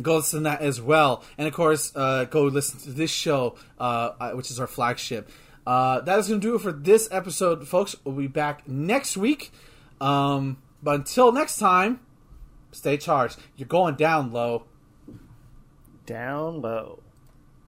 go listen to that as well, and of course, uh, go listen to this show, uh, which is our flagship. Uh, that is going to do it for this episode, folks. We'll be back next week. Um, but until next time, stay charged. You're going down low. Down low.